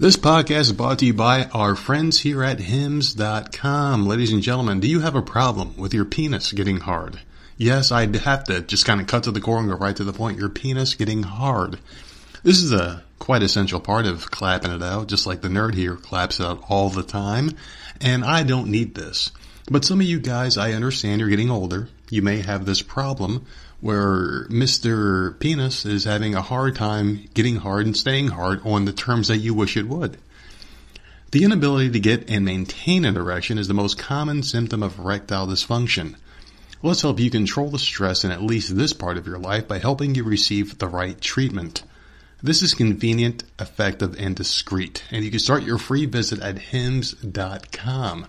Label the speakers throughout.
Speaker 1: This podcast is brought to you by our friends here at hims.com. Ladies and gentlemen, do you have a problem with your penis getting hard? Yes, I'd have to just kind of cut to the core and go right to the point. Your penis getting hard. This is a quite essential part of clapping it out, just like the nerd here claps it out all the time. And I don't need this. But some of you guys, I understand you're getting older. You may have this problem where Mr. Penis is having a hard time getting hard and staying hard on the terms that you wish it would. The inability to get and maintain an erection is the most common symptom of erectile dysfunction. Let's help you control the stress in at least this part of your life by helping you receive the right treatment. This is convenient, effective, and discreet, and you can start your free visit at hims.com.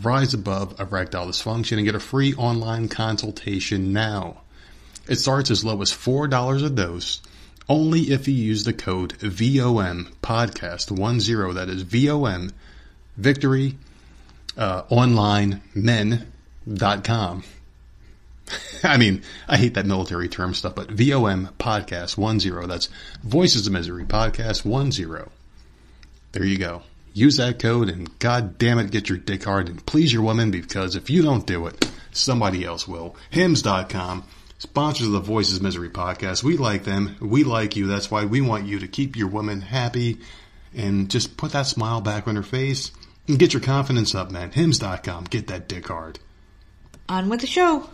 Speaker 1: Rise above erectile dysfunction and get a free online consultation now. It starts as low as $4 a dose, only if you use the code VOM podcast 10. That is VOM victory uh, online men.com. I mean, I hate that military term stuff, but VOM podcast 10. That's Voices of Misery podcast 10. There you go. Use that code and god damn it, get your dick hard and please your woman because if you don't do it, somebody else will. Hims.com sponsors of the Voices Misery podcast. We like them. We like you. That's why we want you to keep your woman happy and just put that smile back on her face and get your confidence up, man. Hims.com. Get that dick hard.
Speaker 2: On with the show.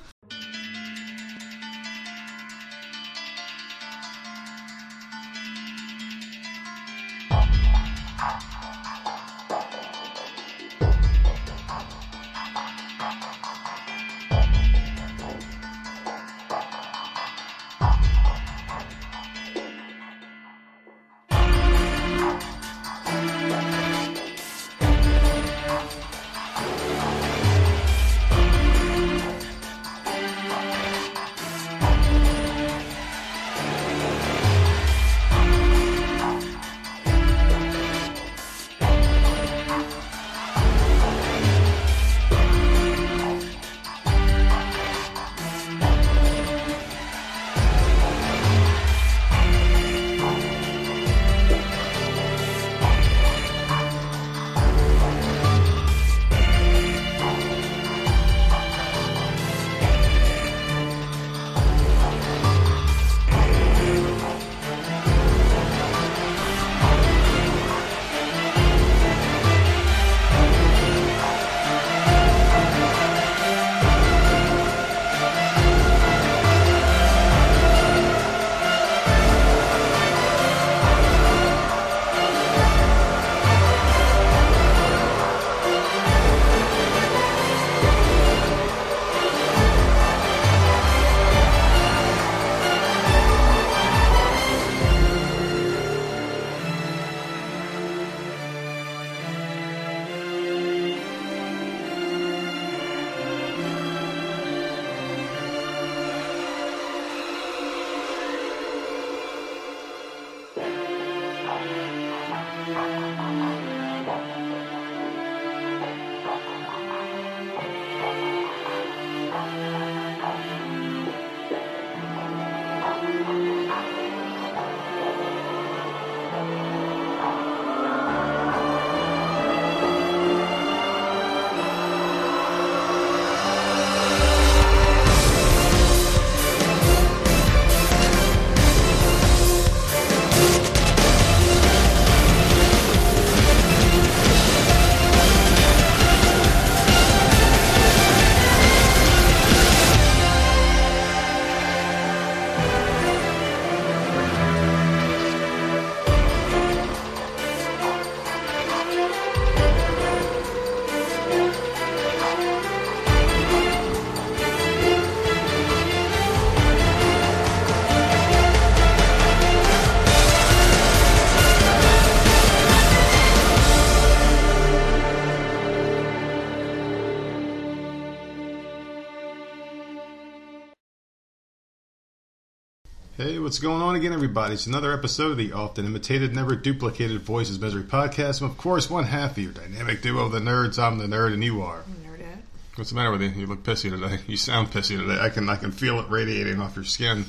Speaker 1: What's going on again, everybody? It's another episode of the often imitated, never duplicated Voices Misery podcast. And of course, one half of your dynamic duo, the nerds. I'm the nerd, and you are.
Speaker 2: Nerdette.
Speaker 1: What's the matter with you? You look pissy today. You sound pissy today. I can I can feel it radiating off your skin.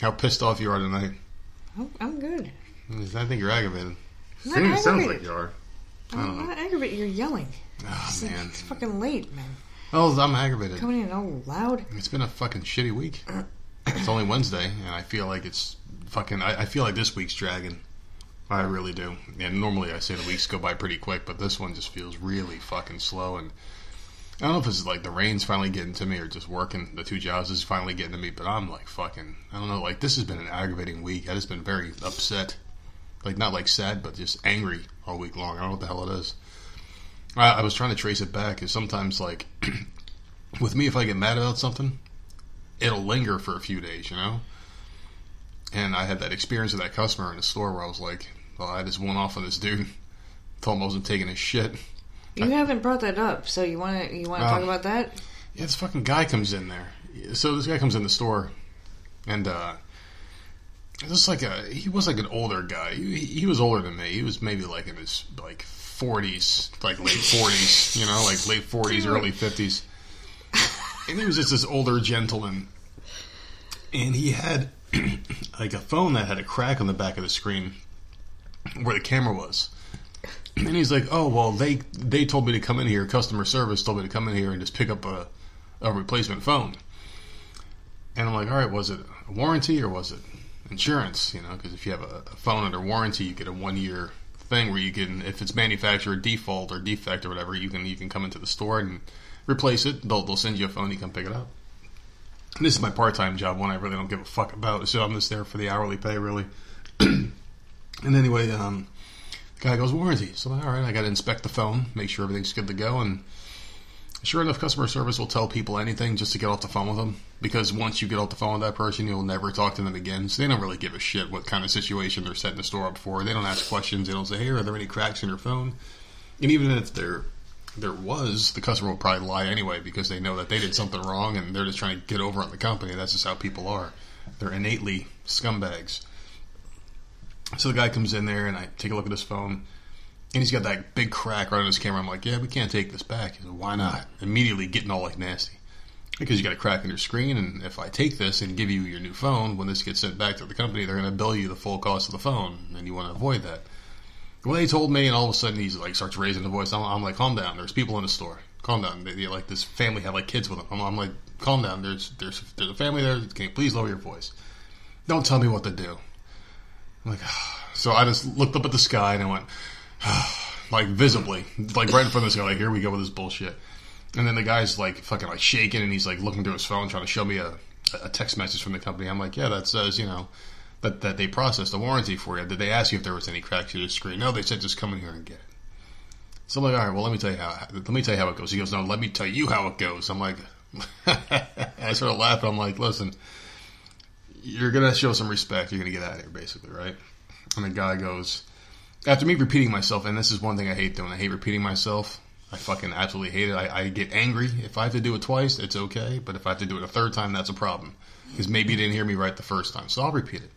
Speaker 1: How pissed off you are tonight.
Speaker 2: Oh, I'm good.
Speaker 1: I think you're aggravated.
Speaker 2: I'm not
Speaker 1: it sounds like
Speaker 2: aggravated.
Speaker 1: you are.
Speaker 2: I'm not aggravated. You're yelling.
Speaker 1: Oh
Speaker 2: It's,
Speaker 1: man.
Speaker 2: it's fucking late, man.
Speaker 1: Oh, I'm aggravated.
Speaker 2: Coming in all loud.
Speaker 1: It's been a fucking shitty week. It's only Wednesday, and I feel like it's fucking. I, I feel like this week's dragging. I really do. And normally I say the weeks go by pretty quick, but this one just feels really fucking slow. And I don't know if it's like the rain's finally getting to me or just working. The two jobs is finally getting to me, but I'm like fucking. I don't know. Like this has been an aggravating week. I just been very upset. Like not like sad, but just angry all week long. I don't know what the hell it is. I, I was trying to trace it back. Is sometimes like with me, if I get mad about something, it'll linger for a few days, you know? And I had that experience with that customer in the store where I was like, well, I just went off on this dude. Told him I wasn't taking his shit.
Speaker 2: You haven't brought that up, so you want to you want to
Speaker 1: Oh.
Speaker 2: talk about that?
Speaker 1: Yeah, this fucking guy comes in there. So this guy comes in the store, and uh, this like a he was like an older guy. He, he was older than me. He was maybe like in his like forties, like late forties, you know, like late forties, early fifties. And he was just this older gentleman, and he had like a phone that had a crack on the back of the screen where the camera was. And he's like, "Oh well, they they told me to come in here. Customer service told me to come in here and just pick up a a replacement phone." And I'm like, "All right, was it a warranty or was it insurance? You know, because if you have a, a phone under warranty, you get a one year thing where you can, if it's manufacturer default or defect or whatever, you can you can come into the store and replace it. They'll they'll send you a phone, you come pick it up." And this is my part time job, one I really don't give a fuck about. So I'm just there for the hourly pay, really. and anyway, um, the guy goes warranty. So I'm like, all right, I got to inspect the phone, make sure everything's good to go, and sure enough, customer service will tell people anything just to get off the phone with them. Because once you get off the phone with that person, you'll never talk to them again. So they don't really give a shit what kind of situation they're setting the store up for. They don't ask questions. They don't say, "Hey, are there any cracks in your phone?" And even if there there was, the customer will probably lie anyway because they know that they did something wrong and they're just trying to get over on the company. That's just how people are. They're innately scumbags. So the guy comes in there and I take a look at his phone and he's got that big crack right on his camera. I'm like, yeah, we can't take this back. He said, why not? Immediately getting all like nasty. Because you got a crack in your screen, and if I take this and give you your new phone, when this gets sent back to the company, they're going to bill you the full cost of the phone, and you want to avoid that. Well, they told me, and all of a sudden he's like starts raising the voice. I'm, I'm like, calm down. There's people in the store. Calm down. They, they, like this family have like kids with them. I'm, I'm like, calm down. There's there's there's a family there. Can you please lower your voice? Don't tell me what to do. I'm like, so I just looked up at the sky and I went, like visibly, like right in front of this guy. Like, here we go with this bullshit. And then the guy's like fucking like shaking and he's like looking through his phone trying to show me a, a text message from the company. I'm like, yeah, that says, you know, that, that they processed the warranty for you. Did they ask you if there was any cracks in your screen? No, they said just come in here and get it. So I'm like, all right, well, let me tell you how, let me tell you how it goes. He goes, no, let me tell you how it goes. I'm like, I sort of laugh. I'm like, listen, you're to show some respect. You're to get out of here, basically, right? And the guy goes, after me repeating myself, and this is one thing I hate doing. I hate repeating myself. I fucking absolutely hate it. I, I get angry. If I have to do it twice, it's okay. But if I have to do it a third time, that's a problem. Because maybe you didn't hear me right the first time. So I'll repeat it.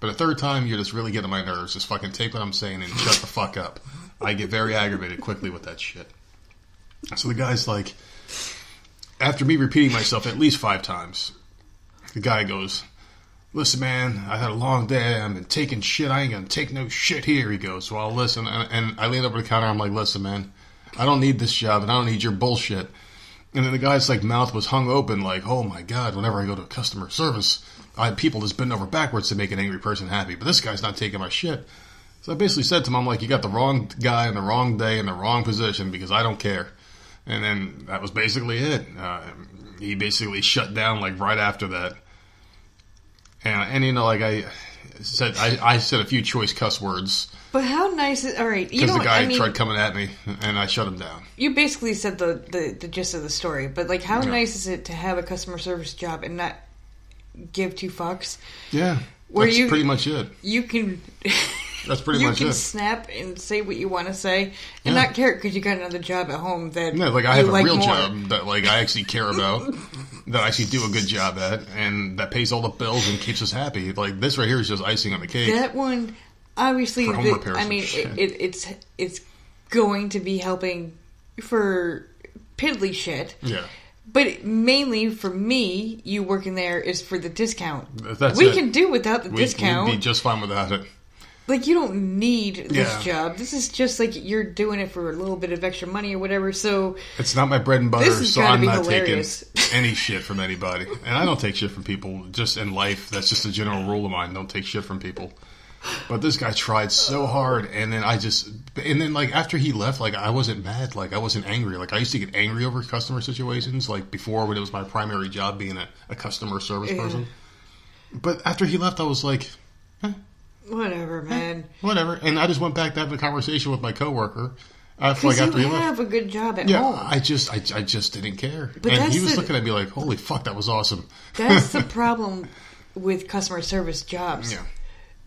Speaker 1: But a third time, you're just really getting my nerves. Just fucking take what I'm saying and shut the fuck up. I get very aggravated quickly with that shit. So the guy's like, after me repeating myself at least five times, the guy goes, Listen, man, I had a long day. I've been taking shit. I ain't gonna take no shit here. He goes, Well, listen. And, and I lean over the counter. I'm like, Listen, man, I don't need this job and I don't need your bullshit. And then the guy's like mouth was hung open, like, Oh my god, whenever I go to customer service, I have people just bend over backwards to make an angry person happy. But this guy's not taking my shit. So I basically said to him, I'm like, You got the wrong guy in the wrong day in the wrong position because I don't care. And then that was basically it. Uh, he basically shut down like right after that. And, and you know, like I said, I, I said a few choice cuss words
Speaker 2: But how nice is all right?
Speaker 1: Because the guy
Speaker 2: I mean,
Speaker 1: tried coming at me, and I shut him down.
Speaker 2: you basically said the, the the gist of the story. But like, how
Speaker 1: Yeah.
Speaker 2: nice is it to have a customer service job and not give two fucks?
Speaker 1: Yeah,
Speaker 2: Were
Speaker 1: that's
Speaker 2: you-
Speaker 1: pretty much it.
Speaker 2: You can.
Speaker 1: That's pretty
Speaker 2: you
Speaker 1: much
Speaker 2: can snap and say what you want to say and
Speaker 1: Yeah.
Speaker 2: not care because you got another job at home that
Speaker 1: Yeah, like I have a
Speaker 2: like
Speaker 1: real
Speaker 2: more.
Speaker 1: job that like I actually care about, that I actually do a good job at, and that pays all the bills and keeps us happy. Like this right here is just icing on the cake.
Speaker 2: That one, obviously, the- I mean, it, it, it's it's going to be helping for piddly shit.
Speaker 1: Yeah.
Speaker 2: But mainly for me, you working there is for the discount.
Speaker 1: That's
Speaker 2: we
Speaker 1: it.
Speaker 2: can do without the
Speaker 1: We,
Speaker 2: discount.
Speaker 1: We'd be just fine without it.
Speaker 2: like you don't need this
Speaker 1: Yeah.
Speaker 2: job. This is just like you're doing it for a little bit of extra money or whatever. So
Speaker 1: It's not my bread and butter,
Speaker 2: This
Speaker 1: so I'm
Speaker 2: be
Speaker 1: not
Speaker 2: hilarious.
Speaker 1: taking any shit from anybody. And I don't take shit from people just in life. That's just a general rule of mine. Don't take shit from people. But this guy tried so hard, and then I just, and then like after he left, like I wasn't mad, like I wasn't angry. Like I used to get angry over customer situations, like before when it was my primary job being a, a customer service
Speaker 2: Yeah.
Speaker 1: person. But after he left, I was like,
Speaker 2: whatever, man.
Speaker 1: whatever. And I just went back to having a conversation with my coworker. After, like after
Speaker 2: you
Speaker 1: he left,
Speaker 2: have a good job at
Speaker 1: yeah,
Speaker 2: home.
Speaker 1: I just, I, I just didn't care.
Speaker 2: But
Speaker 1: and he was
Speaker 2: the-
Speaker 1: looking at me like, "Holy fuck, that was awesome."
Speaker 2: That's the problem with customer service jobs.
Speaker 1: Yeah.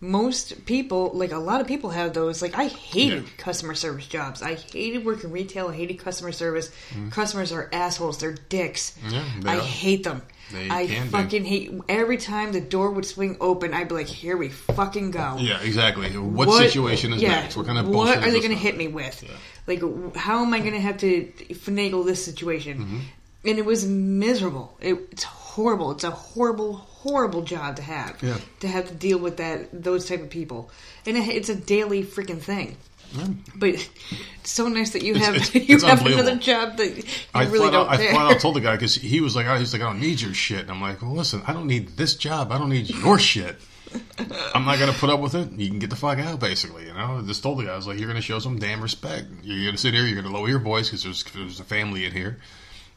Speaker 2: Most people, like a lot of people, have those. Like I hated
Speaker 1: Yeah.
Speaker 2: customer service jobs. I hated working retail. I hated customer service. Customers are assholes. They're dicks.
Speaker 1: Yeah, they
Speaker 2: I
Speaker 1: are.
Speaker 2: hate them.
Speaker 1: They
Speaker 2: I
Speaker 1: can be.
Speaker 2: fucking hate. Every time the door would swing open, I'd be like, "Here we fucking go."
Speaker 1: Yeah, exactly. What, situation is
Speaker 2: yeah,
Speaker 1: next? What kind of
Speaker 2: what are they going to hit me with? Like, how am I going to have to finagle this situation?
Speaker 1: Mm-hmm.
Speaker 2: And it was miserable. It, it's horrible. It's a horrible, horrible job to have.
Speaker 1: Yeah.
Speaker 2: To have to deal with that those type of people, and it, it's a daily freaking thing. But it's so nice that you have
Speaker 1: it's-
Speaker 2: you
Speaker 1: it's
Speaker 2: have another job that you
Speaker 1: I
Speaker 2: really don't
Speaker 1: out, I flat out told the guy because he was like, oh, he's like, I don't need your shit. And I'm like, well, listen, I don't need this job. I don't need your shit. I'm not gonna put up with it. You can get the fuck out, basically. You know, I just told the guy, I was like, you're gonna show some damn respect. You're gonna sit here. You're gonna lower your voice because there's there's a family in here.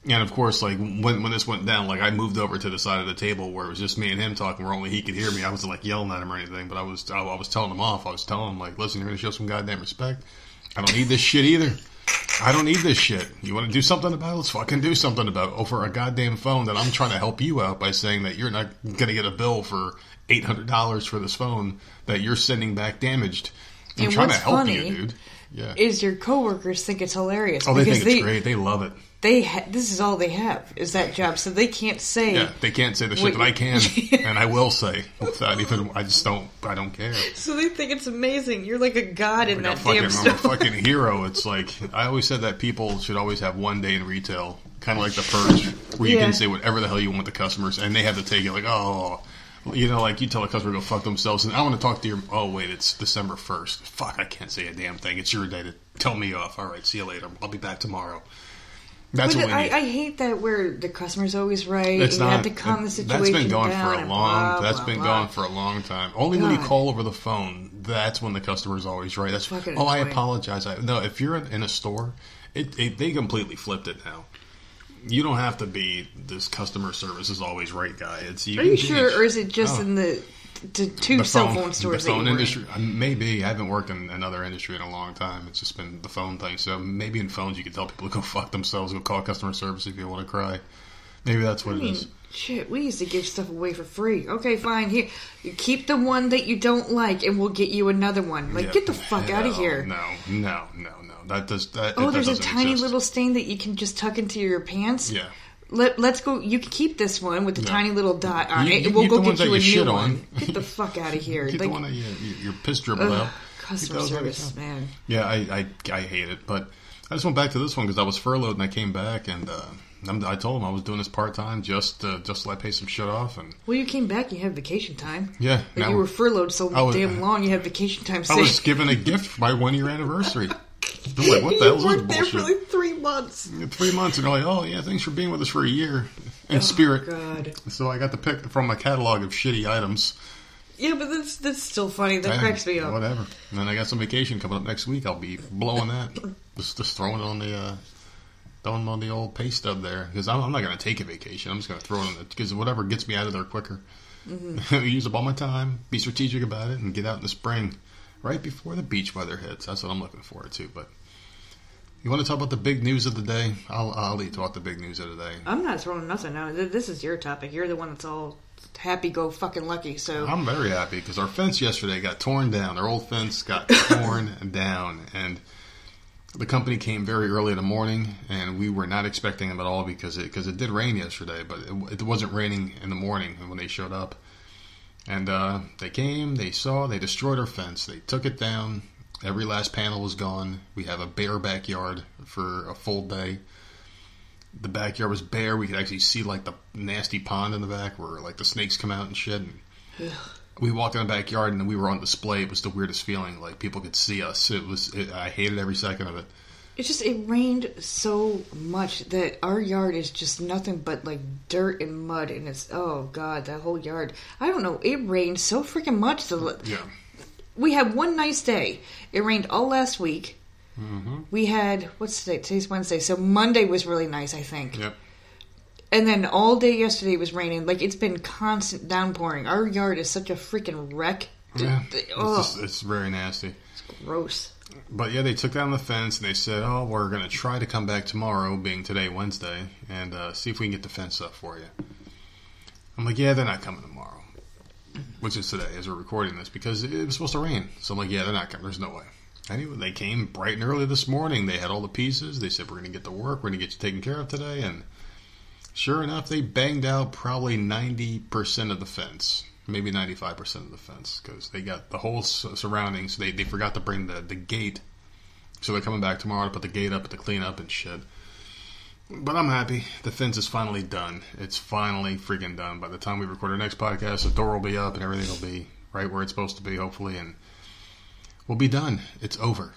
Speaker 1: And of course, like when when this went down, like I moved over to the side of the table where it was just me and him talking, where only he could hear me. I wasn't like yelling at him or anything, but I was I, I was telling him off. I was telling him like, listen, you're gonna show some goddamn respect. I don't need this shit either. I don't need this shit. You want to do something about it? Let's fucking do something about it over a goddamn phone that I'm trying to help you out by saying that you're not going to get a bill for $800 for this phone that you're sending back damaged. I'm
Speaker 2: And
Speaker 1: trying to help
Speaker 2: funny
Speaker 1: you, dude. Yeah.
Speaker 2: Is your coworkers think it's hilarious?
Speaker 1: oh, they think it's great. They love it.
Speaker 2: They ha- this is all they have is that job, so they can't say.
Speaker 1: Yeah, they can't say the shit
Speaker 2: What
Speaker 1: that I can, and I will say without even. I just don't. I don't care.
Speaker 2: So they think it's amazing. You're like a god in that
Speaker 1: fucking,
Speaker 2: damn
Speaker 1: I'm a fucking hero. It's like I always said that people should always have one day in retail, kind of like the purge, where you
Speaker 2: Yeah.
Speaker 1: can say whatever the hell you want to the customers, and they have to take it like, oh, you know, like you tell a customer to go fuck themselves, and I want to talk to your. Oh wait, it's December first. Fuck, I can't say a damn thing. It's your day to tell me off. All right, see you later. I'll be back tomorrow. That's
Speaker 2: But
Speaker 1: what
Speaker 2: I. I hate that where the customer's always right.
Speaker 1: It's
Speaker 2: and you
Speaker 1: not.
Speaker 2: have to calm the situation
Speaker 1: that's been going
Speaker 2: down
Speaker 1: for a long.
Speaker 2: blah,
Speaker 1: that's
Speaker 2: blah,
Speaker 1: been
Speaker 2: blah.
Speaker 1: going for a long time. Only when you call over the phone, that's when the customer's always right. That's
Speaker 2: Fucking
Speaker 1: oh, I apologize. I, no, if you're in, a store, it, it they completely flipped it now. You don't have to be this customer service is always right guy. It's you
Speaker 2: Are you sure, or is it just
Speaker 1: Oh.
Speaker 2: in the t- two
Speaker 1: the
Speaker 2: cell
Speaker 1: phone-
Speaker 2: phone stores
Speaker 1: The phone
Speaker 2: were in?
Speaker 1: industry, uh, maybe. I haven't worked in another industry in a long time. It's just been the phone thing. So maybe in phones you can tell people to go fuck themselves, go call customer service if you want to cry. Maybe that's what
Speaker 2: I mean,
Speaker 1: is.
Speaker 2: shit, we used to give stuff away for free. Okay, fine. Here, you keep the one that you don't like, and we'll get you another one. Like,
Speaker 1: Yeah.
Speaker 2: get the fuck out of here.
Speaker 1: No, no, no, no. That does that.
Speaker 2: Oh,
Speaker 1: that
Speaker 2: there's a tiny
Speaker 1: exist.
Speaker 2: little stain that you can just tuck into your pants.
Speaker 1: Yeah.
Speaker 2: Let, let's go. You can keep this one with the
Speaker 1: Yeah.
Speaker 2: tiny little dot on
Speaker 1: You-
Speaker 2: it. we'll go get
Speaker 1: that
Speaker 2: you a new
Speaker 1: shit
Speaker 2: one.
Speaker 1: on.
Speaker 2: Get the fuck out of here.
Speaker 1: Get
Speaker 2: like,
Speaker 1: the one that you, you, your piss dribbled out.
Speaker 2: customer
Speaker 1: Keep
Speaker 2: service, man.
Speaker 1: Yeah, I, I I hate it, but I just went back to this one because I was furloughed and I came back and uh, I'm, I told them I was doing this part time just uh, just to let pay some shit off and
Speaker 2: Well, you came back. You had vacation time.
Speaker 1: yeah. Now
Speaker 2: you were furloughed so
Speaker 1: was-
Speaker 2: damn long. You had vacation time.
Speaker 1: I was
Speaker 2: saved.
Speaker 1: given a gift for my one year anniversary. I'm like, what the hell is
Speaker 2: you
Speaker 1: this
Speaker 2: worked there
Speaker 1: bullshit?
Speaker 2: for like three months.
Speaker 1: Three months and they're like, oh yeah, thanks for being with us for a year in spirit.
Speaker 2: Oh, God.
Speaker 1: So I got to pick from a catalog of shitty items.
Speaker 2: Yeah, but that's that's still funny. That cracks me up.
Speaker 1: Whatever. And then I got some vacation coming up next week. I'll be blowing that. just, just throwing it on the, uh, throwing on the old pay stub there. Because I'm, I'm not going to take a vacation. I'm just going to throw it in the, because whatever gets me out of there quicker.
Speaker 2: Mm-hmm.
Speaker 1: Use up all my time, be strategic about it, and get out in the spring, right before the beach weather hits. That's what I'm looking forward to. But you want to talk about the big news of the day? I'll, I'll leave talk the big news of the day.
Speaker 2: I'm not throwing nothing out. This is your topic. You're the one that's all happy, go fucking lucky. So
Speaker 1: I'm very happy because our fence yesterday got torn down. Our old fence got torn down, and the company came very early in the morning, and we were not expecting them at all because it because it did rain yesterday, but it, it wasn't raining in the morning when they showed up. And uh, they came, they saw, they destroyed our fence, they took it down. Every last panel was gone. We have a bare backyard for a full day. The backyard was bare. We could actually see like the nasty pond in the back where like the snakes come out and shit. And we walked in the backyard and we were on display. It was the weirdest feeling. Like people could see us. It was. It, I hated every second of it.
Speaker 2: It's just it rained so much that our yard is just nothing but like dirt and mud, and it's oh god, that whole yard. I don't know. It rained so freaking much. The
Speaker 1: Yeah.
Speaker 2: we had one nice day. It rained all last week.
Speaker 1: Mm-hmm.
Speaker 2: We had what's today? Today's Wednesday, so Monday was really nice, I think.
Speaker 1: Yep.
Speaker 2: And then all day yesterday was raining. Like it's been constant downpouring. Our yard is such a freaking wreck.
Speaker 1: Yeah. It's, just, it's very nasty.
Speaker 2: It's gross.
Speaker 1: But yeah, they took down the fence and they said, "Oh, we're to try to come back tomorrow, being today Wednesday, and uh, see if we can get the fence up for you." I'm like, "Yeah, they're not coming tomorrow," which is today as we're recording this because it was supposed to rain. So I'm like, "Yeah, they're not coming. There's no way." Anyway, they came bright and early this morning. They had all the pieces. They said, "We're to get to work. We're to get you taken care of today." And sure enough, they banged out probably ninety percent of the fence, maybe ninety-five percent of the fence, because they got the whole surroundings. They they forgot to bring the the gate, so they're coming back tomorrow to put the gate up, to clean up and shit. But I'm happy. The fence is finally done. It's finally freaking done. By the time we record our next podcast, the door will be up and everything will be right where it's supposed to be, hopefully, and we'll be done. It's over.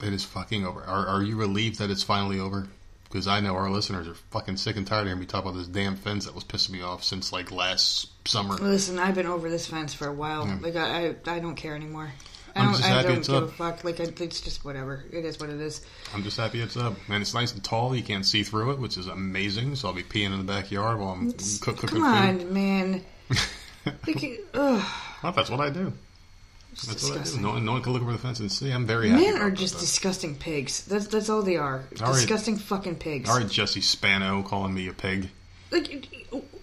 Speaker 1: It is fucking over. Are, are you relieved that it's finally over? Because I know our listeners are fucking sick and tired of hearing me talk about this damn fence that was pissing me off since like last summer.
Speaker 2: Listen, I've been over this fence for a while.
Speaker 1: Yeah.
Speaker 2: Like I, I, I don't care anymore. I
Speaker 1: I'm
Speaker 2: don't,
Speaker 1: just
Speaker 2: I don't
Speaker 1: it's
Speaker 2: give a fuck. Like I, it's just whatever. It is what it is.
Speaker 1: I'm just happy it's up. And it's nice and tall. You can't see through it, which is amazing. So I'll be peeing in the backyard while I'm cook, cooking
Speaker 2: Come on, man. Like, ugh,
Speaker 1: Well, that's what I do. That's what I do.
Speaker 2: disgusting.
Speaker 1: No one, no one can look over the fence and see. I'm very happy.
Speaker 2: Men are just
Speaker 1: though.
Speaker 2: disgusting pigs. That's that's all they are.
Speaker 1: All right.
Speaker 2: disgusting fucking pigs.
Speaker 1: All right, Jesse Spano calling me a pig.
Speaker 2: Like,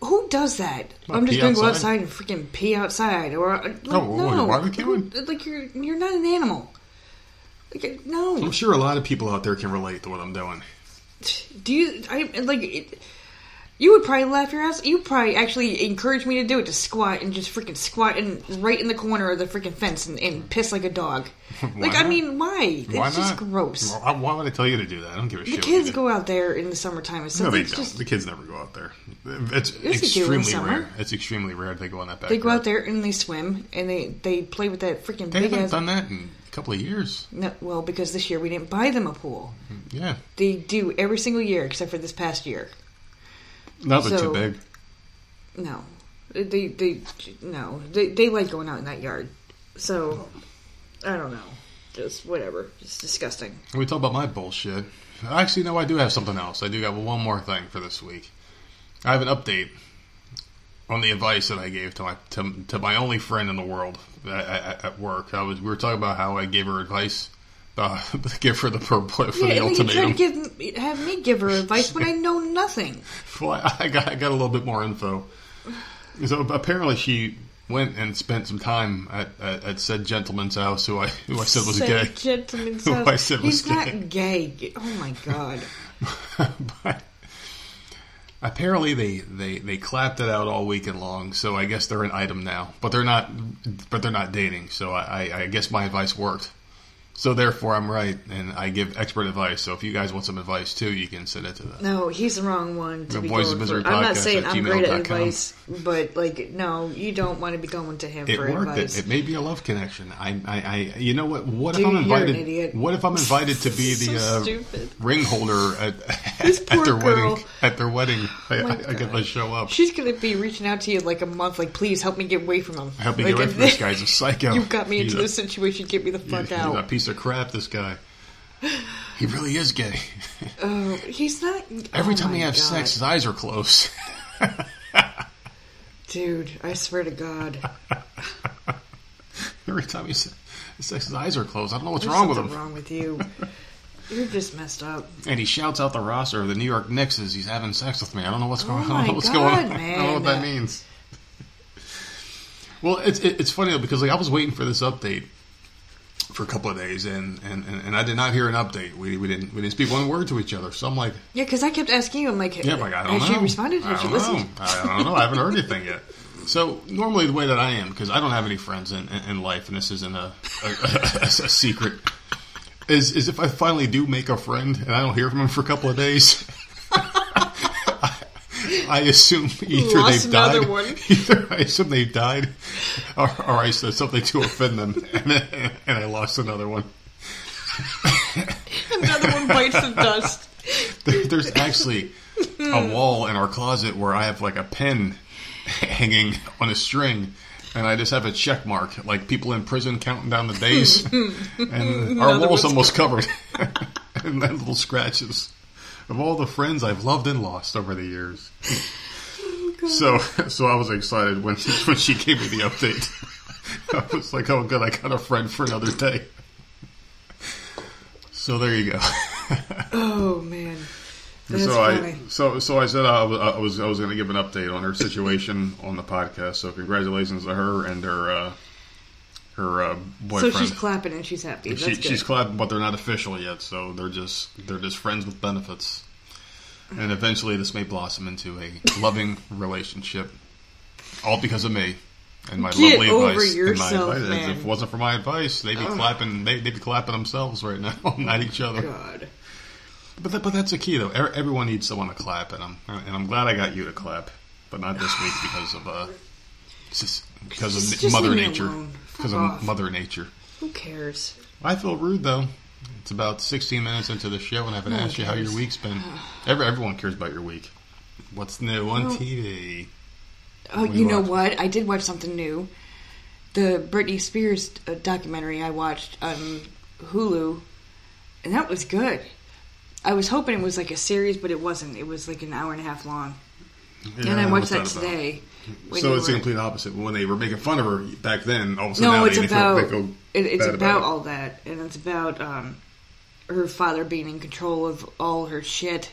Speaker 2: who does that?
Speaker 1: What,
Speaker 2: I'm just gonna go
Speaker 1: outside?
Speaker 2: and freaking pee outside, or uh, like,
Speaker 1: Oh,
Speaker 2: no,
Speaker 1: barbecuing?
Speaker 2: Like you're you're not an animal. Like, uh, no.
Speaker 1: I'm sure a lot of people out there can relate to what I'm doing.
Speaker 2: Do you? I like. It, you would probably laugh your ass. You probably actually encourage me to do it to squat and just freaking squat and right in the corner of the freaking fence and, and piss like a dog. like I mean, why?
Speaker 1: Why
Speaker 2: it's
Speaker 1: not?
Speaker 2: just gross.
Speaker 1: Why, would I tell you to do that? I don't give a
Speaker 2: The
Speaker 1: shit. The
Speaker 2: kids go out there in the summertime. It's
Speaker 1: No, they don't.
Speaker 2: just
Speaker 1: the kids never go out there. It's
Speaker 2: Yes, they do in
Speaker 1: extremely rare. It's extremely rare they go on that
Speaker 2: they go out there and they swim and they they play with that freaking
Speaker 1: They
Speaker 2: big
Speaker 1: haven't
Speaker 2: ass.
Speaker 1: done that in a couple of years.
Speaker 2: No, well, because this year we didn't buy them a pool.
Speaker 1: Yeah,
Speaker 2: They do every single year except for this past year.
Speaker 1: No, they're
Speaker 2: So-
Speaker 1: too big.
Speaker 2: No, they they no they they like going out in that yard. So I don't know, just whatever. It's disgusting.
Speaker 1: We talk about my bullshit. Actually, no, I do have something else. I do got one more thing for this week. I have an update on the advice that I gave to my to, to my only friend in the world at, at, at work. I was we were talking about how I gave her advice, uh, give her the per, for the
Speaker 2: yeah, and you try to give have me give her advice when I know nothing.
Speaker 1: Well, I, got I got a little bit more info. So apparently, she went and spent some time at, at, at said gentleman's house, who I who I said was
Speaker 2: Said
Speaker 1: gay.
Speaker 2: Gentleman's
Speaker 1: Who
Speaker 2: house.
Speaker 1: I said was
Speaker 2: He's not
Speaker 1: gay.
Speaker 2: gay. Oh my god.
Speaker 1: but apparently they, they, they clapped it out all weekend long, so I guess they're an item now. But they're not but they're not dating, so I, I, I guess my advice worked. So therefore I'm right and I give expert advice. So if you guys want some advice too, you can send it to the
Speaker 2: No, he's the wrong one to
Speaker 1: The
Speaker 2: be
Speaker 1: Voice of
Speaker 2: going
Speaker 1: Misery
Speaker 2: for. I'm not saying I'm great at advice, but like, no, you don't want to be going to him
Speaker 1: it
Speaker 2: for
Speaker 1: worked. It,
Speaker 2: advice.
Speaker 1: it may be a love connection. I, I, I you know what? What
Speaker 2: Dude,
Speaker 1: if I'm invited?
Speaker 2: idiot.
Speaker 1: What if I'm invited to be
Speaker 2: So
Speaker 1: the uh, ring holder at,
Speaker 2: This
Speaker 1: at their
Speaker 2: girl.
Speaker 1: wedding? At their wedding, I,
Speaker 2: my
Speaker 1: I, I to show up.
Speaker 2: She's gonna be reaching out to you like a month, like, please help me get away from him.
Speaker 1: Help me
Speaker 2: like,
Speaker 1: get away from this guy. He's a psycho.
Speaker 2: You got me
Speaker 1: He's
Speaker 2: into
Speaker 1: a-
Speaker 2: this situation. Get me the fuck
Speaker 1: He's a
Speaker 2: out.
Speaker 1: Piece of crap. This guy. He really is gay.
Speaker 2: Oh, he's not.
Speaker 1: Every
Speaker 2: oh
Speaker 1: time he has
Speaker 2: God.
Speaker 1: sex, his eyes are closed.
Speaker 2: dude. I swear to God,
Speaker 1: Every time he has sex, his eyes are closed. I don't know what's
Speaker 2: there's
Speaker 1: wrong with him.
Speaker 2: wrong with you. You're just messed up.
Speaker 1: And he shouts out the roster of the New York Knicks as he's having sex with me. I don't know what's
Speaker 2: Oh
Speaker 1: going on. I don't
Speaker 2: my
Speaker 1: know what's
Speaker 2: God,
Speaker 1: going on. I don't know what that means. Well, it's it's funny though because like I was waiting for this update for a couple of days and, and, and, and I did not hear an update. We, we didn't we didn't speak one word to each other. So I'm like,
Speaker 2: Yeah, because I kept asking you. I'm like,
Speaker 1: yeah, like I don't
Speaker 2: has
Speaker 1: know.
Speaker 2: she responded? Has she
Speaker 1: don't
Speaker 2: listened?
Speaker 1: know. I don't know. I haven't heard anything yet. So normally the way that I am because I don't have any friends in, in, in life and this isn't a a, a, a secret is is if I finally do make a friend and I don't hear from him for a couple of days. I assume either
Speaker 2: Lost
Speaker 1: they've died.
Speaker 2: one.
Speaker 1: Either I assume they've died, or, or I said something to offend them, and, and I lost another one.
Speaker 2: Another one bites the dust.
Speaker 1: There, there's actually a hmm. wall in our closet where I have like a pen hanging on a string, and I just have a check mark, like people in prison counting down the days, hmm. and hmm. our
Speaker 2: Another
Speaker 1: wall's almost covered, and then little scratches of all the friends I've loved and lost over the years. So, so I was excited when when she gave me the update. I was like, "Oh, good! I got a friend for another day." So there you go.
Speaker 2: Oh man, that's
Speaker 1: so
Speaker 2: funny.
Speaker 1: I so so I said I was I was, I was going to give an update on her situation on the podcast. So congratulations to her and her uh, her uh,
Speaker 2: so
Speaker 1: boyfriend.
Speaker 2: she's clapping and she's happy. That's
Speaker 1: She, she's clapping, but they're not official yet. So they're just they're just friends with benefits. And eventually, this may blossom into a loving relationship, all because of me and my
Speaker 2: Get
Speaker 1: lovely advice. and my advice.
Speaker 2: man.
Speaker 1: If it wasn't for my advice, they'd be clapping. They, they'd be clapping themselves right now, not each other.
Speaker 2: God.
Speaker 1: But that, but that's the key though. E- Everyone needs someone to clap, and I'm and I'm glad I got you to clap, but not this week because of uh, just because of Mother Nature.
Speaker 2: alone.
Speaker 1: Because of
Speaker 2: off.
Speaker 1: Mother Nature.
Speaker 2: Who cares?
Speaker 1: I feel rude though. It's about 16 minutes into the show, and I haven't
Speaker 2: No
Speaker 1: asked you how your week's been. Every, everyone cares about your week. What's new on
Speaker 2: Well-
Speaker 1: TV?
Speaker 2: Oh, you
Speaker 1: you
Speaker 2: know what? I did watch something new. The Britney Spears uh, documentary I watched on Hulu, and that was good. I was hoping it was like a series, but it wasn't. It was like an hour and a half long. and I watched
Speaker 1: what's
Speaker 2: that today. when
Speaker 1: So it's the complete opposite. When they were making fun of her back then, all of a sudden
Speaker 2: No,
Speaker 1: now
Speaker 2: it's
Speaker 1: they,
Speaker 2: about
Speaker 1: feel, they go
Speaker 2: it, it's
Speaker 1: bad
Speaker 2: about
Speaker 1: it.
Speaker 2: all that, and it's about um, her father being in control of all her shit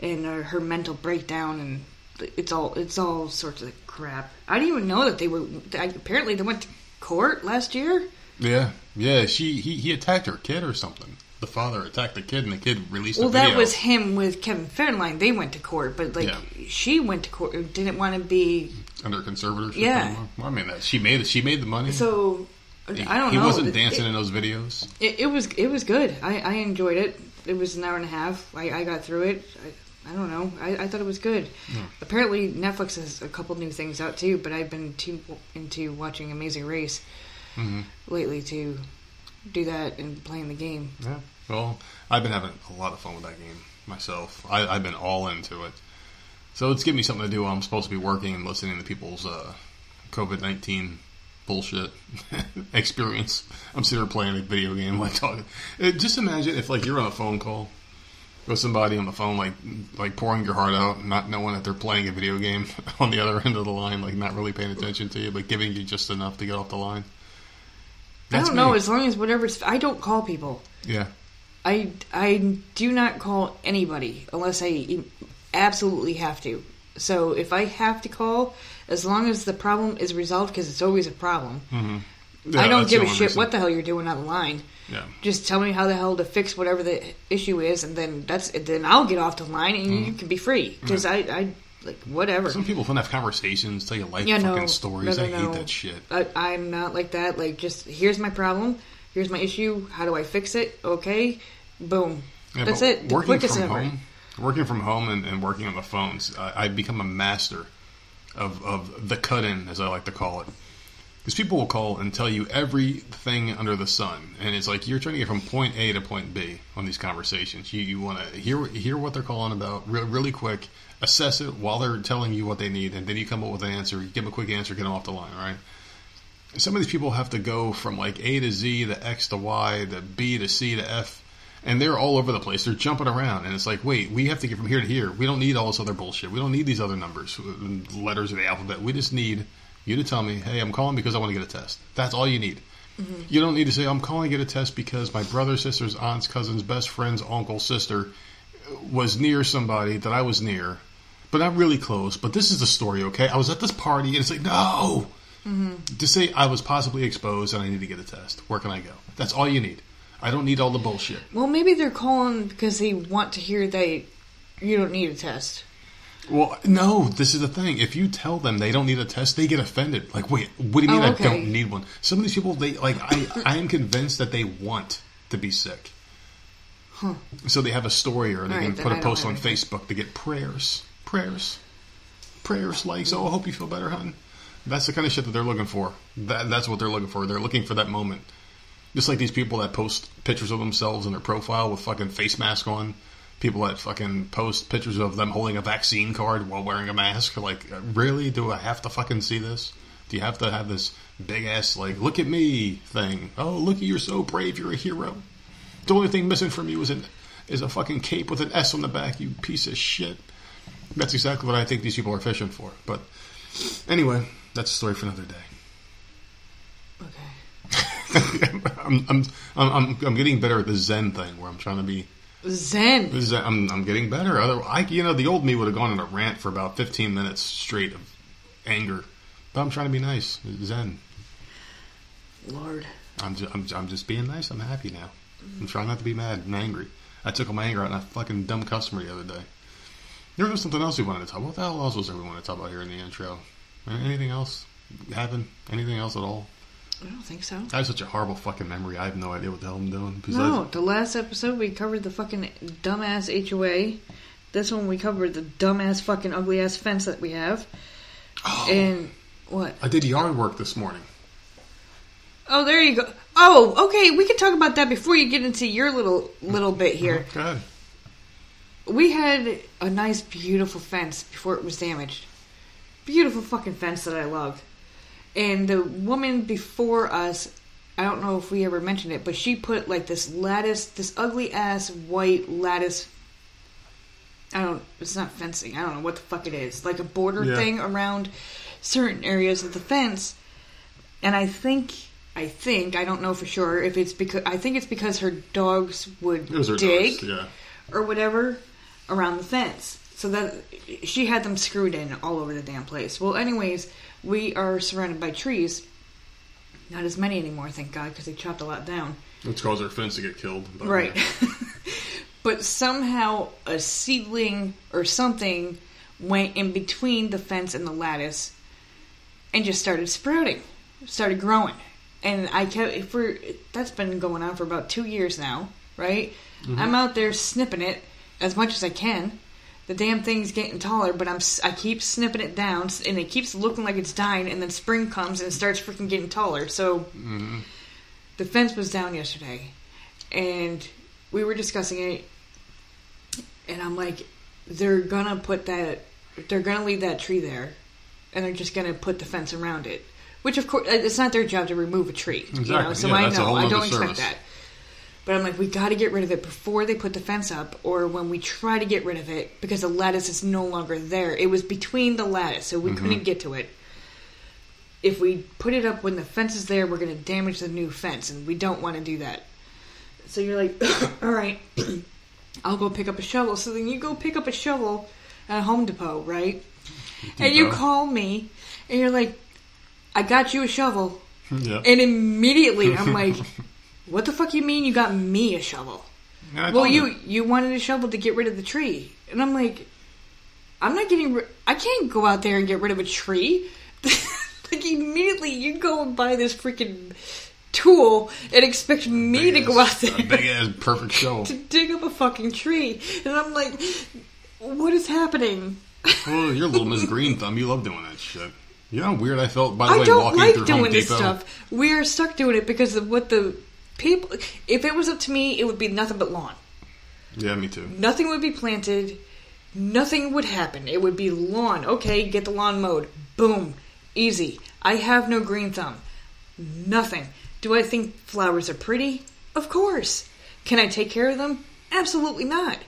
Speaker 2: and uh, her mental breakdown, and it's all it's all sorts of crap. I didn't even know that they were. I, apparently, they went to court last year.
Speaker 1: Yeah, yeah. She he, he attacked her kid or something. The father attacked the kid, and the kid released
Speaker 2: Well, that was him with Kevin Federline. They went to court, but like
Speaker 1: Yeah.
Speaker 2: she went to court, didn't want to be.
Speaker 1: under conservatorship.
Speaker 2: Yeah.
Speaker 1: Well, I mean, that she made. She made the money.
Speaker 2: So
Speaker 1: he,
Speaker 2: I don't
Speaker 1: he
Speaker 2: know.
Speaker 1: wasn't dancing
Speaker 2: It,
Speaker 1: in those videos.
Speaker 2: it, it was it was good. I, I enjoyed it. It was an hour and a half. I, I got through it. I, I don't know. I, I thought it was good. Apparently, Netflix has a couple new things out too. But I've been too into watching Amazing Race
Speaker 1: Mhm.
Speaker 2: lately to do that and playing the game.
Speaker 1: Yeah. Well, I've been having a lot of fun with that game myself. I, I've been all into it. So it's giving me something to do. while I'm supposed to be working and listening to people's uh, COVID nineteen bullshit experience. I'm sitting here playing a video game, like talking. Uh, just imagine if like you're on a phone call with somebody on the phone, like like pouring your heart out, not knowing that they're playing a video game on the other end of the line, like not really paying attention to you, but giving you just enough to get off the line.
Speaker 2: I don't know. As long as whatever's, I don't call people.
Speaker 1: yeah.
Speaker 2: I I do not call anybody unless I absolutely have to. So if I have to call, as long as the problem is resolved, because it's always a problem,
Speaker 1: Yeah,
Speaker 2: I don't give a shit
Speaker 1: reason.
Speaker 2: what the hell you're doing on the line.
Speaker 1: Yeah.
Speaker 2: Just tell me how the hell to fix whatever the issue is, and then that's then I'll get off the line and
Speaker 1: Mm-hmm.
Speaker 2: you can be free. Because I I like whatever.
Speaker 1: Some people don't have conversations, tell you life
Speaker 2: Yeah,
Speaker 1: fucking
Speaker 2: no,
Speaker 1: stories.
Speaker 2: no,
Speaker 1: I hate
Speaker 2: no.
Speaker 1: that shit.
Speaker 2: I, I'm not like that. Like, just here's my problem. Here's my issue. How do I fix it? Okay, boom.
Speaker 1: Yeah,
Speaker 2: That's it. The
Speaker 1: Working from
Speaker 2: ever.
Speaker 1: home, working from home, and, and working on the phones, I, I've become a master of of the cut in, as I like to call it. Because people will call and tell you everything under the sun, and it's like you're trying to get from point A to point B on these conversations. You you want to hear hear what they're calling about re- really quick, assess it while they're telling you what they need, and then you come up with an answer. You give them a quick answer, get them off the line, right? some of these people have to go from like A to Z to X to Y to B to C to F, and they're all over the place. They're jumping around, and it's like, wait, we have to get from here to here. We don't need all this other bullshit. We don't need these other numbers, letters of the alphabet. We just need you to tell me, hey, I'm calling because I want to get a test. That's all you need. Mm-hmm. You don't need to say, I'm calling to get a test because my brother, sister's, aunts, cousins, best friend's uncle, sister was near somebody that I was near, but not really close. But this is the story, okay? I was at this party, and it's like, no! Mm-hmm. to say I was possibly exposed and I need to get a test. Where can I go? That's all you need. I don't need all the bullshit.
Speaker 2: Well, maybe they're calling because they want to hear that you don't need a test.
Speaker 1: Well, no, this is the thing. If you tell them they don't need a test, they get offended. Like, wait, what do you mean
Speaker 2: Oh, okay.
Speaker 1: I don't need one? Some of these people, they like, I, I am convinced that they want to be sick. Huh. So they have a story or they
Speaker 2: right,
Speaker 1: can put a post on
Speaker 2: anything.
Speaker 1: Facebook to get prayers, prayers, prayers. like, Oh, I hope you feel better, hon. That's the kind of shit that they're looking for. That, that's what they're looking for. They're looking for that moment. Just like these people that post pictures of themselves in their profile with fucking face mask on. People that fucking post pictures of them holding a vaccine card while wearing a mask. Like, really? Do I have to fucking see this? Do you have to have this big ass, like, look at me thing? Oh, look you're so brave, you're a hero. The only thing missing from you is, an, is a fucking cape with an S on the back, you piece of shit. That's exactly what I think these people are fishing for. But anyway, that's a story for another day.
Speaker 2: Okay.
Speaker 1: I'm, I'm, I'm, I'm, getting better at the Zen thing where I'm trying to be.
Speaker 2: Zen.
Speaker 1: Zen, I'm, I'm getting better. Other, I, you know, the old me would have gone on a rant for about 15 minutes straight of anger, but I'm trying to be nice. Zen.
Speaker 2: Lord.
Speaker 1: I'm just, I'm, I'm just being nice. I'm happy now. I'm trying not to be mad and angry. I took all my anger out on a fucking dumb customer the other day. There was something else we wanted to talk about. What the hell else was there we wanted to talk about here in the intro? Uh, anything else happen? Anything else at all?
Speaker 2: I don't think so.
Speaker 1: I have such a horrible fucking memory. I have no idea what the hell I'm doing. Besides,
Speaker 2: No, the last episode we covered the fucking dumbass HOA. This one we covered the dumbass fucking ugly ass fence that we have.
Speaker 1: Oh,
Speaker 2: And what?
Speaker 1: I did yard work this morning.
Speaker 2: Oh, there you go. Oh, okay. We can talk about that before you get into your little little bit here.
Speaker 1: Good.
Speaker 2: We had a nice, beautiful fence before it was damaged. Beautiful fucking fence that I loved. And the woman before us, I don't know if we ever mentioned it, but she put like this lattice, this ugly ass white lattice. I don't. It's not fencing. I don't know what the fuck it is. Like a border
Speaker 1: Yeah.
Speaker 2: thing around certain areas of the fence. And I think, I think, I don't know for sure if it's because I think it's because her dogs would
Speaker 1: her
Speaker 2: dig
Speaker 1: dogs, Yeah.
Speaker 2: or whatever around the fence. So that she had them screwed in all over the damn place. Well, anyways, we are surrounded by trees. Not as many anymore, thank God, because they chopped a lot down.
Speaker 1: Which caused our fence to get killed.
Speaker 2: Right. but somehow a seedling or something went in between the fence and the lattice and just started sprouting, started growing. And I kept for that's been going on for about two years now, right? Mm-hmm. I'm out there snipping it as much as I can. The damn thing's getting taller, but I'm I keep snipping it down, and it keeps looking like it's dying. And then spring comes and it starts freaking getting taller. So the fence was down yesterday, and we were discussing it, and I'm like, they're gonna put that, they're gonna leave that tree there, and they're just gonna put the fence around it. Which of course, it's not their job to remove a tree, you know.
Speaker 1: Exactly.
Speaker 2: So
Speaker 1: Yeah,
Speaker 2: I know I don't expect that. But I'm like, we got to get rid of it before they put the fence up, or when we try to get rid of it because the lattice is no longer there. It was between the lattice, so we mm-hmm. couldn't get to it. If we put it up when the fence is there, we're going to damage the new fence, and we don't want to do that. So you're like, all right, I'll go pick up a shovel. So then you go pick up a shovel at Home Depot, right? And you call me, and you're like, I got you a shovel.
Speaker 1: Yeah.
Speaker 2: And immediately I'm like, what the fuck you mean you got me a shovel? Well, you you wanted a shovel to get rid of the tree, and I'm like, I'm not getting. Ri- I can't go out there and get rid of a tree. like immediately, you go and buy this freaking tool and expect me to go out there
Speaker 1: A big ass perfect shovel.
Speaker 2: to dig up a fucking tree, and I'm like, what is happening?
Speaker 1: Well, you're little Miss Green Thumb. You love doing that shit. You know how weird I felt, by the
Speaker 2: I
Speaker 1: way,
Speaker 2: don't
Speaker 1: walking
Speaker 2: like
Speaker 1: through
Speaker 2: doing
Speaker 1: Home
Speaker 2: this
Speaker 1: Depot.
Speaker 2: stuff. We are stuck doing it because of what the people. If it was up to me, it would be nothing but lawn.
Speaker 1: Yeah, me too.
Speaker 2: Nothing would be planted. Nothing would happen. It would be lawn. Okay, get the lawn mowed. Boom. Easy. I have no green thumb. Nothing. Do I think flowers are pretty? Of course. Can I take care of them? Absolutely not.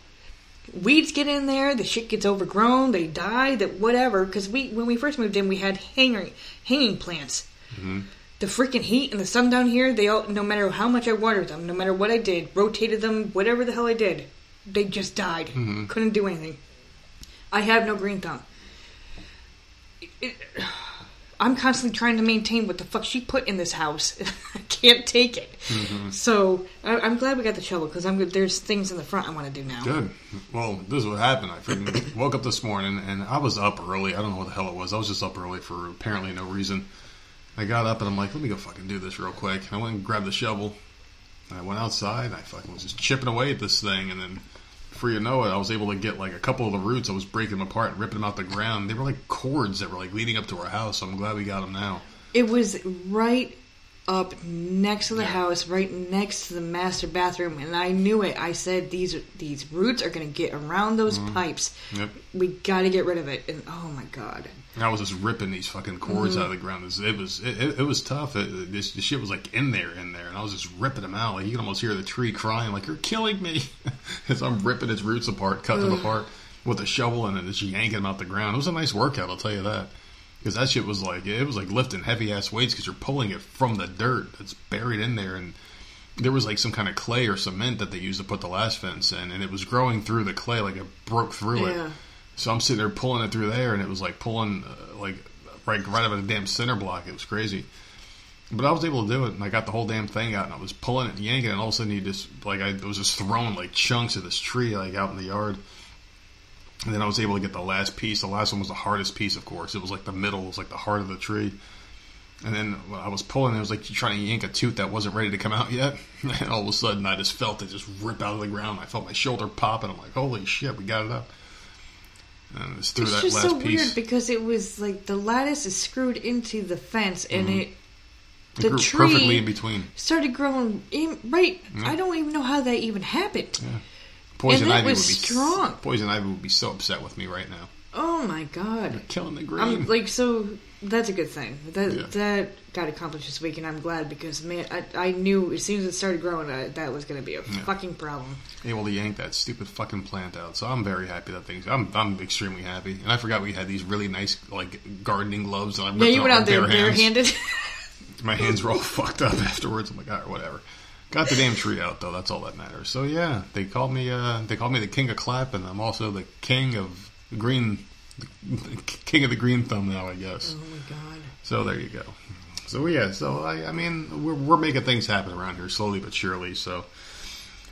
Speaker 2: Weeds get in there, the shit gets overgrown, they die, that whatever. Because we, when we first moved in, we had hanging hanging plants. Mm-hmm. The freaking heat and the sun down here, they all, no matter how much I watered them, no matter what I did, rotated them, whatever the hell I did, they just died. Mm-hmm. Couldn't do anything. I have no green thumb. It- it- I'm constantly trying to maintain what the fuck she put in this house. I can't take it. Mm-hmm. So I, I'm glad we got the shovel because I'm. There's things in the front I want to do now.
Speaker 1: Good. Well, this is what happened. I freaking woke up this morning and I was up early. I don't know what the hell it was. I was just up early for apparently no reason. I got up and I'm like, let me go fucking do this real quick. I went and grabbed the shovel. And I went outside. And I fucking was just chipping away at this thing, and then before you know it, I was able to get like a couple of the roots. I was breaking them apart and ripping them out the ground. They were like cords that were like leading up to our house. So I'm glad we got them now.
Speaker 2: It was right up next to the house, right next to the master bathroom, and I knew it. I said these these roots are going to get around those mm-hmm. pipes.
Speaker 1: Yep.
Speaker 2: We got to get rid of it. And oh my god,
Speaker 1: And I was just ripping these fucking cords mm-hmm. out of the ground. It was it was, it, it, was tough. It, this the shit was like in there, in there, and I was just ripping them out. Like you can almost hear the tree crying, like you're killing me, as I'm ripping its roots apart, cutting them apart with a shovel and then just yanking them out the ground. It was a nice workout, I'll tell you that. Because that shit was like it was like lifting heavy ass weights because you're pulling it from the dirt that's buried in there, and there was like some kind of clay or cement that they used to put the last fence in, and it was growing through the clay, like it broke through
Speaker 2: Yeah.
Speaker 1: it. So I'm sitting there pulling it through there, and it was like pulling uh, like right right out of the damn center block. It was crazy. But I was able to do it, and I got the whole damn thing out, and I was pulling it and yanking, it, and all of a sudden you just like I was just throwing like chunks of this tree like out in the yard. And then I was able to get the last piece. The last one was the hardest piece, of course. It was like the middle, it was like the heart of the tree. And then I was pulling, it was like trying to yank a tooth that wasn't ready to come out yet. And all of a sudden, I just felt it just rip out of the ground. I felt my shoulder pop, and I'm like, "Holy shit, we got it up!" And just threw
Speaker 2: it's
Speaker 1: that
Speaker 2: just
Speaker 1: last
Speaker 2: so
Speaker 1: piece.
Speaker 2: weird because it was like the lattice is screwed into the fence, and mm-hmm. it
Speaker 1: It
Speaker 2: the
Speaker 1: grew
Speaker 2: tree
Speaker 1: perfectly in between.
Speaker 2: started growing in, right. I don't even know how that even happened.
Speaker 1: Poison
Speaker 2: And
Speaker 1: ivy
Speaker 2: was
Speaker 1: would be
Speaker 2: strong.
Speaker 1: Poison ivy would be so upset with me right now.
Speaker 2: Oh my god.
Speaker 1: Killing the green.
Speaker 2: I'm like so. That's a good thing. That
Speaker 1: Yeah.
Speaker 2: that got accomplished this week, and I'm glad because man, I, I knew as soon as it started growing, uh, that was going to be a fucking problem.
Speaker 1: able to yank that stupid fucking plant out. So I'm very happy that things. I'm I'm extremely happy. And I forgot we had these really nice like gardening gloves. And I ripped
Speaker 2: Yeah, you went out there
Speaker 1: hands.
Speaker 2: barehanded.
Speaker 1: My hands were all fucked up afterwards. I'm like, all right, whatever. Got the damn tree out though. That's all that matters. So yeah, they called me. Uh, they called me the king of clap, and I'm also the king of green, king of the green thumb now, I guess.
Speaker 2: oh my god.
Speaker 1: So there you go. So yeah, so I, I mean, we're, we're making things happen around here slowly but surely. So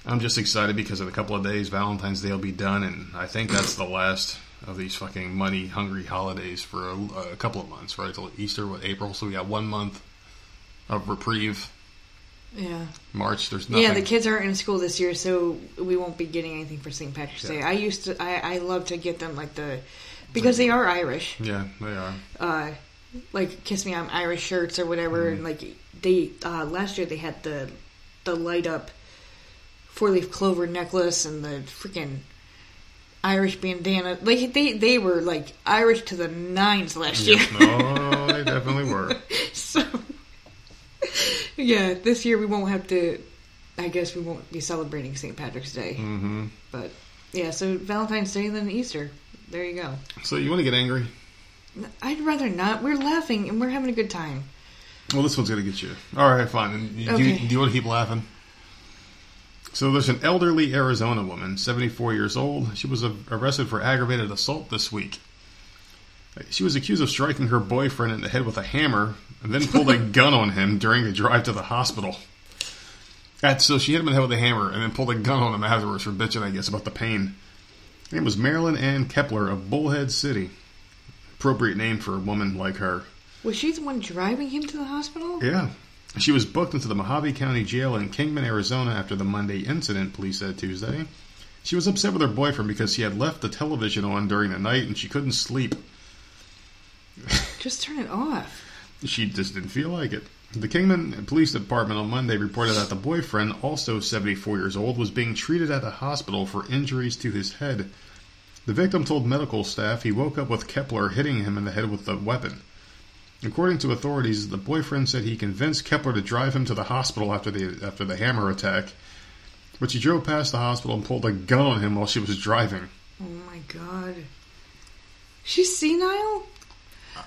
Speaker 1: I'm just excited because in a couple of days, Valentine's Day will be done, and I think that's the last of these fucking money hungry holidays for a, a couple of months, right? Till Easter, with April? So we got one month of reprieve.
Speaker 2: Yeah.
Speaker 1: March, there's nothing.
Speaker 2: Yeah, the kids aren't in school this year, so we won't be getting anything for St. Patrick's Day. I used to, I, I love to get them like the, because they are Irish,
Speaker 1: Yeah, they are.
Speaker 2: uh, like Kiss Me I'm Irish shirts or whatever,
Speaker 1: Mm-hmm.
Speaker 2: and like they, uh, last year they had the, the light up four leaf clover necklace and the freaking Irish bandana. Like they, they were like Irish to the nines last year.
Speaker 1: No, they definitely were.
Speaker 2: so, yeah, this year we won't have to. I guess we won't be celebrating St. Patrick's Day.
Speaker 1: hmm
Speaker 2: But yeah, so Valentine's Day and then Easter. There you go.
Speaker 1: So you want to get angry?
Speaker 2: I'd rather not. We're laughing and we're having a good time.
Speaker 1: Well, this one's going to get you. All right, fine. Do,
Speaker 2: Okay.
Speaker 1: you, do you want to keep laughing? So there's an elderly Arizona woman, 74 years old. She was arrested for aggravated assault this week. She was accused of striking her boyfriend in the head with a hammer and then pulled a gun on him during a drive to the hospital. And so she hit him in the head with a hammer and then pulled a gun on him afterwards for bitching, I guess, about the pain. Her name was Marilyn Ann Kepler of Bullhead City. Appropriate name for a woman like her.
Speaker 2: Was she the one driving him to the hospital?
Speaker 1: Yeah. She was booked into the Mohave County Jail in Kingman, Arizona after the Monday incident, police said Tuesday. She was upset with her boyfriend because he had left the television on during the night and she couldn't sleep.
Speaker 2: Just turn it off.
Speaker 1: She just didn't feel like it. The Kingman Police Department on Monday reported that the boyfriend, also 74 years old, was being treated at a hospital for injuries to his head. The victim told medical staff he woke up with Kepler hitting him in the head with the weapon. According to authorities, the boyfriend said he convinced Kepler to drive him to the hospital after the after the hammer attack, but she drove past the hospital and pulled a gun on him while she was driving.
Speaker 2: Oh my god. She's senile?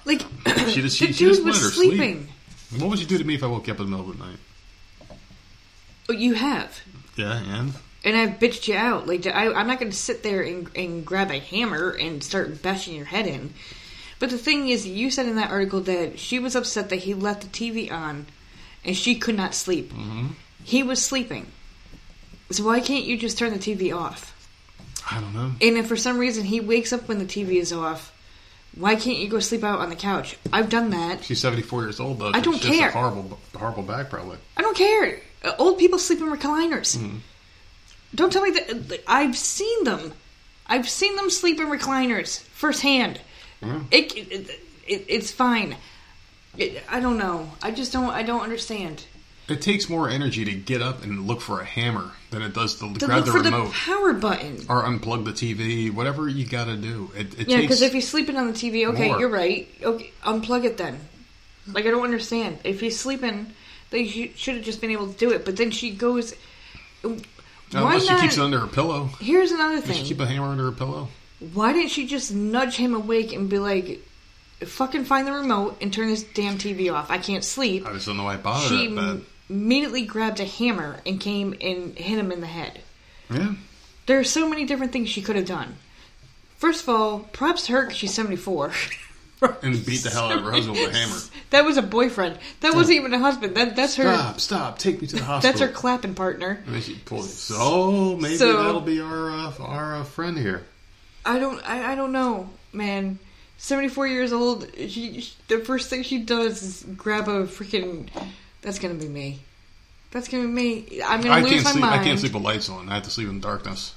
Speaker 2: Like,
Speaker 1: She just- she-
Speaker 2: the dude was
Speaker 1: sleeping. sleep. What would you do to me if I woke you up in the middle of the night?
Speaker 2: Oh, you have.
Speaker 1: Yeah, and
Speaker 2: And I've bitched you out. Like I, I'm not going to sit there and, and grab a hammer and start bashing your head in. But the thing is, you said in that article that she was upset that he left the TV on, and she could not sleep.
Speaker 1: Mm-hmm.
Speaker 2: He was sleeping. So why can't you just turn the TV off?
Speaker 1: I don't know.
Speaker 2: And if for some reason he wakes up when the TV is off, why can't you go sleep out on the couch? I've done that.
Speaker 1: She's 74 years old, though.
Speaker 2: I don't
Speaker 1: She has a
Speaker 2: care.
Speaker 1: horrible, horrible back, probably.
Speaker 2: I don't care. Uh, old people sleep in recliners.
Speaker 1: Mm-hmm.
Speaker 2: Don't tell me that. I've seen them. I've seen them sleep in recliners firsthand.
Speaker 1: Yeah.
Speaker 2: It, it, it it's fine. It, I don't know. I just don't. I don't understand.
Speaker 1: It takes more energy to get up and look for a hammer than it does to
Speaker 2: To
Speaker 1: grab the remote
Speaker 2: the power button.
Speaker 1: or unplug the TV. Whatever you got to do. It, it
Speaker 2: Yeah, because if he's sleeping on the TV, okay,
Speaker 1: more.
Speaker 2: you're right. Okay, unplug it then. Like I don't understand. If he's sleeping, they sh- should have just been able to do it. But then she goes. Oh, why
Speaker 1: unless
Speaker 2: not?
Speaker 1: she keeps it under her pillow.
Speaker 2: Here's another
Speaker 1: Does she
Speaker 2: thing.
Speaker 1: keep a hammer under her pillow?
Speaker 2: Why didn't she just nudge him awake and be like, "Fucking find the remote and turn this damn TV off. I can't sleep."
Speaker 1: I just don't know why I bothered
Speaker 2: She. Immediately grabbed a hammer and came and hit him in the head.
Speaker 1: Yeah.
Speaker 2: There are so many different things she could have done. First of all, props to her because she's 74.
Speaker 1: And beat the hell out of her husband with a hammer.
Speaker 2: That was a boyfriend. That wasn't even a husband. That that's her.
Speaker 1: Stop, stop, take me to the hospital.
Speaker 2: That's her clapping partner.
Speaker 1: And then she pulled it. So maybe
Speaker 2: So-
Speaker 1: that'll be our uh, our uh, friend here.
Speaker 2: I don't. I, I don't know, man. 74 years old. She, she- the first thing she does is grab a freaking. That's gonna be me. That's gonna be me. I'm gonna
Speaker 1: I
Speaker 2: lose
Speaker 1: can't
Speaker 2: my
Speaker 1: sleep.
Speaker 2: mind.
Speaker 1: I can't sleep with lights on. I have to sleep in darkness.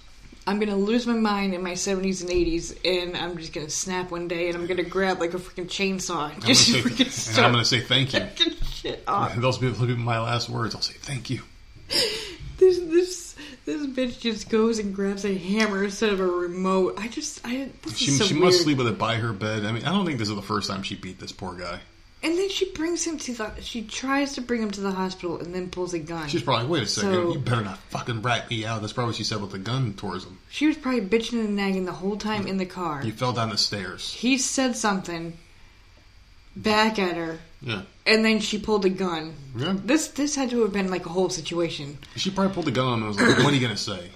Speaker 2: I'm gonna lose my mind in my 70s and 80s, and I'm just gonna snap one day, and I'm gonna grab like a freaking chainsaw, and
Speaker 1: I'm
Speaker 2: just
Speaker 1: gonna
Speaker 2: freaking
Speaker 1: say, and I'm to say thank you.
Speaker 2: shit off.
Speaker 1: Those will be, those will be my last words. I'll say thank you.
Speaker 2: This this this bitch just goes and grabs a hammer instead of a remote. I just I this
Speaker 1: She,
Speaker 2: so
Speaker 1: she
Speaker 2: weird.
Speaker 1: must sleep with it by her bed. I mean, I don't think this is the first time she beat this poor guy.
Speaker 2: And then she brings him to the. She tries to bring him to the hospital and then pulls a gun.
Speaker 1: She's probably, wait a second,
Speaker 2: So-
Speaker 1: you better not fucking rat me out. That's probably what she said with the gun towards him.
Speaker 2: she was probably bitching and nagging the whole time in the car.
Speaker 1: You fell down the stairs.
Speaker 2: He said something back at her,
Speaker 1: Yeah.
Speaker 2: and then she pulled a gun.
Speaker 1: Yeah.
Speaker 2: This this had to have been like a whole situation.
Speaker 1: She probably pulled the gun on him and was like, what are you going to say?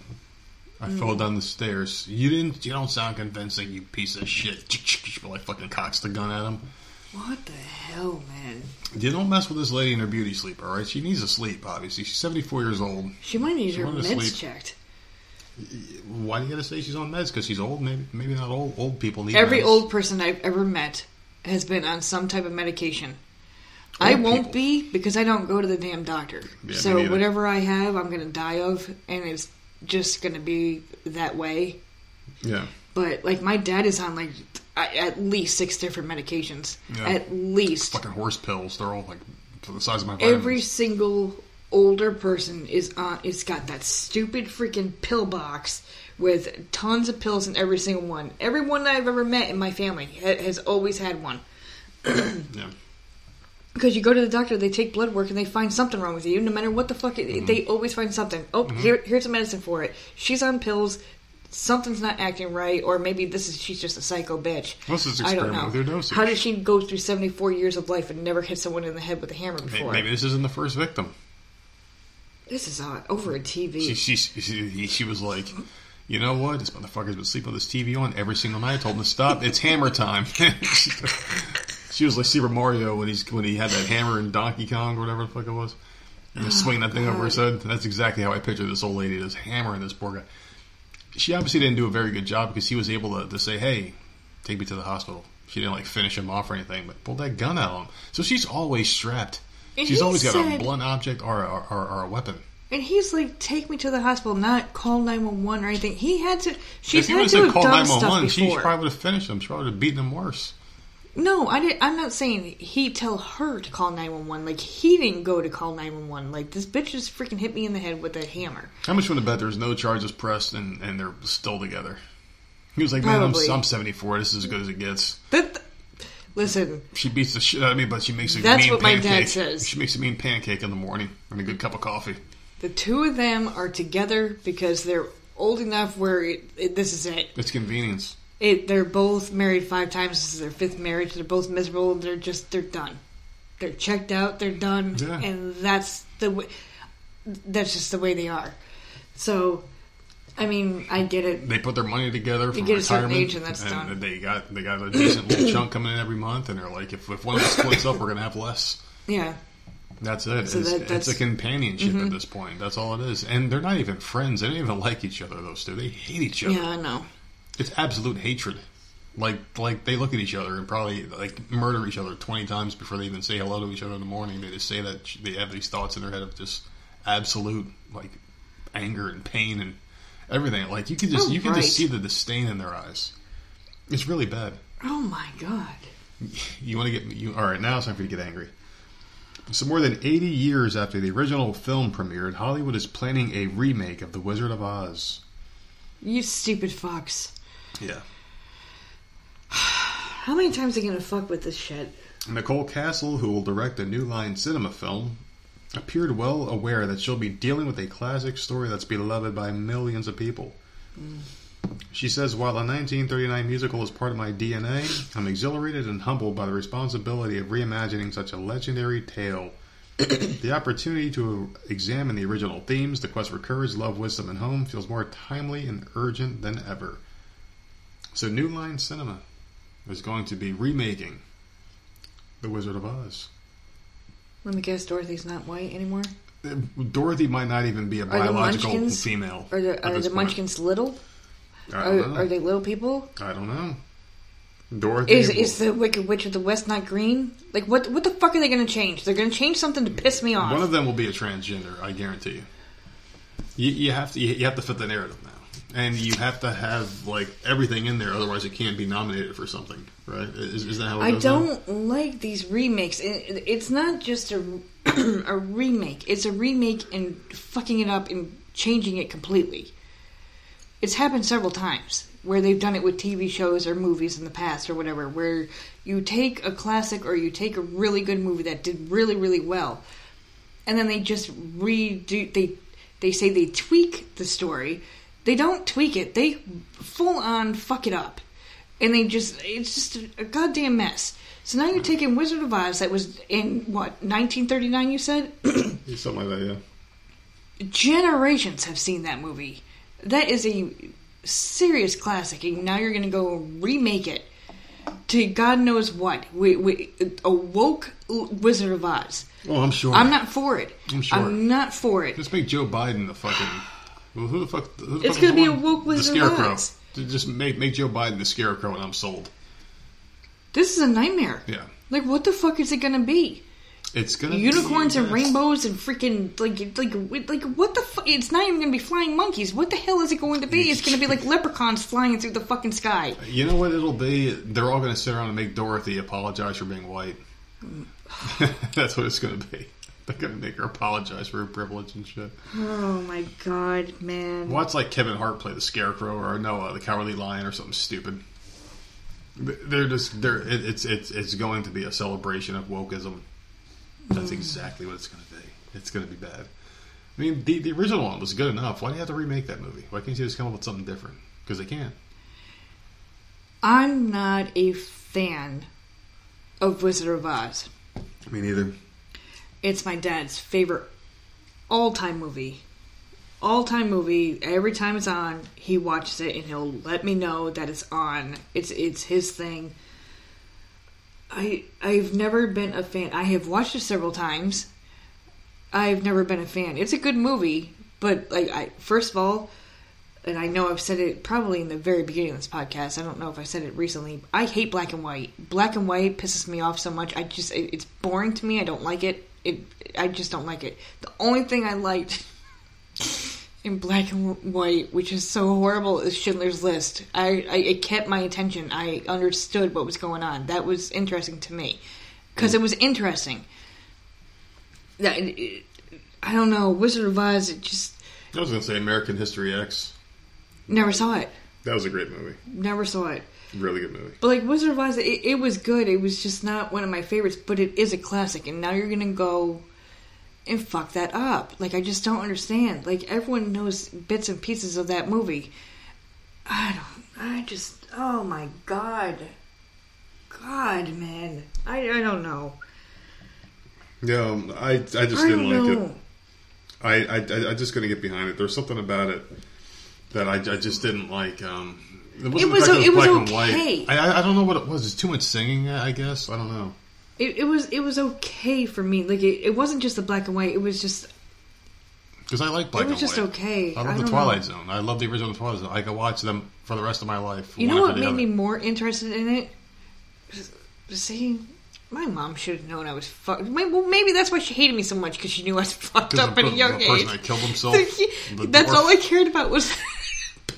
Speaker 1: I
Speaker 2: Mm.
Speaker 1: fell down the stairs. You didn't, you don't sound convincing, you piece of shit. She probably fucking cocks the gun at him.
Speaker 2: What the hell, man?
Speaker 1: You don't mess with this lady in her beauty sleep, alright? She needs to sleep, obviously. She's 74 years old.
Speaker 2: She might need
Speaker 1: She
Speaker 2: her meds
Speaker 1: sleep.
Speaker 2: checked.
Speaker 1: Why do you gotta say she's on meds? Because she's old? Maybe maybe not old. Old people need
Speaker 2: Every
Speaker 1: meds.
Speaker 2: old person I've ever met has been on some type of medication. I won't
Speaker 1: people.
Speaker 2: be because I don't go to the damn doctor.
Speaker 1: me
Speaker 2: so whatever I have, I'm going to die of, and it's just going to be that way.
Speaker 1: Yeah.
Speaker 2: But like my dad is on like at least six different medications.
Speaker 1: Yeah.
Speaker 2: At least
Speaker 1: Fucking horse pills. They're all like the size of my vitamins.
Speaker 2: every single older person is on. It's got that stupid freaking pill box with tons of pills in every single one. Everyone I've ever met in my family has always had one.
Speaker 1: Yeah.
Speaker 2: Because you go to the doctor, they take blood work, and they find something wrong with you. No matter what the fuck, it, mm-hmm. they always find something. Oh, mm-hmm. here, here's a medicine for it. She's on pills. Something's not acting right, or maybe this is she's just a psycho bitch.
Speaker 1: Just
Speaker 2: I don't know.
Speaker 1: with your dosage.
Speaker 2: How did she go through 74 years of life and never hit someone in the head with a hammer before?
Speaker 1: Maybe this isn't the first victim.
Speaker 2: This is on over a TV.
Speaker 1: She, she, she, she was like, you know what? This motherfucker's been sleeping with this TV on every single night. I told him to stop. It's hammer time. she was like Super Mario when he's when he had that hammer in Donkey Kong or whatever the fuck it was. And just swinging that thing over oh, his head. That's exactly how I picture this old lady, this hammering this poor guy. She obviously didn't do a very good job because he was able to, to say, hey, take me to the hospital. She didn't like finish him off or anything, but pulled that gun out on him. So she's always strapped.
Speaker 2: And
Speaker 1: She's
Speaker 2: he
Speaker 1: always got a blunt object or a, or, or a weapon.
Speaker 2: and he's like, "Take me to the hospital, not call 911 or anything." He had to. She's
Speaker 1: if he
Speaker 2: had to
Speaker 1: have
Speaker 2: have done
Speaker 1: 911,
Speaker 2: stuff
Speaker 1: she probably would have finished him. She probably would have beaten him worse.
Speaker 2: No, I did, I'm not saying he tell her to call 911. Like, he didn't go to call 911. Like, this bitch just freaking hit me in the head with a hammer.
Speaker 1: How much would have bet there's no charges pressed and, and they're still together? He was like, man, I'm,
Speaker 2: Probably.
Speaker 1: I'm 74. This is as good as it gets.
Speaker 2: That, listen,
Speaker 1: She beats the shit out of me, but she makes a
Speaker 2: That's
Speaker 1: mean
Speaker 2: what my dad
Speaker 1: pancake.
Speaker 2: says.
Speaker 1: She makes a mean pancake in the morning and a good cup of coffee.
Speaker 2: the two of them are together because they're old enough where it, it, this is it.
Speaker 1: It's convenience.
Speaker 2: It. They're both married five times. This is their fifth marriage. They're both miserable. They're just, they're done. They're checked out. They're done.
Speaker 1: Yeah.
Speaker 2: And that's the way, that's just the way they are. So, I mean, I get it.
Speaker 1: They put their money together for
Speaker 2: get a certain age and that's done.
Speaker 1: they got they got a decent little chunk coming in every month, and they're like, if, if one of us splits up, we're gonna have less.
Speaker 2: Yeah.
Speaker 1: That's it.
Speaker 2: So
Speaker 1: it's,
Speaker 2: that- that's- Mm-hmm.
Speaker 1: it's a companionship at this point. That's all it is. And they're not even friends. They don't even like each other. Those two, they hate each other.
Speaker 2: Yeah, I know.
Speaker 1: It's absolute hatred. Like like they look at each other and probably like murder each other twenty times before they even say hello to each other in the morning. They just say that they have these thoughts in their head of just absolute like anger and pain and everything. Like you can just
Speaker 2: Oh,
Speaker 1: you can just see the disdain in their eyes. It's really bad.
Speaker 2: Oh my god.
Speaker 1: You want to get you all right? Now it's time for you to get angry. So more than 80 years after the original film premiered, Hollywood is planning a remake of The Wizard of Oz.
Speaker 2: You stupid fox.
Speaker 1: Yeah.
Speaker 2: How many times are you gonna fuck with this shit?
Speaker 1: Nicole Kassell, who will direct a New Line Cinema film, appeared well aware that she'll be dealing with a classic story that's beloved by millions of people. Mm. She says, While the 1939 musical is part of my DNA, I'm exhilarated and humbled by the responsibility of reimagining such a legendary tale. the opportunity to examine the original themes, the quest for courage, love, wisdom, and home, feels more timely and urgent than ever. So, New Line Cinema is going to be remaking The Wizard of Oz.
Speaker 2: Let me guess, Dorothy's not white anymore.
Speaker 1: Uh, Dorothy might not even be a biological female.
Speaker 2: Are the are the. Munchkins little? Are, are they little people?
Speaker 1: I don't know. Dorothy
Speaker 2: Is is the Wicked Witch of the West not green? Like what? What the fuck are they gonna change? They're gonna change something to piss me off.
Speaker 1: one of them will be a transgender. I guarantee you. You, you have to you have to fit the narrative and you have to have like everything in there. Otherwise, it can't be nominated for something, right? Is, is that how it
Speaker 2: I
Speaker 1: now?
Speaker 2: don't like these remakes. It- It's not just a a remake. It's a remake and fucking it up and changing it completely. It's happened several times where they've done it with TV shows or movies in the past or whatever, where you take a classic or you take a really good movie that did really really well, and then they just redo. They they say they tweak the story. They don't tweak it. They full on fuck it up and they just it's just a, a goddamn mess. So now you're taking Wizard of Oz that was in what 1939 you said
Speaker 1: Something like that, yeah.
Speaker 2: generations have seen that movie. That is a serious classic and now you're going to go remake it to God knows what. We, we, a woke Wizard of Oz.
Speaker 1: Oh, I'm sure.
Speaker 2: I'm not for it.
Speaker 1: I'm sure.
Speaker 2: I'm not for it.
Speaker 1: Just make Joe Biden the fucking. Well, who the fuck? Who the
Speaker 2: It's
Speaker 1: fuck
Speaker 2: gonna be a woke Wizard
Speaker 1: The scarecrow. Just make make Joe Biden the scarecrow, and I'm sold.
Speaker 2: This is a nightmare.
Speaker 1: Yeah,
Speaker 2: Like what the fuck is it going to be?
Speaker 1: it's gonna be
Speaker 2: unicorns
Speaker 1: be,
Speaker 2: and rainbows and freaking like like like what the fuck? It's not even gonna be flying monkeys. What the hell is it going to be? It's gonna be like leprechauns flying through the fucking sky.
Speaker 1: You know what it'll be? They're all going to sit around and make Dorothy apologize for being white. Mm. That's what it's going to be. They're going to make her apologize for her privilege and shit.
Speaker 2: Oh my god, man!
Speaker 1: Watch like Kevin Hart play the Scarecrow or Noah, the Cowardly Lion, or something stupid. They're just they're it, it's it's it's going to be a celebration of wokeism. That's mm. exactly what it's going to be. It's going to be bad. I mean, the the original one was good enough. Why do you have to remake that movie? Why can't you just come up with something different? Because they can't.
Speaker 2: I'm not a fan of Wizard of Oz.
Speaker 1: Me neither.
Speaker 2: It's my dad's favorite all-time movie. All-time movie. Every time it's on, he watches it and he'll let me know that it's on. It's it's his thing. I I've never been a fan. I have watched it several times. I've never been a fan. It's a good movie, but like I first of all, and I know I've said it probably in the very beginning of this podcast. I don't know if I said it recently. I hate black and white. Black and white pisses me off so much. I just it, it's boring to me. I don't like it. It I just don't like it. The only thing I liked in black and white, which is so horrible, is Schindler's List. I, I it kept my attention. I understood what was going on. That was interesting to me because it was interesting. That it- it- I don't know. Wizard of Oz. It just
Speaker 1: I was going to say American History X.
Speaker 2: never saw it.
Speaker 1: That was a great movie.
Speaker 2: Never saw it.
Speaker 1: Really good movie.
Speaker 2: But like Wizard of Oz, it, it was good. It was just not one of my favorites, but it is a classic. And now you're gonna go and fuck that up. Like I just don't understand. Like everyone knows bits and pieces of that movie. I don't. I just. Oh my god. God, man. I I don't know.
Speaker 1: Yeah, um, I I just
Speaker 2: I
Speaker 1: didn't like
Speaker 2: know.
Speaker 1: it. I, I I I just couldn't get behind it. There's something about it that I, I just didn't like. Um, it, the
Speaker 2: was it was okay.
Speaker 1: I, I don't know what it was. It's too much singing. I guess I don't know.
Speaker 2: It, it was it was okay for me. Like it, it wasn't just the black and white. It was just
Speaker 1: Because I like black and white.
Speaker 2: it was just okay.
Speaker 1: I love
Speaker 2: I
Speaker 1: the Twilight
Speaker 2: know.
Speaker 1: Zone. I love the original Twilight Zone. I could watch them for the rest of my life.
Speaker 2: You know what made me more interested in it? See, my mom should have known I was fucked. Well, maybe that's why she hated me so much because she knew I was fucked up at a young
Speaker 1: the person
Speaker 2: age.
Speaker 1: that killed himself.
Speaker 2: that's
Speaker 1: dwarf.
Speaker 2: all I cared about was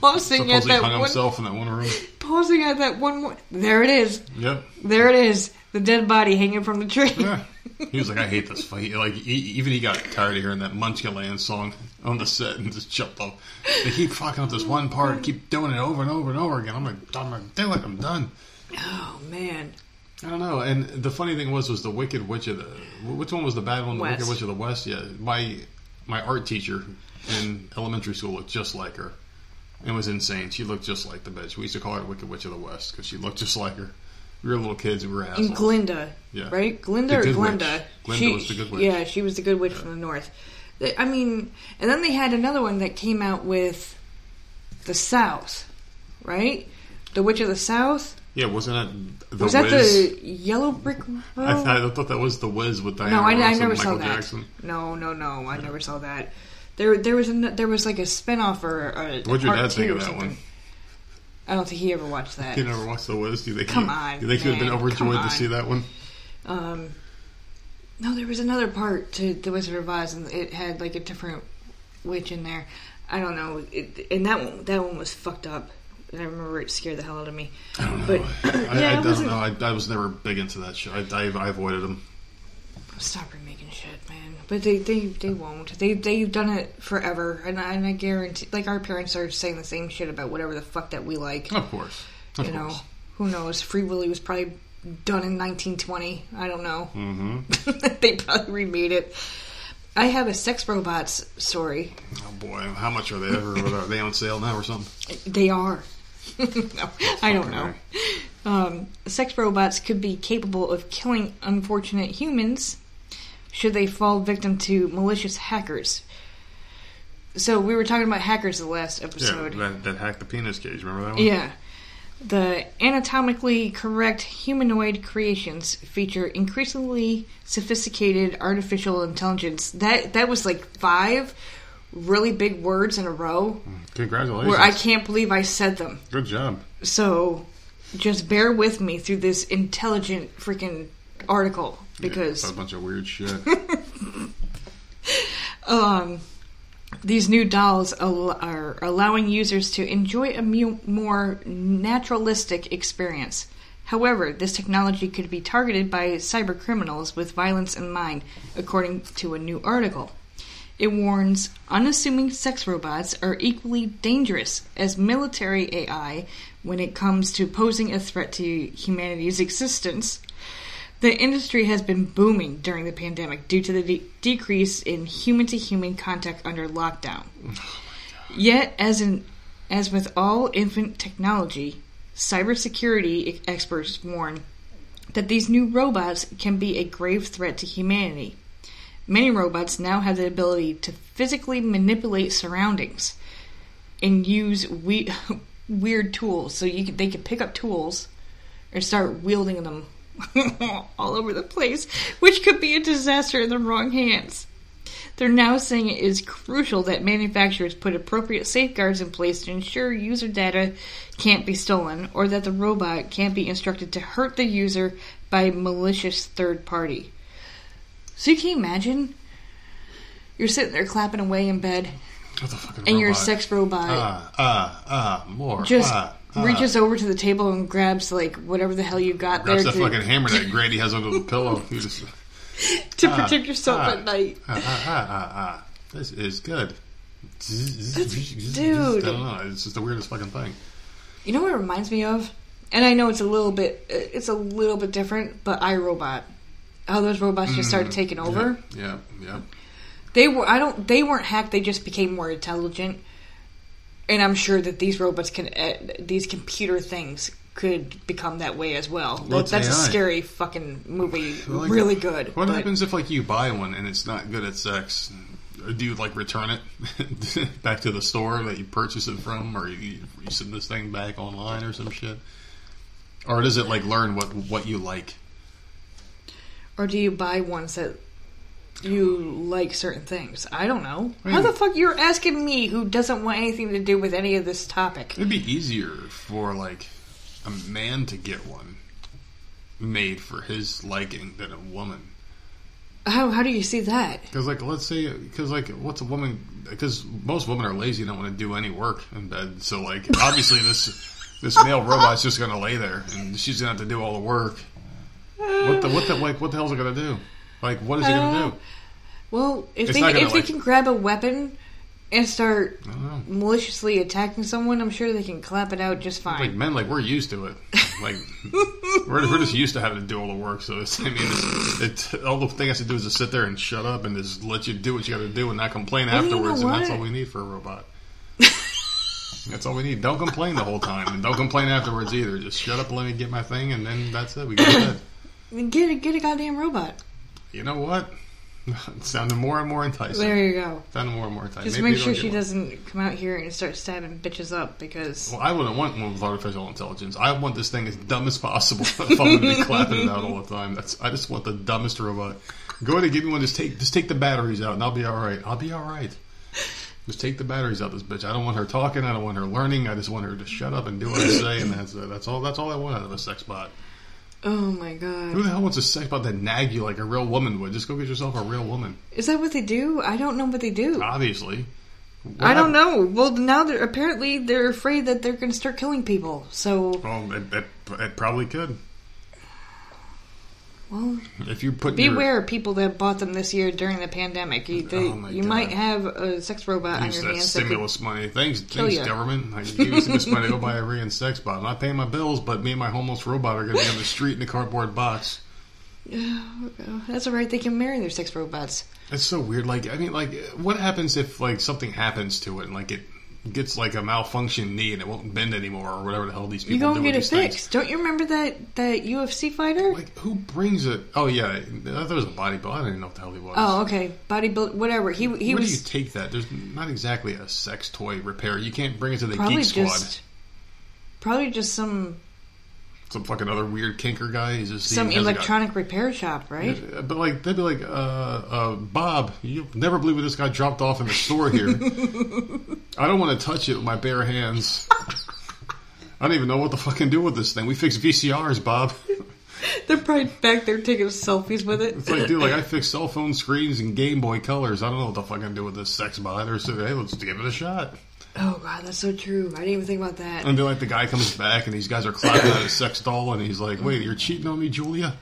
Speaker 2: pausing at that
Speaker 1: hung
Speaker 2: one,
Speaker 1: himself in that one room.
Speaker 2: pausing at that one. There it is.
Speaker 1: Yep.
Speaker 2: There it is. The dead body hanging from the tree.
Speaker 1: Yeah. He was like, I hate this fight. Like, he, even he got tired of hearing that Munchkinland song on the set and just jumped off. They keep fucking up this one part, keep doing it over and over and over again. I'm like, I'm gonna do it. I'm done.
Speaker 2: Oh man.
Speaker 1: I don't know. And the funny thing was, was the Wicked Witch of the. Which one was the bad one? The
Speaker 2: West.
Speaker 1: Wicked Witch of the West. Yeah, my my art teacher in elementary school looked just like her. It was insane. She looked just like the bitch. We used to call her Wicked Witch of the West because she looked just like her. We were little kids. We were assholes.
Speaker 2: And Glinda.
Speaker 1: Yeah.
Speaker 2: Right? Glinda or
Speaker 1: good
Speaker 2: Glenda?
Speaker 1: witch. Glinda was the good witch.
Speaker 2: Yeah, she was the good witch from the north. I mean, and then they had another one that came out with the South, right? The Witch of the South.
Speaker 1: Yeah, wasn't that the
Speaker 2: Was that
Speaker 1: Wiz?
Speaker 2: the Yellow Brick Road?
Speaker 1: I, th- I thought that was the Wiz with Diana
Speaker 2: no, I, I never
Speaker 1: Michael
Speaker 2: saw that.
Speaker 1: Jackson.
Speaker 2: No, no, no, I never saw that. There, there was an, there was like a spinoff or a
Speaker 1: What'd your dad think of that one?
Speaker 2: I don't think he ever watched that.
Speaker 1: You never watched the Wiz? Do you think?
Speaker 2: Come
Speaker 1: you,
Speaker 2: on,
Speaker 1: Do you think you would have been overjoyed to see that one?
Speaker 2: Um, no, there was another part to The Wizard of Oz, and it had like a different witch in there. I don't know, it, and that one that one was fucked up. And I remember it scared the hell out of me.
Speaker 1: I don't know.
Speaker 2: But
Speaker 1: I,
Speaker 2: yeah,
Speaker 1: I
Speaker 2: it
Speaker 1: don't know. I, I was never big into that shit. I, I, I avoided them.
Speaker 2: Stop remaking shit, man. But they they they won't. They they've done it forever, and I, and I guarantee, like our parents are saying the same shit about whatever the fuck that we like.
Speaker 1: Of course. Of
Speaker 2: you know, who knows? Free Willy was probably done in 1920. I don't know.
Speaker 1: Mm-hmm.
Speaker 2: they probably remade it. I have a sex robots story.
Speaker 1: Oh boy, how much are they ever? Are they on sale now or something?
Speaker 2: They are. no, I don't know. Um, sex robots could be capable of killing unfortunate humans should they fall victim to malicious hackers. So we were talking about hackers the last
Speaker 1: Yeah,
Speaker 2: episode.
Speaker 1: that, that hacked the penis cage. Remember that one?
Speaker 2: Yeah. The anatomically correct humanoid creations feature increasingly sophisticated artificial intelligence. That that was like five really big words in a row
Speaker 1: Congratulations.
Speaker 2: where I can't believe I said them.
Speaker 1: Good job.
Speaker 2: So just bear with me through this intelligent freaking article
Speaker 1: Yeah,
Speaker 2: because
Speaker 1: a bunch of weird shit.
Speaker 2: um, these new dolls al- are allowing users to enjoy a mu- more naturalistic experience. However, this technology could be targeted by cyber criminals with violence in mind, according to a new article. It warns unassuming sex robots are equally dangerous as military AI when it comes to posing a threat to humanity's existence. The industry has been booming during the pandemic due to the de- decrease in human to human contact under lockdown. Oh, Yet, as in as with all infant technology, cybersecurity experts warn that these new robots can be a grave threat to humanity. Many robots now have the ability to physically manipulate surroundings and use we- weird tools. So you they can pick up tools and start wielding them all over the place, which could be a disaster in the wrong hands. They're now saying it is crucial that manufacturers put appropriate safeguards in place to ensure user data can't be stolen or that the robot can't be instructed to hurt the user by a malicious third party. So you can imagine you're sitting there clapping away in bed
Speaker 1: What the fucking
Speaker 2: and your sex robot
Speaker 1: Ah, ah, ah, more.
Speaker 2: just
Speaker 1: ah, ah.
Speaker 2: reaches over to the table and grabs like whatever the hell you got
Speaker 1: Grabs
Speaker 2: there
Speaker 1: that
Speaker 2: to,
Speaker 1: fucking hammer that Grady has under the pillow. Just,
Speaker 2: to
Speaker 1: ah,
Speaker 2: protect yourself
Speaker 1: ah,
Speaker 2: at night.
Speaker 1: Ah. This is good.
Speaker 2: dude.
Speaker 1: I don't know. It's just the weirdest fucking thing.
Speaker 2: You know what it reminds me of? And I know it's a little bit it's a little bit different, but iRobot. How those robots just started taking over.
Speaker 1: Yeah, yeah.
Speaker 2: They were I don't they weren't hacked, they just became more intelligent. And I'm sure that these robots can uh, these computer things could become that way as well.
Speaker 1: Well,
Speaker 2: That- that's a scary fucking movie.
Speaker 1: Like,
Speaker 2: really good.
Speaker 1: What
Speaker 2: but-
Speaker 1: happens if like you buy one and it's not good at sex? Do you like return it back to the store that you purchased it from, or you, you send this thing back online or some shit? Or does it like learn what what you like?
Speaker 2: Or do you buy ones that you like certain things? I don't know.
Speaker 1: I
Speaker 2: How
Speaker 1: hmm.
Speaker 2: the fuck you're asking me who doesn't want anything to do with any of this topic?
Speaker 1: It'd be easier for like a man to get one made for his liking than a woman.
Speaker 2: How how do you see that?
Speaker 1: Because like, let's say, because like, what's a woman? Because most women are lazy, and don't want to do any work in bed. So like, obviously this this male robot's just gonna lay there, and she's gonna have to do all the work. What the what the like? What the hell's it gonna do? Like, what is it gonna
Speaker 2: Uh,
Speaker 1: do?
Speaker 2: Well, if
Speaker 1: It's
Speaker 2: they if they
Speaker 1: like-
Speaker 2: can grab a weapon and start
Speaker 1: I don't know.
Speaker 2: maliciously attacking someone, I'm sure they can clap it out just fine.
Speaker 1: Like men, like we're used to it. Like we're, we're just used to having to do all the work. So it's, I mean, it's, it, all the thing has to do is just sit there and shut up and just let you do what you got to do and not complain
Speaker 2: Well, you know
Speaker 1: afterwards. And that's all we need for a robot. that's all we need. Don't complain the whole time, and don't complain afterwards either. Just shut up and let me get my thing, and then that's it. We go to bed.
Speaker 2: Get a get a goddamn robot.
Speaker 1: You know what? It sounded more and more enticing.
Speaker 2: There you go.
Speaker 1: Sounded more and more enticing.
Speaker 2: Just
Speaker 1: Maybe
Speaker 2: make sure she
Speaker 1: one.
Speaker 2: doesn't come out here and start stabbing bitches up because
Speaker 1: Well, I wouldn't want one with artificial intelligence. I want this thing as dumb as possible. if I'm going to be clapping it out all the time, that's I just want the dumbest robot. Go ahead and give me one. Just take just take the batteries out, and I'll be all right. I'll be all right. Just take the batteries out, this bitch. I don't want her talking. I don't want her learning. I just want her to shut up and do what I say, and that's it. That's all. That's all I want out of a sex bot.
Speaker 2: Oh my god!
Speaker 1: Who the hell wants a sex bot that nag you like a real woman would? Just go get yourself a real woman.
Speaker 2: is that what they do? I don't know what they do.
Speaker 1: Obviously.
Speaker 2: I don't know. Well, now they're apparently they're afraid that they're going to start killing people. So,
Speaker 1: Well, it, it, it probably could.
Speaker 2: Well,
Speaker 1: If you put your,
Speaker 2: beware people that bought them this year during the pandemic. You, they,
Speaker 1: Oh
Speaker 2: you
Speaker 1: God.
Speaker 2: might have a sex robot on your
Speaker 1: that
Speaker 2: hands. that
Speaker 1: stimulus money. Thanks, thanks, government. I use this money to go buy a Rian sex bot. I'm not paying my bills, but me and my homeless robot are going to be on the street in a cardboard box.
Speaker 2: That's all right. They can marry their sex robots.
Speaker 1: It's so weird. Like, I mean, like, what happens if like something happens to it and like it gets like a malfunction knee and it won't bend anymore or whatever the hell these people
Speaker 2: You go
Speaker 1: do
Speaker 2: get it fixed. Don't you remember that that UFC fighter?
Speaker 1: Like, who brings it? Oh yeah, I thought it was a bodybuilder. I didn't even know what the hell he was.
Speaker 2: Oh, okay. Bodybuild, whatever. He he
Speaker 1: Where do you take that? There's not exactly a sex toy repair. You can't bring it to the
Speaker 2: probably
Speaker 1: Geek Squad.
Speaker 2: just probably just some
Speaker 1: Some fucking other weird kinker guy. He's just
Speaker 2: some electronic repair shop, right?
Speaker 1: Yeah, But like they'd be like, uh, uh, Bob, you'll never believe what this guy dropped off in the store here. I don't want to touch it with my bare hands. I don't even know what the fuck to fucking do with this thing. We fix VCRs, Bob.
Speaker 2: They're probably back there taking selfies with it.
Speaker 1: It's like, dude, like I fix cell phone screens and Game Boy Colors. I don't know what the fuck I can do with this sex bot. Or so, hey, let's give it a shot.
Speaker 2: Oh god, that's so true. I didn't even think about that.
Speaker 1: And then like the guy comes back and these guys are clapping at a sex doll and he's like, wait, you're cheating on me, Julia?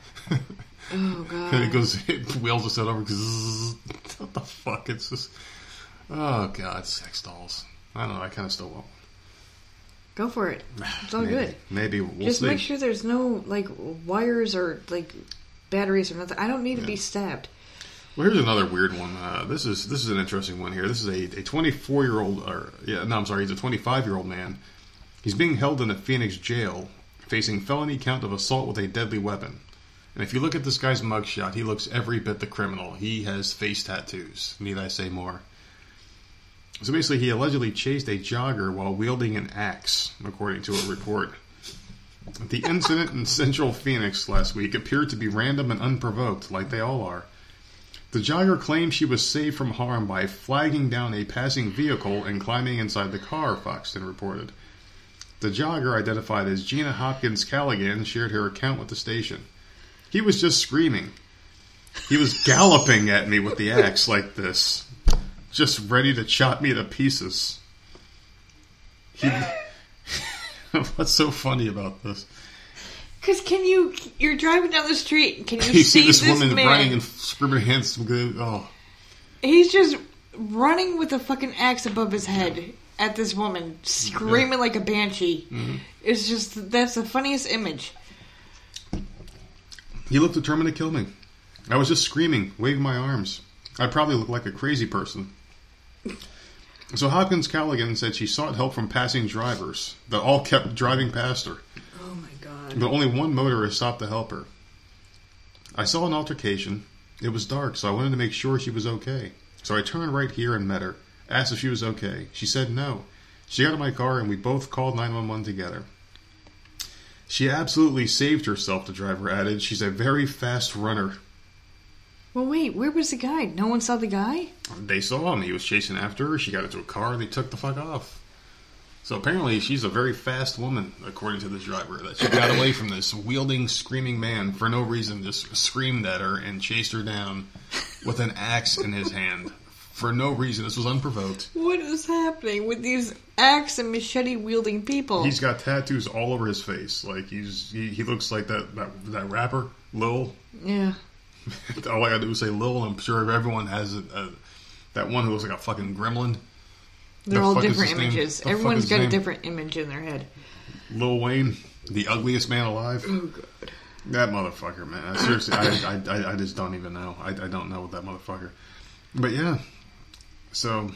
Speaker 2: Oh god.
Speaker 1: And it goes, it wheels us over. Zzz. What the fuck? It's just, oh god, sex dolls. I don't know. I kind of still won't.
Speaker 2: Go for it. It's all
Speaker 1: maybe,
Speaker 2: good.
Speaker 1: Maybe we'll
Speaker 2: Just
Speaker 1: see.
Speaker 2: make sure there's no like wires or like batteries or nothing. I don't need to be stabbed.
Speaker 1: Well, here's another weird one. Uh, this is this is an interesting one here. This is a, a 24 year old, or yeah, no, I'm sorry, he's a 25 year old man. He's being held in a Phoenix jail, facing felony count of assault with a deadly weapon. And if you look at this guy's mugshot, he looks every bit the criminal. He has face tattoos. Need I say more? So basically, he allegedly chased a jogger while wielding an axe, according to a report. The incident in central Phoenix last week appeared to be random and unprovoked, like they all are. The jogger claimed she was saved from harm by flagging down a passing vehicle and climbing inside the car, Fox 10 reported. The jogger, identified as Gina Hopkins Callaghan, shared her account with the station. He was just screaming. He was galloping at me with the axe like this, just ready to chop me to pieces. He, what's so funny about this?
Speaker 2: Cause can you? You're driving down the street. Can you,
Speaker 1: You see this
Speaker 2: this
Speaker 1: woman
Speaker 2: man?
Speaker 1: running and screaming hands. Oh,
Speaker 2: He's just running with a fucking axe above his head at this woman, screaming like a banshee.
Speaker 1: Mm-hmm.
Speaker 2: It's just that's the funniest image.
Speaker 1: He looked determined to kill me. I was just screaming, waving my arms. I probably looked like a crazy person. So Hopkins Callaghan said she sought help from passing drivers that all kept driving past her. But only one motorist stopped to help her. I saw an altercation. It was dark, so I wanted to make sure she was okay. So I turned right here and met her, asked if she was okay. She said no. She got in my car and we both called 911 together. She absolutely saved herself, the driver added. She's a very fast runner.
Speaker 2: Well, wait. Where was the guy? No one saw the guy.
Speaker 1: They saw him. He was chasing after her. She got into a car and they took the fuck off. So apparently, she's a very fast woman, according to this driver. That she got away from this wielding, screaming man for no reason. Just screamed at her and chased her down with an axe in his hand for no reason. This was unprovoked.
Speaker 2: What is happening with these axe and machete wielding people?
Speaker 1: He's got tattoos all over his face. Like he's he, he looks like that, that that rapper Lil.
Speaker 2: yeah.
Speaker 1: all I gotta do is say Lil. I'm sure everyone has a, a, that one who looks like a fucking gremlin.
Speaker 2: They're
Speaker 1: The
Speaker 2: all different images. Everyone's got a different image in their head.
Speaker 1: Lil Wayne, the ugliest man alive.
Speaker 2: Oh god.
Speaker 1: That motherfucker, man. Seriously, I, I, I, I just don't even know. I, I don't know that motherfucker. But yeah, so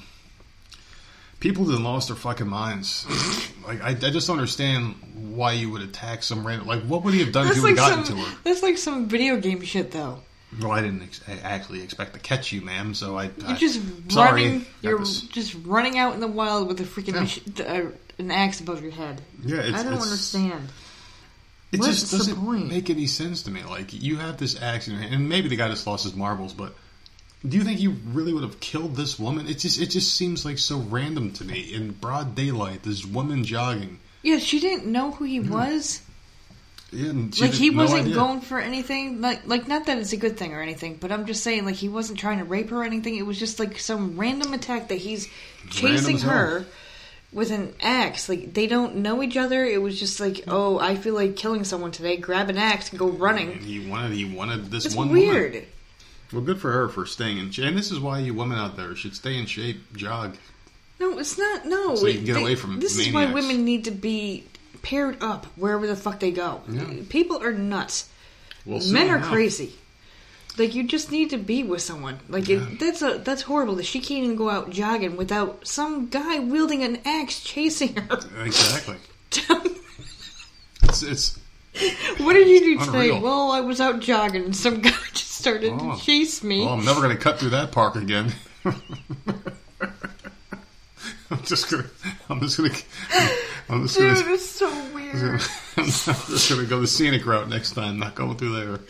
Speaker 1: people that lost their fucking minds. Like I, I just don't understand why you would attack some random. Like, what would he have done if
Speaker 2: That's
Speaker 1: you would
Speaker 2: like
Speaker 1: have gotten
Speaker 2: some.
Speaker 1: to her?
Speaker 2: That's like some video game shit, though.
Speaker 1: Well, I didn't ex- actually expect to catch you, ma'am. So I,
Speaker 2: You're
Speaker 1: I
Speaker 2: just
Speaker 1: sorry.
Speaker 2: running. You're just running out in the wild with a freaking
Speaker 1: Yeah.
Speaker 2: mach- uh, an axe above your head.
Speaker 1: yeah. It's,
Speaker 2: I don't
Speaker 1: it's,
Speaker 2: understand.
Speaker 1: It
Speaker 2: What's
Speaker 1: just
Speaker 2: the
Speaker 1: doesn't
Speaker 2: point?
Speaker 1: make any sense to me. Like you have this accident, and maybe the guy just lost his marbles, but do you think you really would have killed this woman? It just it just seems like so random to me. In broad daylight, this woman jogging.
Speaker 2: Yeah, she didn't know who he was.
Speaker 1: Yeah,
Speaker 2: like he wasn't
Speaker 1: idea.
Speaker 2: going for anything. Like like not that it's a good thing or anything, but I'm just saying like he wasn't trying to rape her or anything. It was just like some random attack that he's chasing
Speaker 1: hell.
Speaker 2: her with an axe. Like they don't know each other. It was just like, oh, I feel like killing someone today. Grab an axe and go
Speaker 1: And
Speaker 2: running.
Speaker 1: he wanted he wanted this
Speaker 2: It's
Speaker 1: one
Speaker 2: weird.
Speaker 1: woman. Well, good for her for staying in shape. And this is why you women out there should stay in shape, jog.
Speaker 2: No, it's not. No,
Speaker 1: So you can get away from
Speaker 2: This is why women need to be paired up wherever the fuck they go.
Speaker 1: Yeah.
Speaker 2: People are nuts.
Speaker 1: Well,
Speaker 2: Men are crazy. Like you just need to be with someone. Like it, that's a that's horrible that she can't even go out jogging without some guy wielding an axe chasing her.
Speaker 1: Exactly. It's, it's
Speaker 2: what did you do today?
Speaker 1: Unreal.
Speaker 2: Well, I was out jogging and some guy just started
Speaker 1: Oh.
Speaker 2: to chase me.
Speaker 1: well, I'm never going to cut through that park again. I'm just gonna. I'm just gonna. I'm just
Speaker 2: Dude,
Speaker 1: gonna.
Speaker 2: it's so weird.
Speaker 1: I'm just gonna go the scenic route next time. Not going through there.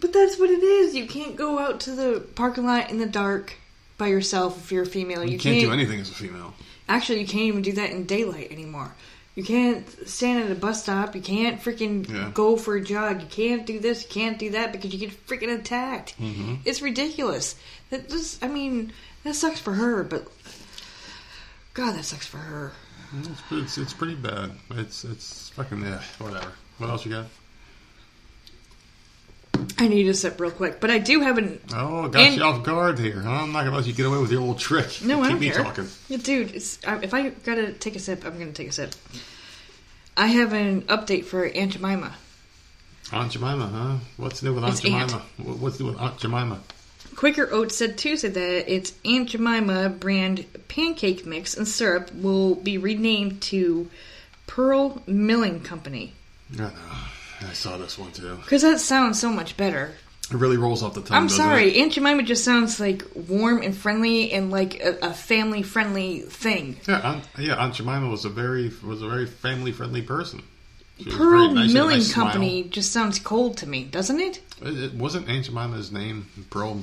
Speaker 2: But that's what it is. You can't go out to the parking lot in the dark by yourself if you're a female.
Speaker 1: You, can't, do anything as a female.
Speaker 2: Actually, you can't even do that in daylight anymore. You can't stand at a bus stop. You can't freaking
Speaker 1: Yeah.
Speaker 2: go for a jog. You can't do this. You can't do that because you get freaking attacked.
Speaker 1: Mm-hmm.
Speaker 2: It's ridiculous. That this, I mean, that sucks for her, but God, that sucks for her.
Speaker 1: It's, it's, it's pretty bad. It's it's fucking yeah. Whatever. What else you got?
Speaker 2: I need to sip real quick, but I do have an.
Speaker 1: Oh, got
Speaker 2: And-
Speaker 1: you off guard here. Huh? I'm not gonna let you get away with your old trick.
Speaker 2: No,
Speaker 1: Keep
Speaker 2: I don't keep
Speaker 1: me
Speaker 2: care.
Speaker 1: talking.
Speaker 2: Dude, if I gotta take a sip, I'm gonna take a sip. I have an update for Aunt Jemima.
Speaker 1: Aunt Jemima, huh? What's new with Aunt
Speaker 2: It's
Speaker 1: Jemima? What- What's new with Aunt Jemima?
Speaker 2: Quaker Oats said Tuesday that its Aunt Jemima brand pancake mix and syrup will be renamed to Pearl Milling Company.
Speaker 1: I know. I saw this one too.
Speaker 2: Because that sounds so much better.
Speaker 1: It really rolls off the tongue.
Speaker 2: I'm sorry,
Speaker 1: It?
Speaker 2: Aunt Jemima just sounds like warm and friendly and like a, a family friendly thing.
Speaker 1: Yeah, Aunt, yeah. Aunt Jemima was a very was a very family friendly person. She
Speaker 2: Pearl
Speaker 1: nice, she had a
Speaker 2: Milling
Speaker 1: nice smile.
Speaker 2: Company just sounds cold to me, doesn't it?
Speaker 1: It, it wasn't Aunt Jemima's name Pearl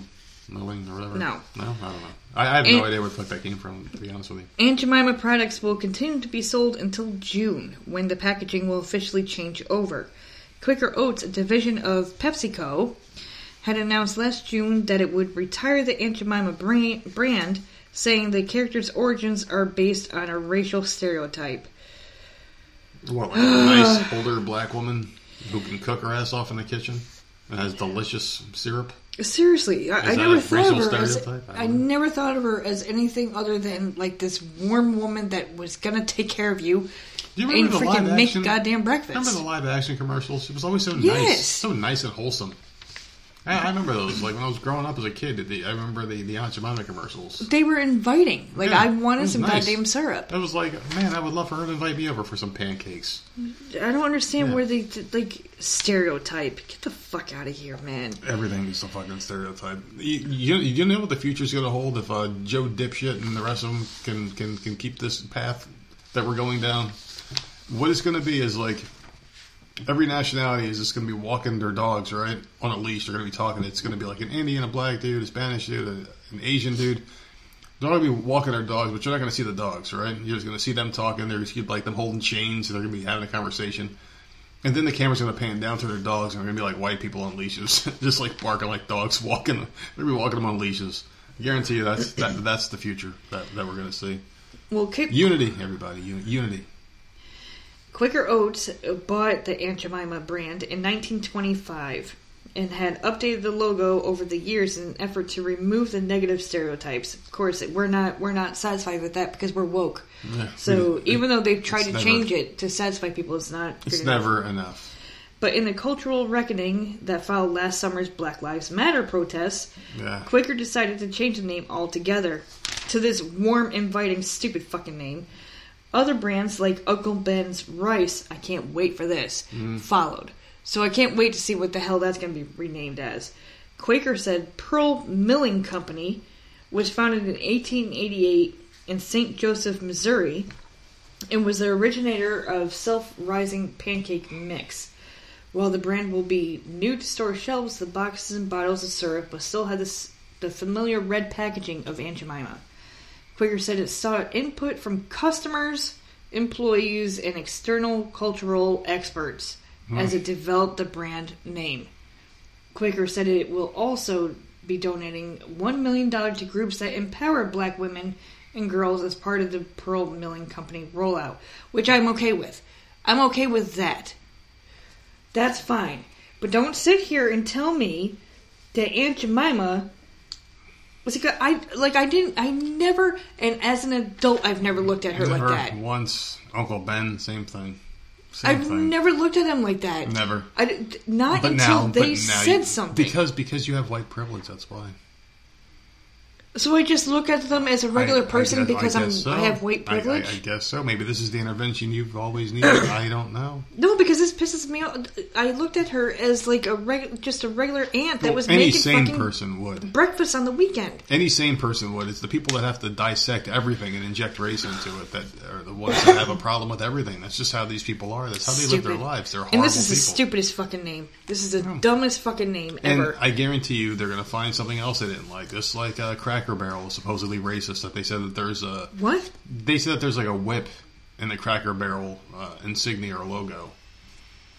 Speaker 1: Milling or whatever.
Speaker 2: No.
Speaker 1: no, I don't know. I, I have
Speaker 2: Aunt-
Speaker 1: no idea where the fuck that came from. To be honest with you.
Speaker 2: Aunt Jemima products will continue to be sold until June, when the packaging will officially change over. Quaker Oats, a division of PepsiCo, had announced last June that it would retire the Aunt Jemima brand, saying the character's origins are based on a racial stereotype.
Speaker 1: What, like a nice older black woman who can cook her ass off in the kitchen and has delicious syrup.
Speaker 2: Seriously, I, I never thought of her as?
Speaker 1: I
Speaker 2: I never thought of her as anything other than like this warm woman that was gonna take care of you
Speaker 1: Do you
Speaker 2: and
Speaker 1: remember the
Speaker 2: freaking
Speaker 1: live
Speaker 2: make
Speaker 1: action?
Speaker 2: goddamn breakfast.
Speaker 1: Remember the live action commercials? It was always so nice, so nice and wholesome. I, I remember those. Like when I was growing up as a kid, the, I remember the the Aunt Jemima commercials.
Speaker 2: They were inviting. Like
Speaker 1: Yeah,
Speaker 2: I
Speaker 1: it
Speaker 2: wanted
Speaker 1: was
Speaker 2: some
Speaker 1: nice.
Speaker 2: goddamn syrup.
Speaker 1: I was like, man, I would love for her to invite me over for some pancakes.
Speaker 2: I don't understand
Speaker 1: Yeah.
Speaker 2: where they like stereotype. Get the fuck out of here, man.
Speaker 1: Everything is a fucking stereotype. You, you, you know what the future's going to hold if uh, Joe Dipshit and the rest of them can, can, can keep this path that we're going down? What it's going to be is like every nationality is just going to be walking their dogs, right? On a leash. They're going to be talking. It's going to be like an Indian, a black dude, a Spanish dude, a, an Asian dude. They're going to be walking their dogs, but you're not going to see the dogs, right? You're just going to see them talking. They're just gonna, like them holding chains. And they're going to be having a conversation. And then the camera's going to pan down to their dogs, and they're going to be like white people on leashes, just like barking like dogs walking. They're going to be walking them on leashes. I guarantee you that's that, that's the future that, that we're going to see.
Speaker 2: Well, Ki-
Speaker 1: Unity, everybody. Uni- Unity.
Speaker 2: Quaker Oats bought the Aunt Jemima brand in 1925 and had updated the logo over the years in an effort to remove the negative stereotypes. Of course, we're not we're not satisfied with that because we're woke.
Speaker 1: Yeah,
Speaker 2: So
Speaker 1: it-
Speaker 2: even though they've tried to
Speaker 1: never-
Speaker 2: change it to satisfy people, it's not.
Speaker 1: It's
Speaker 2: enough.
Speaker 1: never enough.
Speaker 2: But in the cultural reckoning that followed last summer's Black Lives Matter protests,
Speaker 1: Yeah.
Speaker 2: Quaker decided to change the name altogether to this warm, inviting, stupid fucking name. Other brands like Uncle Ben's Rice, I can't wait for this, mm-hmm. followed. So I can't wait to see what the hell that's going to be renamed as. Quaker said Pearl Milling Company was founded in 1888 in St. Joseph, Missouri, and was the originator of self-rising pancake mix. While the brand will be new to store shelves, the boxes and bottles of syrup will still have this, the familiar red packaging of Aunt Jemima. Quaker said it sought input from customers, employees, and external cultural experts as it developed the brand name. Quaker said it will also be donating $1 million to groups that empower black women and girls as part of the Pearl Milling Company rollout, which I'm okay with. I'm okay with that. That's fine. But don't sit here and tell me that Aunt Jemima was like I like I didn't I never and as an adult I've never looked at her
Speaker 1: Never
Speaker 2: like that.
Speaker 1: once. Uncle Ben, same thing. Same
Speaker 2: I've
Speaker 1: thing.
Speaker 2: never looked at him like that.
Speaker 1: Never.
Speaker 2: I not
Speaker 1: But
Speaker 2: until
Speaker 1: now,
Speaker 2: they
Speaker 1: now
Speaker 2: said
Speaker 1: you,
Speaker 2: something.
Speaker 1: because because you have white privilege. That's why.
Speaker 2: So I just look at them as a regular
Speaker 1: I- I
Speaker 2: person
Speaker 1: guess-
Speaker 2: because
Speaker 1: I
Speaker 2: I'm
Speaker 1: so.
Speaker 2: I have white
Speaker 1: I- I-
Speaker 2: privilege.
Speaker 1: I, guess so. Maybe this is the intervention you've always needed. I don't know.
Speaker 2: no, because this pisses me off. I looked at her as like a reg- just a regular aunt that
Speaker 1: Well,
Speaker 2: was
Speaker 1: any
Speaker 2: making
Speaker 1: sane
Speaker 2: fucking
Speaker 1: person would.
Speaker 2: breakfast on the weekend.
Speaker 1: Any sane person would. It's the people that have to dissect everything and inject race into it that are the ones that have a problem with everything. That's just how these people are. That's how they live their lives. They're horrible
Speaker 2: And this is the stupidest fucking name. This is the dumbest fucking name
Speaker 1: And
Speaker 2: ever.
Speaker 1: I guarantee you, they're going to find something else they didn't like. Just like uh, Cracker Barrel is supposedly racist. That they said that there's a
Speaker 2: what?
Speaker 1: they said that there's like a whip in the Cracker Barrel uh, insignia or logo.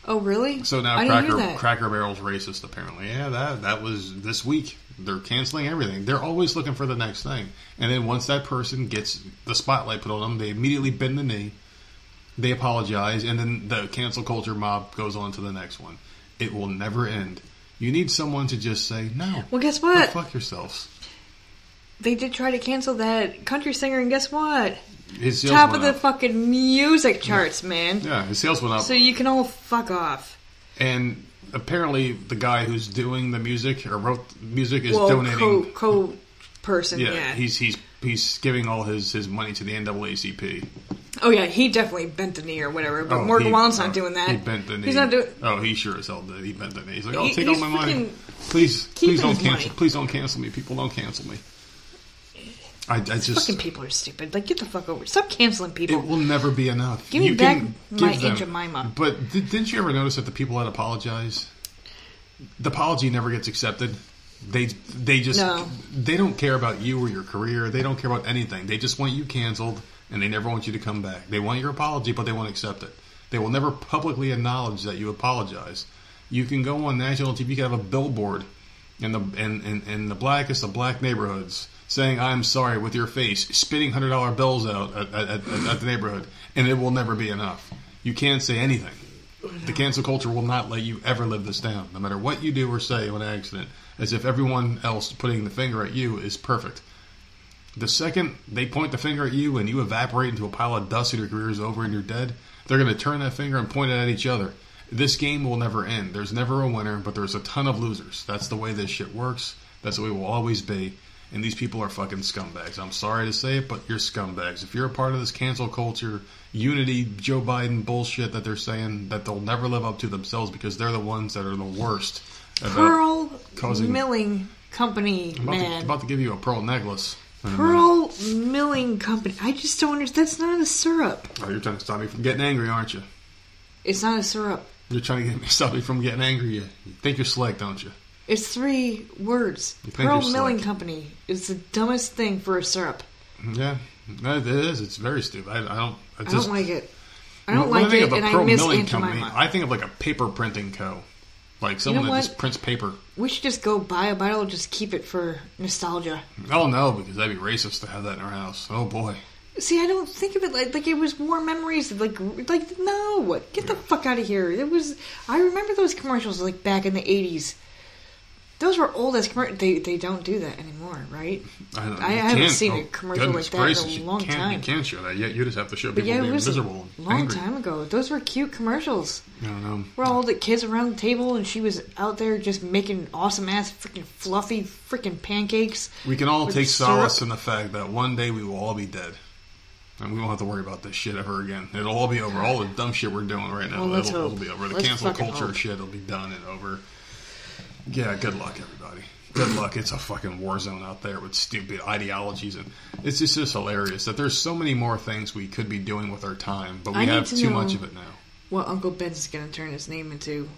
Speaker 2: Oh really?
Speaker 1: So now
Speaker 2: I
Speaker 1: Cracker. Cracker Barrel's racist. Apparently, yeah. That that was this week. They're canceling everything. They're always looking for the next thing. And then once that person gets the spotlight put on them, they immediately bend the knee. They apologize, and then the cancel culture mob goes on to the next one. It will never end. You need someone to just say no.
Speaker 2: Well, guess what?
Speaker 1: fuck yourselves.
Speaker 2: They did try to cancel that country singer, and guess what?
Speaker 1: His sales
Speaker 2: Top
Speaker 1: went
Speaker 2: of the
Speaker 1: up.
Speaker 2: fucking music charts, man.
Speaker 1: yeah, his sales went up.
Speaker 2: So you can all fuck off.
Speaker 1: and apparently, the guy who's doing the music or wrote the music is
Speaker 2: well,
Speaker 1: donating.
Speaker 2: co co person,
Speaker 1: yeah,
Speaker 2: yeah.
Speaker 1: he's he's he's giving all his his money to the NAACP.
Speaker 2: oh yeah, he definitely bent the knee or whatever. But
Speaker 1: Oh,
Speaker 2: Morgan
Speaker 1: he-
Speaker 2: Wallen's
Speaker 1: oh,
Speaker 2: not doing that.
Speaker 1: He bent the knee.
Speaker 2: He's not doing.
Speaker 1: Oh, he sure as hell did. He bent the knee. He's like, "Oh,
Speaker 2: He-
Speaker 1: take all
Speaker 2: he's
Speaker 1: my money.
Speaker 2: freaking
Speaker 1: Please, please don't
Speaker 2: his
Speaker 1: cancel.
Speaker 2: money.
Speaker 1: Please don't cancel me. People don't cancel me." I, I just
Speaker 2: Fucking people are stupid. Like, get the fuck over. Stop canceling people.
Speaker 1: it will never be enough.
Speaker 2: Give me
Speaker 1: You
Speaker 2: back my Aunt Jemima.
Speaker 1: But did, didn't you ever notice that the people that apologize, the apology never gets accepted. They they just
Speaker 2: No.
Speaker 1: they don't care about you or your career. They don't care about anything. They just want you canceled, and they never want you to come back. They want your apology, but they won't accept it. They will never publicly acknowledge that you apologize. You can go on national TV. You can have a billboard in the in, in, in the blackest of black neighborhoods saying "I'm sorry" with your face, spitting hundred dollar bills out at, at, at, at the neighborhood, and it will never be enough. You can't say anything. The cancel culture will not let you ever live this down, no matter what you do or say on accident, as if everyone else putting the finger at you is perfect. The second they point the finger at you and you evaporate into a pile of dust and your career is over and you're dead, they're going to turn that finger and point it at each other. This game will never end. There's never a winner, but there's a ton of losers. That's the way this shit works. That's the way it will always be. And these people are fucking scumbags. I'm sorry to say it, but you're scumbags. If you're a part of this cancel culture, unity, Joe Biden bullshit that they're saying that they'll never live up to themselves because they're the ones that are the worst. about-
Speaker 2: Pearl
Speaker 1: causing-
Speaker 2: Milling Company,
Speaker 1: I'm about, to,
Speaker 2: man.
Speaker 1: about to give you a pearl necklace. in a minute.
Speaker 2: Pearl Milling Company. I just don't understand. That's not a syrup.
Speaker 1: Oh, you're trying to stop me from getting angry, aren't you?
Speaker 2: It's not a syrup.
Speaker 1: You're trying to get me stop me from getting angry. You think you're slick, don't you?
Speaker 2: It's three words.
Speaker 1: You
Speaker 2: Pearl Milling
Speaker 1: slick.
Speaker 2: Company is the dumbest thing for a syrup.
Speaker 1: Yeah, it is. It's very stupid. I, I don't. I
Speaker 2: I don't like it. I don't like
Speaker 1: think
Speaker 2: it,
Speaker 1: of a
Speaker 2: I miss
Speaker 1: milling company, I think of like a paper printing co. Like someone
Speaker 2: know
Speaker 1: that just prints paper.
Speaker 2: We should just go buy a bottle, just keep it for nostalgia.
Speaker 1: Oh no, because that'd be racist to have that in our house. Oh boy.
Speaker 2: See, I don't think of it like like it was more memories. Like like no, get the fuck out of here. It was. I remember those commercials like back in the eighties. Those were old as commercials. They they don't do that anymore, right?
Speaker 1: I,
Speaker 2: I haven't seen a
Speaker 1: oh,
Speaker 2: commercial like that in a
Speaker 1: gracious,
Speaker 2: long time.
Speaker 1: You can't show that yet. You just have to show
Speaker 2: But
Speaker 1: people
Speaker 2: yeah, it
Speaker 1: being
Speaker 2: was
Speaker 1: miserable
Speaker 2: a long
Speaker 1: angry.
Speaker 2: time ago. Those were cute commercials.
Speaker 1: I don't know.
Speaker 2: Where all the kids around the table, and she was out there just making awesome ass freaking fluffy freaking pancakes.
Speaker 1: We can all take
Speaker 2: syrup.
Speaker 1: solace in the fact that one day we will all be dead. And we won't have to worry about this shit ever again. It'll all be over. All the dumb shit we're doing right now,
Speaker 2: Well,
Speaker 1: it'll, it'll be over. The
Speaker 2: Let's
Speaker 1: cancel culture
Speaker 2: hope.
Speaker 1: shit will be done and over. Yeah, good luck, everybody. Good luck. It's a fucking war zone out there with stupid ideologies, and it's just, just hilarious that there's so many more things we could be doing with our time, but we
Speaker 2: I
Speaker 1: have
Speaker 2: to
Speaker 1: too much of it now.
Speaker 2: What Uncle Ben's going to turn his name into,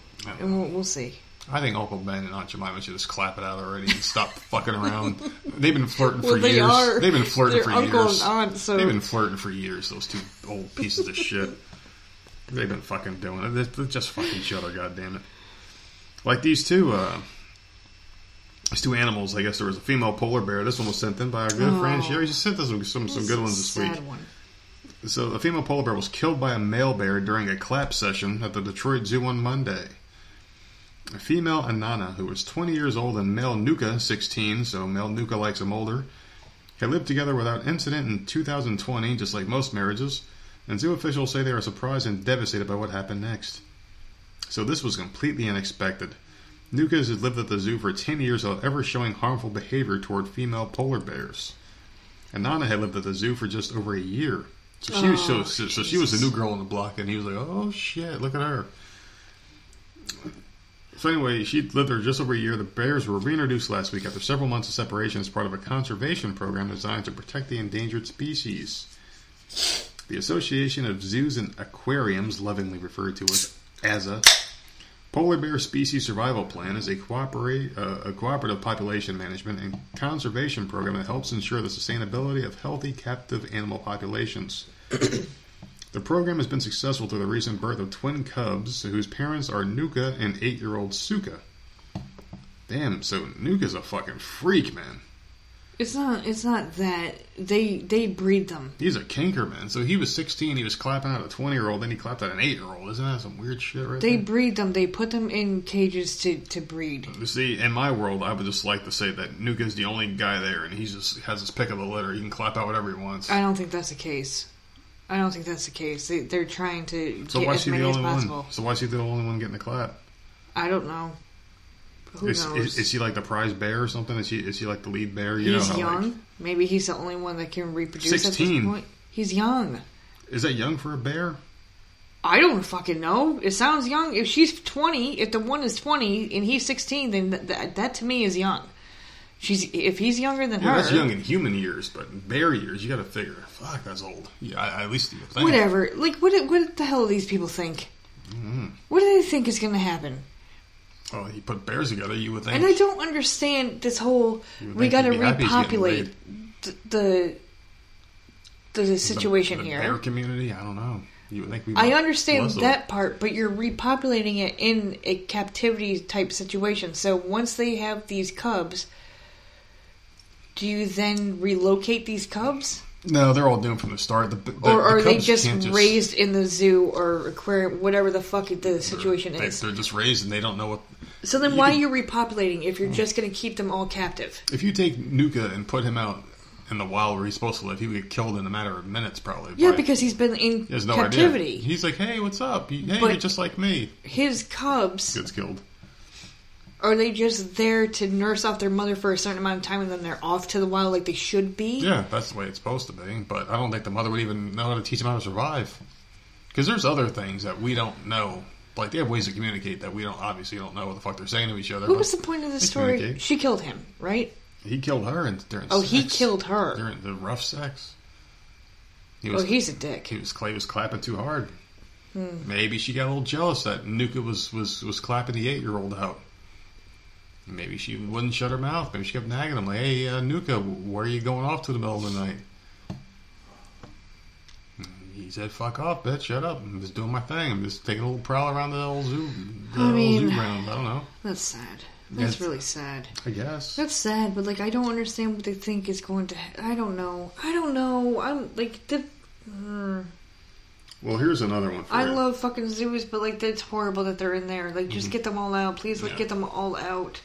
Speaker 2: and we'll, we'll see.
Speaker 1: I think Uncle Ben and Aunt Jemima should just clap it out already and stop fucking around. They've been flirting
Speaker 2: Well,
Speaker 1: for
Speaker 2: they
Speaker 1: years.
Speaker 2: are.
Speaker 1: They've been flirting
Speaker 2: They're
Speaker 1: for
Speaker 2: uncle
Speaker 1: years.
Speaker 2: and aunt, so-
Speaker 1: They've been flirting for years. Those two old pieces of shit. They've been fucking doing it. They, they just fucking each other. God damn it. Like these two. uh these two animals, I guess there was a female polar bear. This one was sent in by our good friend
Speaker 2: Oh.
Speaker 1: Sherry. She sent us some, some, some good ones this week.
Speaker 2: One.
Speaker 1: So the female polar bear was killed by a male bear during a clap session at the Detroit Zoo on Monday. A female Anana, who was 20 years old, and male Nuka, 16, so male Nuka likes him older, had lived together without incident in 2020, just like most marriages, and zoo officials say they are surprised and devastated by what happened next. So this was completely unexpected. Nukas had lived at the zoo for 10 years without ever showing harmful behavior toward female polar bears. And Nana had lived at the zoo for just over a year. So she was so,
Speaker 2: Oh,
Speaker 1: so, so she was the new girl on the block, and he was like, "Oh shit, look at her." So anyway, she lived there just over a year. The bears were reintroduced last week after several months of separation as part of a conservation program designed to protect the endangered species. The Association of Zoos and Aquariums, lovingly referred to as AZA, Polar Bear Species Survival Plan is a, uh, a cooperative population management and conservation program that helps ensure the sustainability of healthy captive animal populations. the program has been successful through the recent birth of twin cubs whose parents are Nuka and eight year old Suka. Damn, so Nuka's a fucking freak, man.
Speaker 2: It's not. It's not that they they breed them.
Speaker 1: He's a kinker, man. So he was 16, he was clapping out a 20 year old, then he clapped out an 8 year old. Isn't that some weird shit right
Speaker 2: They
Speaker 1: there?
Speaker 2: breed them. They put them in cages to to breed.
Speaker 1: You see, in my world, I would just like to say that Nuka's the only guy there, and he just has his pick of the litter. He can clap out whatever he wants.
Speaker 2: I don't think that's the case. I don't think that's the case. They, they're trying to
Speaker 1: so
Speaker 2: get
Speaker 1: why
Speaker 2: as
Speaker 1: he the
Speaker 2: many as
Speaker 1: only
Speaker 2: possible.
Speaker 1: one? So why is he the only one getting the clap?
Speaker 2: I don't know.
Speaker 1: Is, is, is he like the prize bear or something? Is he is he like the lead bear? You
Speaker 2: he's
Speaker 1: know
Speaker 2: young.
Speaker 1: Like,
Speaker 2: Maybe he's the only one that can reproduce at
Speaker 1: 16.
Speaker 2: this point. He's young.
Speaker 1: is that young for a bear?
Speaker 2: I don't fucking know. It sounds young. If she's 20, if the one is 20 and he's 16, then th- that, that to me is young. She's if he's younger than
Speaker 1: Yeah,
Speaker 2: her.
Speaker 1: that's young in human years, but bear years, you got to figure. Fuck, that's old. Yeah, I, at least you think.
Speaker 2: Whatever. Like what? What the hell do these people think?
Speaker 1: Mm-hmm.
Speaker 2: What do they think is going to happen?
Speaker 1: Oh, you put bears together, you would think.
Speaker 2: And I don't understand this whole. We got to
Speaker 1: he'd be happy he's getting
Speaker 2: repopulate the, the the situation
Speaker 1: the, the
Speaker 2: here.
Speaker 1: bear community. I don't know. You would think we.
Speaker 2: I understand that part, but you're repopulating it in a captivity type situation. So once they have these cubs, do you then relocate these cubs,
Speaker 1: No, they're all doomed from the start. The, the,
Speaker 2: or
Speaker 1: the
Speaker 2: are they
Speaker 1: Cubs
Speaker 2: just, raised in the zoo or aquarium, whatever the fuck the situation
Speaker 1: They,
Speaker 2: is?
Speaker 1: they're just raised and they don't know what.
Speaker 2: So then,
Speaker 1: you
Speaker 2: why
Speaker 1: could-
Speaker 2: are you repopulating if you're mm. just going to keep them all captive?
Speaker 1: If you take Nuka and put him out in the wild where he's supposed to live, he would get killed in a matter of minutes, probably.
Speaker 2: Yeah, because he's been in
Speaker 1: he no
Speaker 2: captivity.
Speaker 1: idea. He's like, "Hey, what's up? Hey,
Speaker 2: But-
Speaker 1: you're just like me."
Speaker 2: His cubs
Speaker 1: Gets killed.
Speaker 2: are they just there to nurse off their mother for a certain amount of time and then they're off to the wild like they should be?
Speaker 1: Yeah, that's the way it's supposed to be. But I don't think the mother would even know how to teach him how to survive. Because there's other things that we don't know. Like they have ways to communicate that we don't obviously don't know what the fuck they're saying to each other.
Speaker 2: What was the point of the story? She killed him, right?
Speaker 1: He killed her and during
Speaker 2: Oh, he killed her.
Speaker 1: during the rough sex. He
Speaker 2: Oh, he's a dick.
Speaker 1: he was Clay was clapping too hard.
Speaker 2: Hmm.
Speaker 1: Maybe she got a little jealous that Nuka was was was clapping the eight year old out. Maybe she wouldn't shut her mouth. Maybe she kept nagging him like, "Hey, uh, Nuka, where are you going off to the middle of the night?" Said, "Fuck off, bitch! Shut up! I'm just doing my thing. I'm just taking a little prowl around the old zoo, the
Speaker 2: I
Speaker 1: old
Speaker 2: mean-
Speaker 1: zoo grounds. I don't know.
Speaker 2: That's sad. That's really sad.
Speaker 1: I guess.
Speaker 2: That's sad, but like I don't understand what they think is going to. I don't know. I don't know. I'm like the. mm.
Speaker 1: Well, here's another one. For
Speaker 2: I
Speaker 1: you.
Speaker 2: love fucking zoos, but like it's horrible that they're in there. Like just get them all out, please. Like
Speaker 1: Yeah.
Speaker 2: get them all out.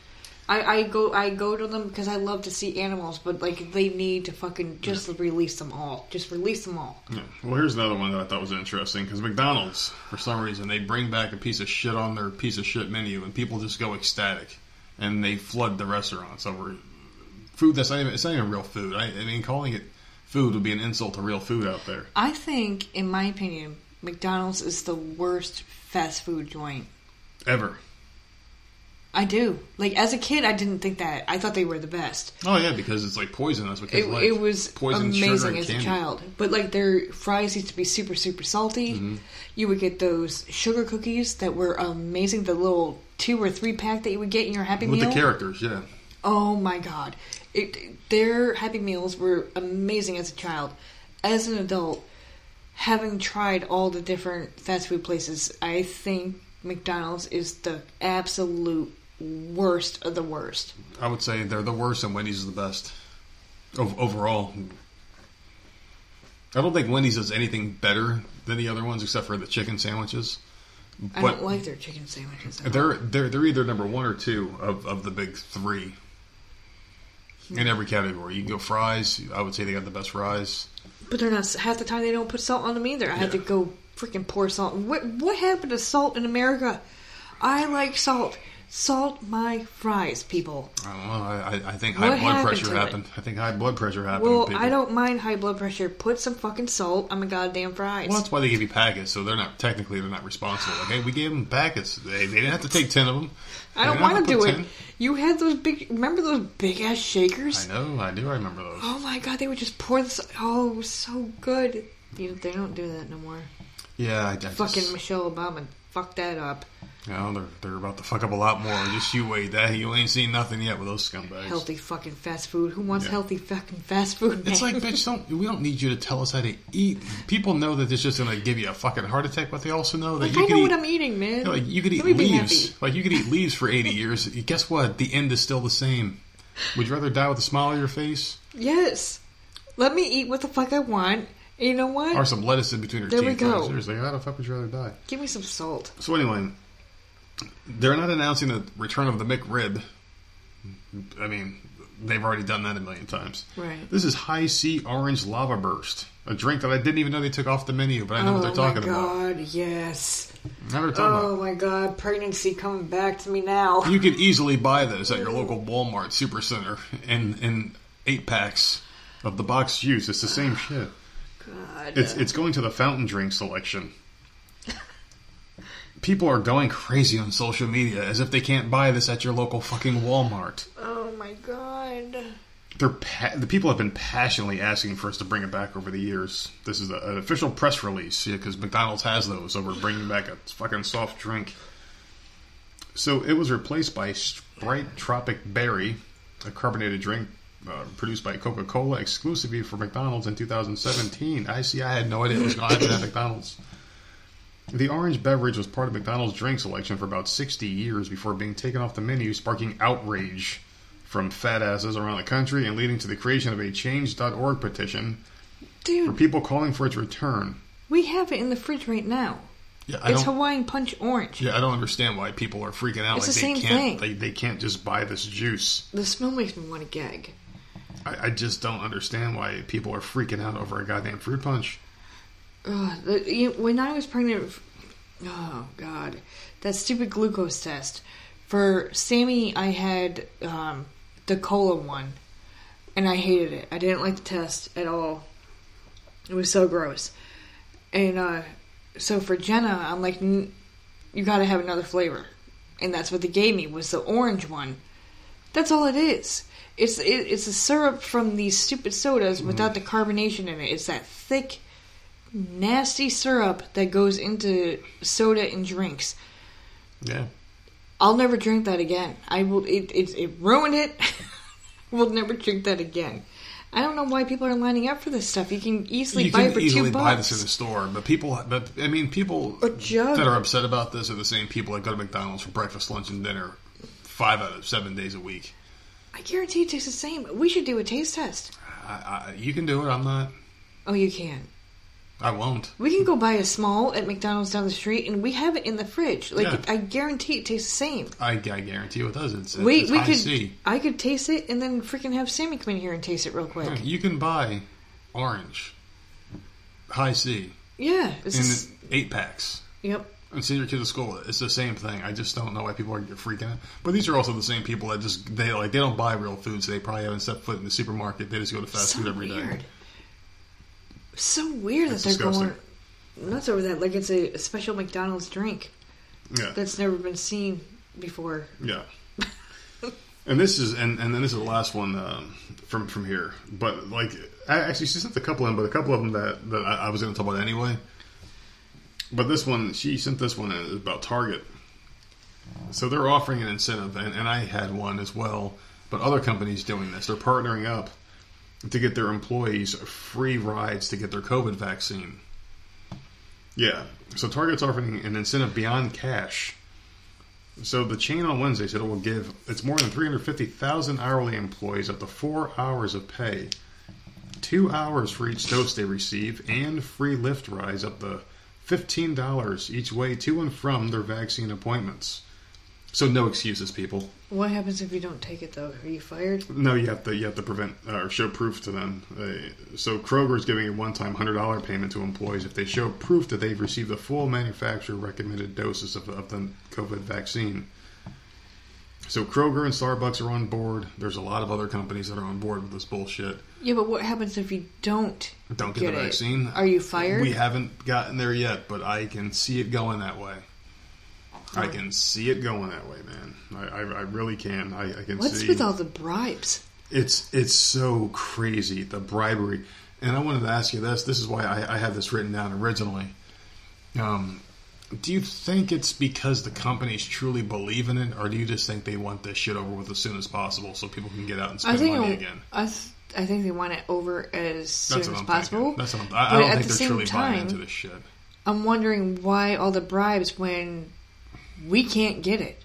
Speaker 2: I, I go I go to them because I love to see animals, but like they need to fucking just release them all. Just release them all.
Speaker 1: Yeah. Well, here's another one that I thought was interesting because McDonald's, for some reason, they bring back a piece of shit on their piece of shit menu, and people just go ecstatic, and they flood the restaurants over food that's not even it's not even real food. I, I mean, calling it food would be an insult to real food out there.
Speaker 2: I think, in my opinion, McDonald's is the worst fast food joint.
Speaker 1: Ever.
Speaker 2: I do. Like as a kid, I didn't think that. I thought they were the best.
Speaker 1: Oh yeah, because it's like poison. That's what
Speaker 2: It,
Speaker 1: kids like.
Speaker 2: it was
Speaker 1: poison,
Speaker 2: amazing as a child. But like their fries used to be super super salty.
Speaker 1: Mm-hmm.
Speaker 2: You would get those sugar cookies that were amazing. The little two or three pack that you would get in your Happy
Speaker 1: with
Speaker 2: Meal.
Speaker 1: With the characters. Yeah.
Speaker 2: Oh my god. It, their Happy Meals were amazing as a child. As an adult, having tried all the different fast food places, I think McDonald's is the absolute worst of the worst.
Speaker 1: I would say they're the worst, and Wendy's is the best. O- overall, I don't think Wendy's does anything better than the other ones, except for the chicken sandwiches.
Speaker 2: I
Speaker 1: But
Speaker 2: don't like their chicken sandwiches.
Speaker 1: they're they're they're either number one or two of, of the big three in every category. You can go fries. I would say they got the best fries.
Speaker 2: But they're not half the time they don't put salt on them either. I had to go freaking pour salt. What what happened to salt in America? I like salt. Salt my fries, people.
Speaker 1: I don't know. I, I- I think
Speaker 2: What
Speaker 1: high blood
Speaker 2: happened
Speaker 1: pressure
Speaker 2: to it?
Speaker 1: happened. I think high blood pressure happened.
Speaker 2: Well. I don't mind high blood pressure. Put some fucking salt on my goddamn fries.
Speaker 1: Well, that's why they give you packets, so they're not technically they're not responsible. Okay, we gave them packets. They, they didn't have to take ten of them.
Speaker 2: I don't want to do it. You had those big. Remember those big ass shakers?
Speaker 1: I know, I do. I remember those.
Speaker 2: Oh my god, they would just pour this. Oh, it was so good. You, they don't do that no more.
Speaker 1: Yeah, I, I
Speaker 2: Fucking
Speaker 1: just,
Speaker 2: Michelle Obama fucked that up.
Speaker 1: You know, they're they're about to fuck up a lot more. Just you wait. That you ain't seen nothing yet with those scumbags.
Speaker 2: Healthy fucking fast food. Who wants
Speaker 1: Yeah.
Speaker 2: healthy fucking fast food?
Speaker 1: It's like, bitch, don't we don't need you to tell us how to eat. People know that it's just gonna give you a fucking heart attack, but they also know that
Speaker 2: Like,
Speaker 1: you
Speaker 2: I
Speaker 1: can
Speaker 2: know
Speaker 1: eat.
Speaker 2: what I'm eating, man.
Speaker 1: like you could eat
Speaker 2: Let me be
Speaker 1: leaves.
Speaker 2: happy.
Speaker 1: Like you could eat leaves for eighty years. Guess what? The end is still the same. Would you rather die with a smile on your face
Speaker 2: Yes. Let me eat what the fuck I want. And you know what?
Speaker 1: or some lettuce in between your
Speaker 2: There we
Speaker 1: teeth?
Speaker 2: go.
Speaker 1: Seriously, how the fuck would you rather die?
Speaker 2: Give me some salt.
Speaker 1: So anyway, they're not announcing the return of the McRib. I mean, they've already done that a million times.
Speaker 2: Right.
Speaker 1: This is Hi-C Orange Lavaburst, a drink that I didn't even know they took off the menu, but I know
Speaker 2: oh
Speaker 1: what they're oh, talking
Speaker 2: my
Speaker 1: about.
Speaker 2: god, yes.
Speaker 1: I know what they're talking
Speaker 2: Oh my god, pregnancy coming back to me now.
Speaker 1: You could easily buy this at your local Walmart Supercenter in in eight packs of the box juice. It's the same shit.
Speaker 2: God.
Speaker 1: It's it's going to the fountain drink selection. People are going crazy on social media as if they can't buy this at your local fucking Walmart.
Speaker 2: oh my god.
Speaker 1: They're pa- the people have been passionately asking for us to bring it back over the years. This is a, an official press release because McDonald's has those over bringing back a fucking soft drink. So it was replaced by Sprite Tropic Berry, a carbonated drink uh, produced by Coca Cola exclusively for McDonald's in 2017. I see. I had no idea it was going to happen at McDonald's. The orange beverage was part of McDonald's drink selection for about 60 years before being taken off the menu, sparking outrage from fat asses around the country and leading to the creation of a change.org petition for people calling for its return.
Speaker 2: we have it in the fridge right now.
Speaker 1: Yeah, I
Speaker 2: It's
Speaker 1: don't.
Speaker 2: Hawaiian Punch Orange.
Speaker 1: Yeah, I don't understand why people are freaking out.
Speaker 2: It's
Speaker 1: like
Speaker 2: the
Speaker 1: they
Speaker 2: same
Speaker 1: can't.
Speaker 2: thing.
Speaker 1: They, they can't just buy this juice.
Speaker 2: The smell makes me want to gag.
Speaker 1: I, I just don't understand why people are freaking out over a goddamn fruit punch.
Speaker 2: Ugh, the, you, when I was pregnant, oh god, that stupid glucose test. For Sammy, I had um, the cola one, and I hated it. I didn't like the test at all. It was so gross. And uh, so for Jenna, I'm like, "N- you got to have another flavor, and that's what they gave me was the orange one. That's all it is. It's it, it's a syrup from these stupid sodas without the carbonation in it. It's that thick nasty syrup that goes into soda and drinks.
Speaker 1: Yeah.
Speaker 2: I'll never drink that again. I will. It it, it ruined it. we'll never drink that again. I don't know why people are lining up for this stuff. You can easily
Speaker 1: you
Speaker 2: buy
Speaker 1: can
Speaker 2: it for
Speaker 1: easily
Speaker 2: two
Speaker 1: buy
Speaker 2: bucks.
Speaker 1: this in the store, but people, but I mean, people that are upset about this are the same people that go to McDonald's for breakfast, lunch, and dinner five out of seven days a week.
Speaker 2: I guarantee it tastes the same. We should do a taste test.
Speaker 1: I, I, you can do it. I'm not.
Speaker 2: Oh, you can.
Speaker 1: I won't.
Speaker 2: We can go buy a small at McDonald's down the street, and we have it in the fridge. Like
Speaker 1: Yeah.
Speaker 2: I guarantee it tastes the same.
Speaker 1: I, I guarantee it does. It's,
Speaker 2: we
Speaker 1: it's
Speaker 2: we
Speaker 1: high
Speaker 2: could.
Speaker 1: C.
Speaker 2: I could taste it, and then freaking have Sammy come in here and taste it real quick.
Speaker 1: Yeah, You can buy orange, Hi-C,
Speaker 2: Yeah, it's
Speaker 1: in
Speaker 2: just,
Speaker 1: eight packs.
Speaker 2: yep.
Speaker 1: and send your kid to school. It's the same thing. I just don't know why people are freaking out. But these are also the same people that just they like they don't buy real food, so they probably haven't stepped foot in the supermarket. They just go to fast
Speaker 2: so
Speaker 1: food every day.
Speaker 2: weird. So weird that they're
Speaker 1: disgusting.
Speaker 2: going nuts over that. Like it's a, special McDonald's drink
Speaker 1: Yeah,
Speaker 2: that's never been seen before.
Speaker 1: yeah. and this is and and then this is the last one um, from from here. But like, I actually she sent a couple in, but a couple of them that that I, I was going to talk about anyway. But this one, she sent this one about Target. So they're offering an incentive, and, and I had one as well. But other companies doing this, they're partnering up to get their employees free rides to get their COVID vaccine. Yeah, so Target's offering an incentive beyond cash. So the chain on Wednesday said it will give its more than 350,000 hourly employees up to four hours of pay, two hours for each dose they receive, and free Lyft rides up to $15 each way to and from their vaccine appointments. So no excuses, people.
Speaker 2: What happens if you don't take it though? Are you fired?
Speaker 1: No, you have to you have to prevent uh, or show proof to them. Uh, so Kroger's giving a one-time hundred dollar payment to employees if they show proof that they've received the full manufacturer recommended doses of, of the COVID vaccine. So Kroger and Starbucks are on board. There's a lot of other companies that are on board with this bullshit.
Speaker 2: Yeah, but what happens if you don't
Speaker 1: Don't get,
Speaker 2: get
Speaker 1: the
Speaker 2: it?
Speaker 1: vaccine.
Speaker 2: Are you fired?
Speaker 1: We haven't gotten there yet, but I can see it going that way. I can see it going that way, man. I, I, I really can. I, I can see.
Speaker 2: What's
Speaker 1: see.
Speaker 2: with all the bribes?
Speaker 1: It's it's so crazy the bribery, and I wanted to ask you this. This is why I, I had this written down originally. Um, do you think it's because the companies truly believe in it, or do you just think they want this shit over with as soon as possible so people can get out and spend money again?
Speaker 2: I, th- I think they want it over as soon as
Speaker 1: I'm
Speaker 2: possible.
Speaker 1: thinking. That's what I'm, I, I don't think
Speaker 2: the
Speaker 1: they're truly buying
Speaker 2: time-
Speaker 1: into this shit.
Speaker 2: I'm wondering why all the bribes when we can't get it,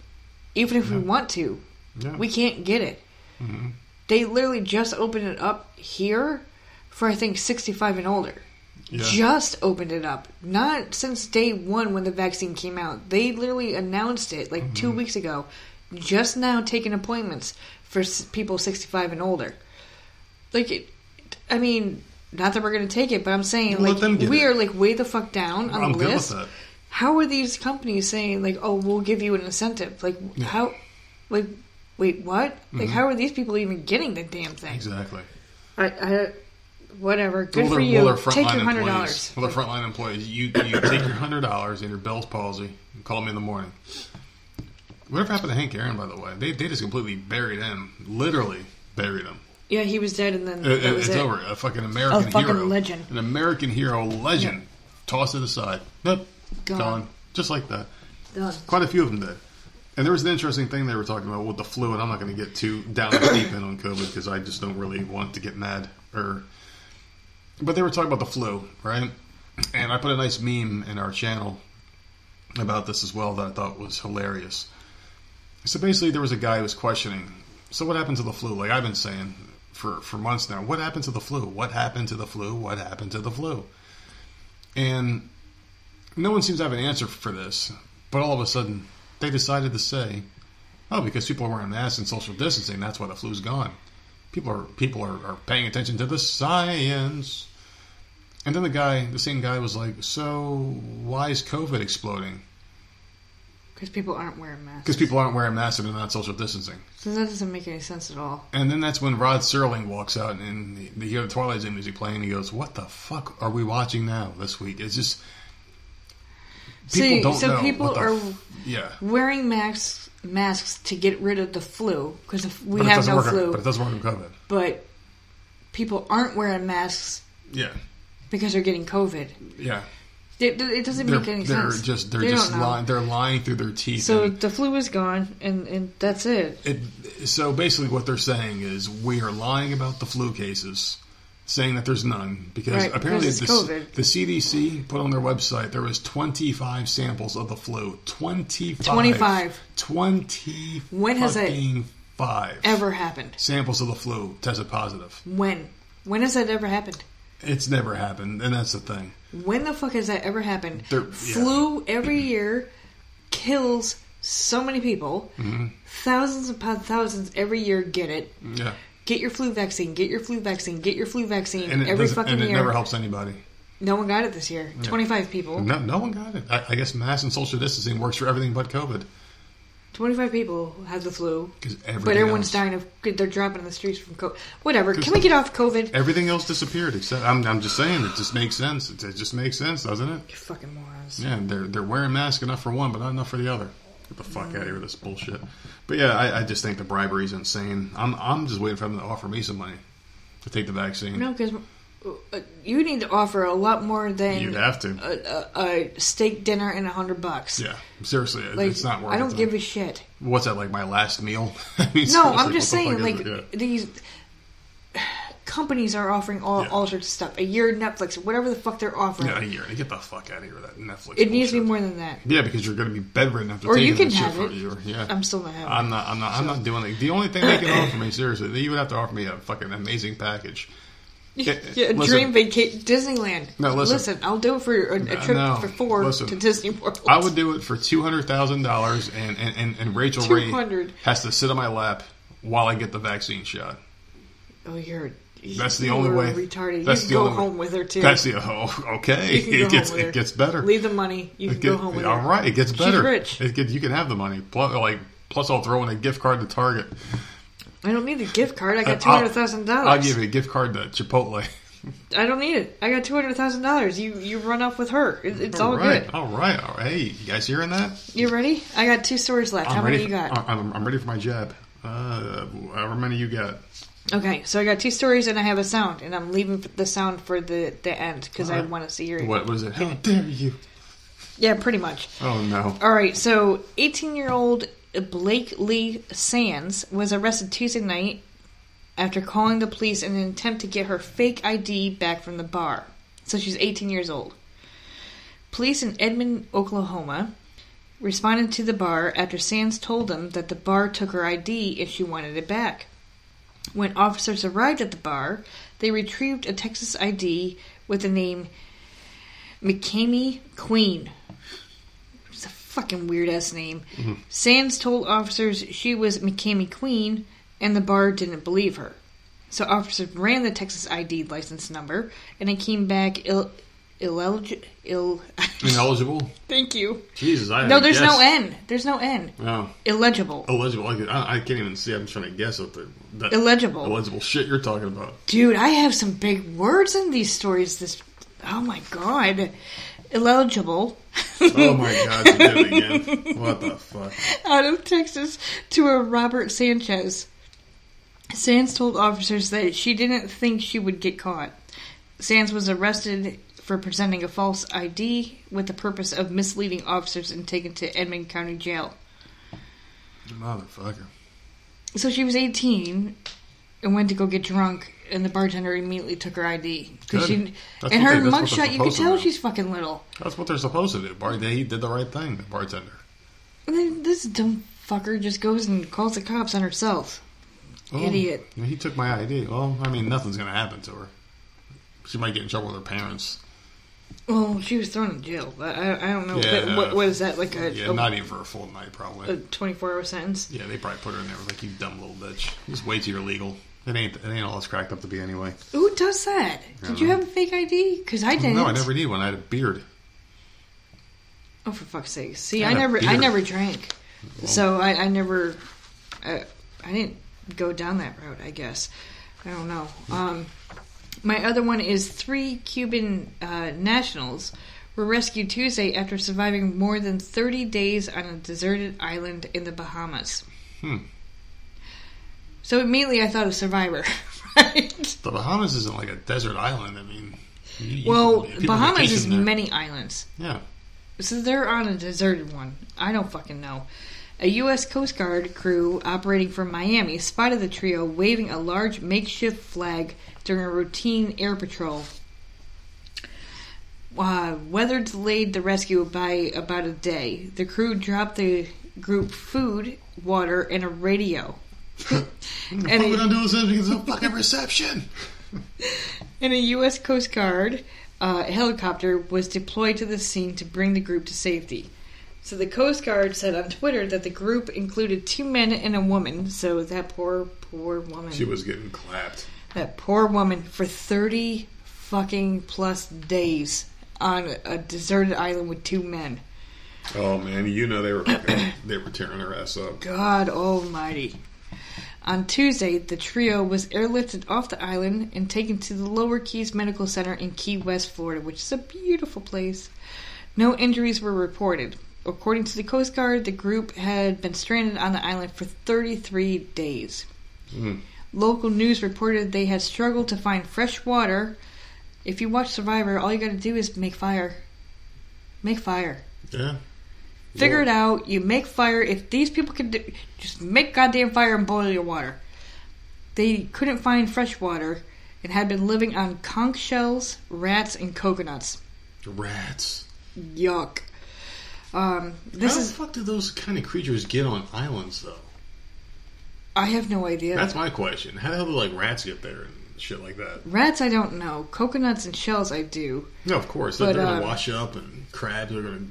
Speaker 2: even if we want to.
Speaker 1: Yeah.
Speaker 2: We can't get it.
Speaker 1: Mm-hmm.
Speaker 2: They literally just opened it up here for I think 65 and older.
Speaker 1: Yeah.
Speaker 2: Just opened it up. Not since day one when the vaccine came out. They literally announced it like
Speaker 1: Mm-hmm.
Speaker 2: two weeks ago. Just now taking appointments for people 65 and older. Like, it, I mean, not that we're going to take it, but I'm saying
Speaker 1: Let
Speaker 2: like we
Speaker 1: it.
Speaker 2: are like way the fuck down on
Speaker 1: I'm
Speaker 2: the list. How are these companies saying like, "Oh, we'll give you an incentive"? Like how? Like wait, what? Like
Speaker 1: Mm-hmm.
Speaker 2: how are these people even getting the damn thing?
Speaker 1: Exactly.
Speaker 2: I, I, whatever. Good
Speaker 1: well,
Speaker 2: for you.
Speaker 1: well,
Speaker 2: Take your hundred dollars.
Speaker 1: Well, they're frontline employees. You you take your hundred dollars and your Bell's palsy. And call me in the morning. Whatever happened to Hank Aaron, by the way? They they just completely buried him. Literally buried him.
Speaker 2: Yeah, he was dead, and then
Speaker 1: It-
Speaker 2: that
Speaker 1: it-
Speaker 2: was
Speaker 1: it's
Speaker 2: it.
Speaker 1: over. A fucking American
Speaker 2: A fucking
Speaker 1: hero,
Speaker 2: legend.
Speaker 1: an American hero legend. Toss it aside. Nope,
Speaker 2: Gone.
Speaker 1: gone. Just like that.
Speaker 2: Done.
Speaker 1: Quite a few of them did. And there was an interesting thing they were talking about with the flu, and I'm not going to get too down deep in on COVID because I just don't really want to get mad. Or, but they were talking about the flu, right? And I put a nice meme in our channel about this as well that I thought was hilarious. So basically, there was a guy who was questioning. So what happened to the flu? Like I've been saying for for months now. What happened to the flu? What happened to the flu? What happened to the flu? And no one seems to have an answer for this. But all of a sudden, they decided to say, "Oh, because people are wearing masks and social distancing, that's why the flu's gone." People are people are, are paying attention to the science. And then the guy, the same guy, was like, "So why is COVID exploding?"
Speaker 2: Because people aren't wearing masks.
Speaker 1: Because people aren't wearing masks and they're not social distancing.
Speaker 2: So that doesn't make any sense at all.
Speaker 1: And then that's when Rod Serling walks out and you hear the Twilight Zone music playing. And he goes, "What the fuck are we watching now this week?" It's just people
Speaker 2: so people are
Speaker 1: f- yeah,
Speaker 2: wearing masks masks to get rid of the flu because we
Speaker 1: but
Speaker 2: have no
Speaker 1: work.
Speaker 2: flu.
Speaker 1: But it doesn't work on COVID.
Speaker 2: but people aren't wearing masks
Speaker 1: Yeah,
Speaker 2: because they're getting COVID.
Speaker 1: yeah.
Speaker 2: It, it doesn't
Speaker 1: They're,
Speaker 2: make any
Speaker 1: they're
Speaker 2: sense.
Speaker 1: just they're
Speaker 2: They
Speaker 1: just lying. They're lying through their teeth.
Speaker 2: So the flu is gone, and, and that's it.
Speaker 1: it, so basically, what they're saying is we are lying about the flu cases, saying that there's none because
Speaker 2: Right,
Speaker 1: apparently the, the CDC put on their website there was 25 samples of the flu. 25.
Speaker 2: 25.
Speaker 1: 20
Speaker 2: When has it
Speaker 1: five
Speaker 2: Ever happened?
Speaker 1: samples of the flu tested positive.
Speaker 2: When? When has that ever happened?
Speaker 1: It's never happened, and that's the thing.
Speaker 2: When the fuck has that ever happened?
Speaker 1: There- yeah.
Speaker 2: Flu every year kills so many people.
Speaker 1: Mm-hmm.
Speaker 2: Thousands upon thousands every year get it.
Speaker 1: Yeah,
Speaker 2: Get your flu vaccine. Get your flu vaccine. Get your flu vaccine.
Speaker 1: and it,
Speaker 2: every fucking
Speaker 1: and it
Speaker 2: year.
Speaker 1: never helps anybody.
Speaker 2: No one got it this year. Twenty five people.
Speaker 1: No, no one got it. I, I guess mask and social distancing works for everything but COVID.
Speaker 2: Twenty five people had the flu. But everyone's
Speaker 1: else-
Speaker 2: dying of. They're dropping in the streets from COVID. Whatever. Can we get off COVID?
Speaker 1: Everything else disappeared except I'm, I'm just saying it just makes sense. It, it just makes sense, doesn't it?
Speaker 2: You fucking morons.
Speaker 1: Yeah, they're they're wearing masks enough for one, but not enough for the other. Get the fuck out of here with this bullshit. But yeah, I, I just think the bribery is insane. I'm I'm just waiting for them to offer me some money to take the vaccine.
Speaker 2: No, because uh, you need to offer a lot more than
Speaker 1: You'd have to.
Speaker 2: a, a, a steak dinner and a hundred bucks.
Speaker 1: Yeah, seriously,
Speaker 2: Like,
Speaker 1: it's not worth it.
Speaker 2: I don't
Speaker 1: to
Speaker 2: give a shit.
Speaker 1: What's that like? My last meal? I mean,
Speaker 2: No, I'm just saying, like
Speaker 1: it?
Speaker 2: These companies are offering all
Speaker 1: Yeah.
Speaker 2: all sorts of stuff. A year Netflix, whatever the fuck they're offering.
Speaker 1: Yeah, a year. Get the fuck out of here with that Netflix.
Speaker 2: it needs to be more than that.
Speaker 1: Yeah, because you're going to be bedridden after
Speaker 2: Or
Speaker 1: taking
Speaker 2: you can
Speaker 1: that shit
Speaker 2: have
Speaker 1: for
Speaker 2: it.
Speaker 1: a year. Yeah,
Speaker 2: I'm still not having.
Speaker 1: I'm not. I'm not. I'm not doing it. The only thing they can offer me, seriously, they would have to offer me a fucking amazing package.
Speaker 2: Yeah,
Speaker 1: listen.
Speaker 2: dream vacation Disneyland.
Speaker 1: No, listen.
Speaker 2: I'll do it for a, a trip
Speaker 1: no,
Speaker 2: for four
Speaker 1: listen.
Speaker 2: to Disney World.
Speaker 1: I would do it for two hundred thousand dollars, and and and, and Rachael Ray has to sit on my lap while I get the vaccine shot.
Speaker 2: Oh, you're.
Speaker 1: That's the
Speaker 2: you
Speaker 1: only way.
Speaker 2: Retarded.
Speaker 1: That's
Speaker 2: you
Speaker 1: the
Speaker 2: can go
Speaker 1: only way.
Speaker 2: home with her too.
Speaker 1: That's the oh okay.
Speaker 2: You can go
Speaker 1: It gets it gets better.
Speaker 2: Leave the money. You can
Speaker 1: It
Speaker 2: go home with
Speaker 1: all
Speaker 2: her.
Speaker 1: right, it gets
Speaker 2: She's
Speaker 1: better.
Speaker 2: rich.
Speaker 1: It get, you can have the money. Plus, like plus, I'll throw in a gift card to Target.
Speaker 2: I don't need a gift card. I got two
Speaker 1: I'll-
Speaker 2: hundred thousand dollars.
Speaker 1: I'll give you a gift card to Chipotle.
Speaker 2: I don't need it. I got two hundred thousand dollars. You you run off with her. It, it's all,
Speaker 1: right,
Speaker 2: good.
Speaker 1: all right, all right. Hey, you guys hearing that?
Speaker 2: You ready? I got two stories left. How
Speaker 1: I'm
Speaker 2: many
Speaker 1: ready.
Speaker 2: you got?
Speaker 1: I'm, I'm ready for my jab. Uh, however many you got.
Speaker 2: Okay, so I got two stories and I have a sound, and I'm leaving the sound for the the end because I want to see your.
Speaker 1: What was it? How dare you?
Speaker 2: Yeah, pretty much.
Speaker 1: Oh no.
Speaker 2: All right, so 18 year old Blake Lee Sands was arrested Tuesday night after calling the police in an attempt to get her fake ID back from the bar. So she's 18 years old. Police in Edmond, Oklahoma responded to the bar after Sands told them that the bar took her ID if she wanted it back. When officers arrived at the bar, they retrieved a Texas ID with the name McCamey Queen. It's a fucking weird ass name. Mm-hmm. Sands told officers she was McCamey Queen, and the bar didn't believe her. So officers ran the Texas ID license number, and it came back ill, illelig- ill.
Speaker 1: Ineligible.
Speaker 2: Thank you.
Speaker 1: Jesus, I
Speaker 2: No, there's
Speaker 1: guess.
Speaker 2: no N. There's no N.
Speaker 1: Oh,
Speaker 2: Illegible.
Speaker 1: illegible. I, I, I can't even see. I'm trying to guess what the that
Speaker 2: Illegible.
Speaker 1: illegible shit you're talking about.
Speaker 2: Dude, I have some big words in these stories. This, oh my god, illegible.
Speaker 1: Oh my god, you did it again. What the fuck?
Speaker 2: out of Texas to a Robert Sanchez. Sands told officers that she didn't think she would get caught. Sands was arrested for presenting a false ID with the purpose of misleading officers and taken to Edmond County Jail.
Speaker 1: Motherfucker.
Speaker 2: So she was 18 and went to go get drunk, and the bartender immediately took her ID.
Speaker 1: Good.
Speaker 2: She, and her
Speaker 1: they- that's what they're
Speaker 2: mugshot, you
Speaker 1: could
Speaker 2: tell she's fucking little.
Speaker 1: That's what they're supposed to do. Bar, they did the right thing, the bartender.
Speaker 2: And then this dumb fucker just goes and calls the cops on herself.
Speaker 1: Oh,
Speaker 2: Idiot.
Speaker 1: He took my ID. Well, I mean, nothing's going to happen to her. She might get in trouble with her parents.
Speaker 2: Well, she was thrown in jail. I, I, I don't know.
Speaker 1: Yeah.
Speaker 2: What, what is that, like a,
Speaker 1: Yeah,
Speaker 2: a,
Speaker 1: not even for a full night, probably.
Speaker 2: a 24 hour sentence?
Speaker 1: yeah, they probably put her in there like you dumb little bitch. It's way too illegal. It ain't. It ain't all it's cracked up to be anyway.
Speaker 2: Who does that? Did you
Speaker 1: know.
Speaker 2: have a fake ID? Because I didn't.
Speaker 1: No, I never need one. I had a beard.
Speaker 2: Oh, for fuck's sake! See,
Speaker 1: I
Speaker 2: never, I never drank, so I, I never, I, I didn't go down that route. I guess I don't know. Um, my other one is three Cuban uh, nationals were rescued Tuesday after surviving more than 30 days on a deserted island in the Bahamas.
Speaker 1: Hmm.
Speaker 2: So immediately I thought of Survivor, right?
Speaker 1: The Bahamas isn't like a desert island. I mean, You- you-
Speaker 2: Well,
Speaker 1: people
Speaker 2: Bahamas is
Speaker 1: there.
Speaker 2: many islands.
Speaker 1: Yeah.
Speaker 2: So they're on a deserted one. I don't fucking know. A U.S. Coast Guard crew operating from Miami spotted the trio waving a large makeshift flag during a routine air patrol. Uh, weather delayed the rescue by about a day. The crew dropped the group food, water, and a radio.
Speaker 1: and
Speaker 2: And
Speaker 1: what we
Speaker 2: it-
Speaker 1: gonna do is it's a fucking reception.
Speaker 2: And a U.S. Coast Guard uh, helicopter was deployed to the scene to bring the group to safety. So the Coast Guard said on Twitter that the group included two men and a woman. So that poor, poor woman.
Speaker 1: She was getting clapped.
Speaker 2: That poor woman for 30 fucking plus days on a deserted island with two men.
Speaker 1: Oh man, you know they were they were tearing her ass up.
Speaker 2: God almighty. On Tuesday, the trio was airlifted off the island and taken to the Lower Keys Medical Center in Key West, Florida, which is a beautiful place. No injuries were reported. According to the Coast Guard, the group had been stranded on the island for 33 days.
Speaker 1: Mm.
Speaker 2: Local news reported they had struggled to find fresh water. If you watch Survivor, all you gotta do is make fire. Make fire.
Speaker 1: Yeah.
Speaker 2: Figure it out. You make fire. If these people could do, just make goddamn fire and boil your water. They couldn't find fresh water and had been living on conch shells, rats, and coconuts.
Speaker 1: Rats.
Speaker 2: Yuck. Um, this
Speaker 1: How
Speaker 2: is.
Speaker 1: the fuck do those kind of creatures get on islands though?
Speaker 2: I have no idea.
Speaker 1: That's my question. How the hell do like rats get there and shit like that?
Speaker 2: Rats, I don't know. Coconuts and shells, I do.
Speaker 1: No, of course.
Speaker 2: But,
Speaker 1: they're gonna
Speaker 2: um,
Speaker 1: wash up and crabs are gonna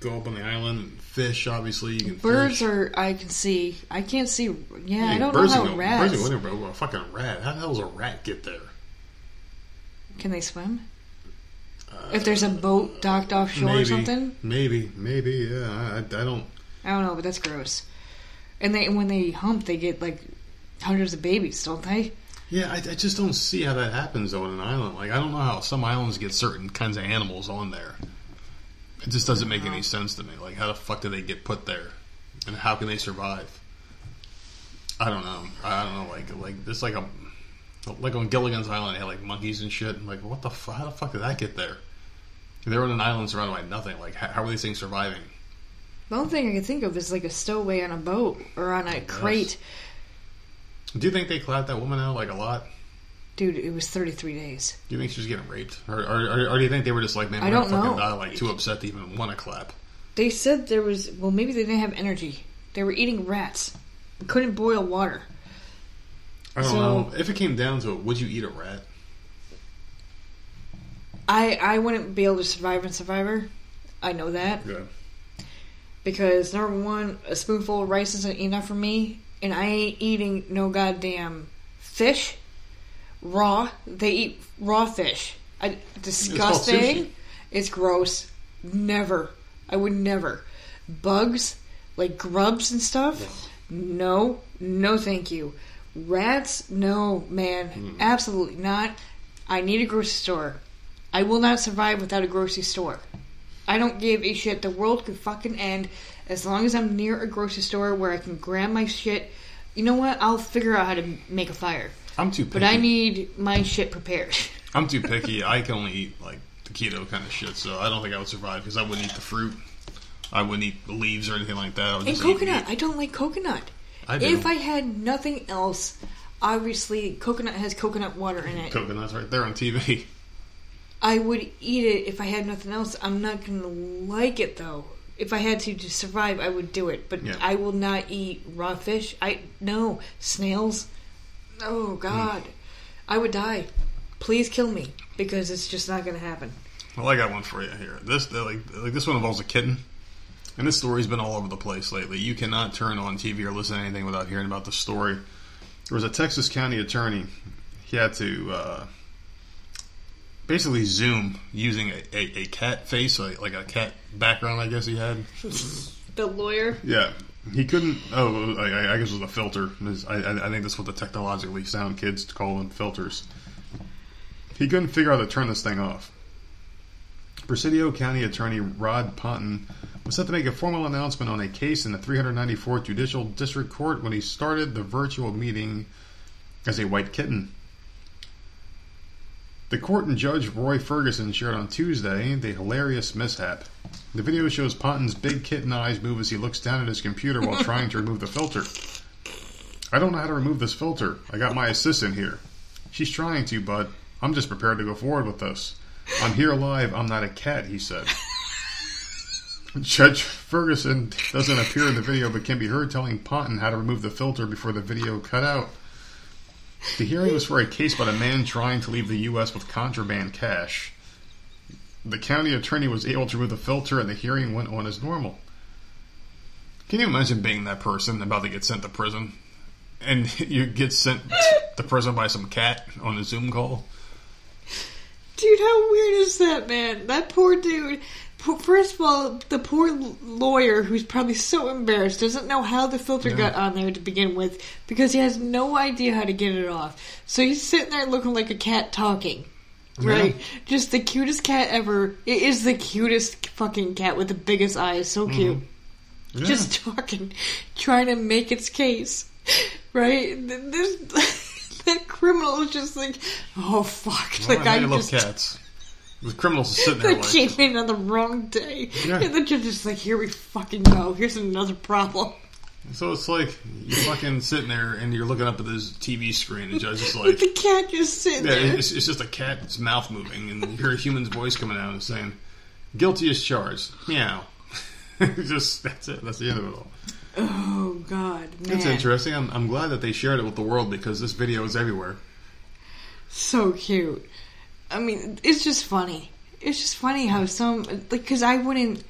Speaker 1: go up on the island and fish obviously you can
Speaker 2: Birds
Speaker 1: fish.
Speaker 2: are. I can see. I can't see. Yeah, I don't
Speaker 1: birds
Speaker 2: know how
Speaker 1: go-
Speaker 2: rats.
Speaker 1: Birds go but a fucking rat. How the hell does a rat get there?
Speaker 2: Can they swim?
Speaker 1: Uh,
Speaker 2: If there's a boat docked offshore
Speaker 1: maybe,
Speaker 2: or something?
Speaker 1: Maybe, maybe, yeah. I, I don't.
Speaker 2: I don't know, but that's gross. And they when they hump, they get like hundreds of babies, don't they?
Speaker 1: Yeah, I, I just don't see how that happens on an island. Like I don't know how some islands get certain kinds of animals on there. It just doesn't make any sense to me. Like how the fuck do they get put there, and how can they survive? I don't know. I don't know. Like like this like a like on Gilligan's Island, they had like monkeys and shit. I'm like, what the fuck? How the fuck did that get there? They're on an island surrounded by nothing. Like how, how are these things surviving?
Speaker 2: The only thing I can think of is like a stowaway on a boat or on a crate.
Speaker 1: Do you think they clapped that woman out like a lot?
Speaker 2: Dude, it was 33 days.
Speaker 1: Do you think she was getting raped, or, or, or, or do you think they were just like, man,
Speaker 2: I
Speaker 1: we're
Speaker 2: don't
Speaker 1: gonna fucking
Speaker 2: know.
Speaker 1: die, like too upset to even want to clap?
Speaker 2: They said there was, well, maybe they didn't have energy. They were eating rats. Couldn't boil water.
Speaker 1: I don't
Speaker 2: So-
Speaker 1: know. If it came down to it, would you eat a rat?
Speaker 2: I, I wouldn't be able to survive in Survivor. I know that.
Speaker 1: Yeah.
Speaker 2: Because, number one, a spoonful of rice isn't enough for me. And I ain't eating no goddamn fish. Raw. They eat raw fish. I, disgusting.
Speaker 1: sushi.
Speaker 2: It's gross. Never. I would never. Bugs, like grubs and stuff. No, no, thank you. Rats, no, man, absolutely not. I need a grocery store. I will not survive without a grocery store. I don't give a shit. The world could fucking end as long as I'm near a grocery store where I can grab my shit. You know what? I'll figure out how to make a fire.
Speaker 1: I'm too picky.
Speaker 2: But I need my shit prepared.
Speaker 1: I'm too picky. I can only eat like the keto kind of shit, so I don't think I would survive because I wouldn't eat the fruit. I wouldn't eat the leaves or anything like that. I would
Speaker 2: And coconut. I don't like coconut.
Speaker 1: I do.
Speaker 2: If I had nothing else, obviously coconut has coconut water in it.
Speaker 1: Coconut's right there on TV.
Speaker 2: I would eat it if I had nothing else. I'm not gonna like it though. If I had to to survive, I would do it. But
Speaker 1: Yeah.
Speaker 2: I will not eat raw fish. I no snails. Oh God, I would die. Please kill me because it's just not gonna happen.
Speaker 1: Well, I got one for you here. This like like this one involves a kitten, and this story's been all over the place lately. You cannot turn on TV or listen to anything without hearing about the story. There was a Texas county attorney. He had to uh, basically Zoom using a, a, a cat face, like, like a cat background. I guess he had.
Speaker 2: The lawyer.
Speaker 1: Yeah, he couldn't. Oh, I, I guess it was a filter. I, I I think that's what the technologically sound kids call them filters. He couldn't figure out how to turn this thing off. Presidio County Attorney Rod Ponton was set to make a formal announcement on a case in the 394th Judicial District Court when he started the virtual meeting as a white kitten. The court and Judge Roy Ferguson shared on Tuesday the hilarious mishap. The video shows Ponton's big kitten eyes move as he looks down at his computer while trying to remove the filter. I don't know how to remove this filter. I got my assistant here. She's trying to, but I'm just prepared to go forward with this. I'm here live. I'm not a cat, he said. Judge Ferguson doesn't appear in the video but can be heard telling Ponton how to remove the filter before the video cut out. The hearing was for a case about a man trying to leave the U.S. with contraband cash. The county attorney was able to remove the filter and the hearing went on as normal. Can you imagine being that person about to get sent to prison? And you get sent to prison by some cat on a Zoom call?
Speaker 2: Dude, how weird is that, man? That poor dude. First of all, the poor lawyer who's probably so embarrassed doesn't know how the filter
Speaker 1: Yeah.
Speaker 2: got on there to begin with because he has no idea how to get it off. So he's sitting there looking like a cat talking. Right? Just the cutest cat ever. It is the cutest fucking cat with the biggest eyes. So mm-hmm. cute.
Speaker 1: Yeah.
Speaker 2: Just talking, trying to make its case. Right? This, that criminal is just like, oh fuck.
Speaker 1: Well,
Speaker 2: like
Speaker 1: I,
Speaker 2: I
Speaker 1: love
Speaker 2: just.
Speaker 1: cats. The criminals are sitting there
Speaker 2: That
Speaker 1: like,
Speaker 2: came in on the wrong day.
Speaker 1: Yeah.
Speaker 2: And the judge is like, here we fucking go. Here's another problem.
Speaker 1: so it's like you're fucking sitting there and you're looking up at this TV screen and the judge is like,
Speaker 2: the cat just sitting
Speaker 1: yeah,
Speaker 2: there.
Speaker 1: it's, it's just a cat's mouth moving and you hear a human's voice coming out and saying, guilty as charged. Meow. just, that's it. That's the end of it all.
Speaker 2: Oh, God. Man.
Speaker 1: It's interesting. I'm, I'm glad that they shared it with the world because this video is everywhere.
Speaker 2: So cute. I mean, it's just funny. It's just funny how some, like, because I wouldn't.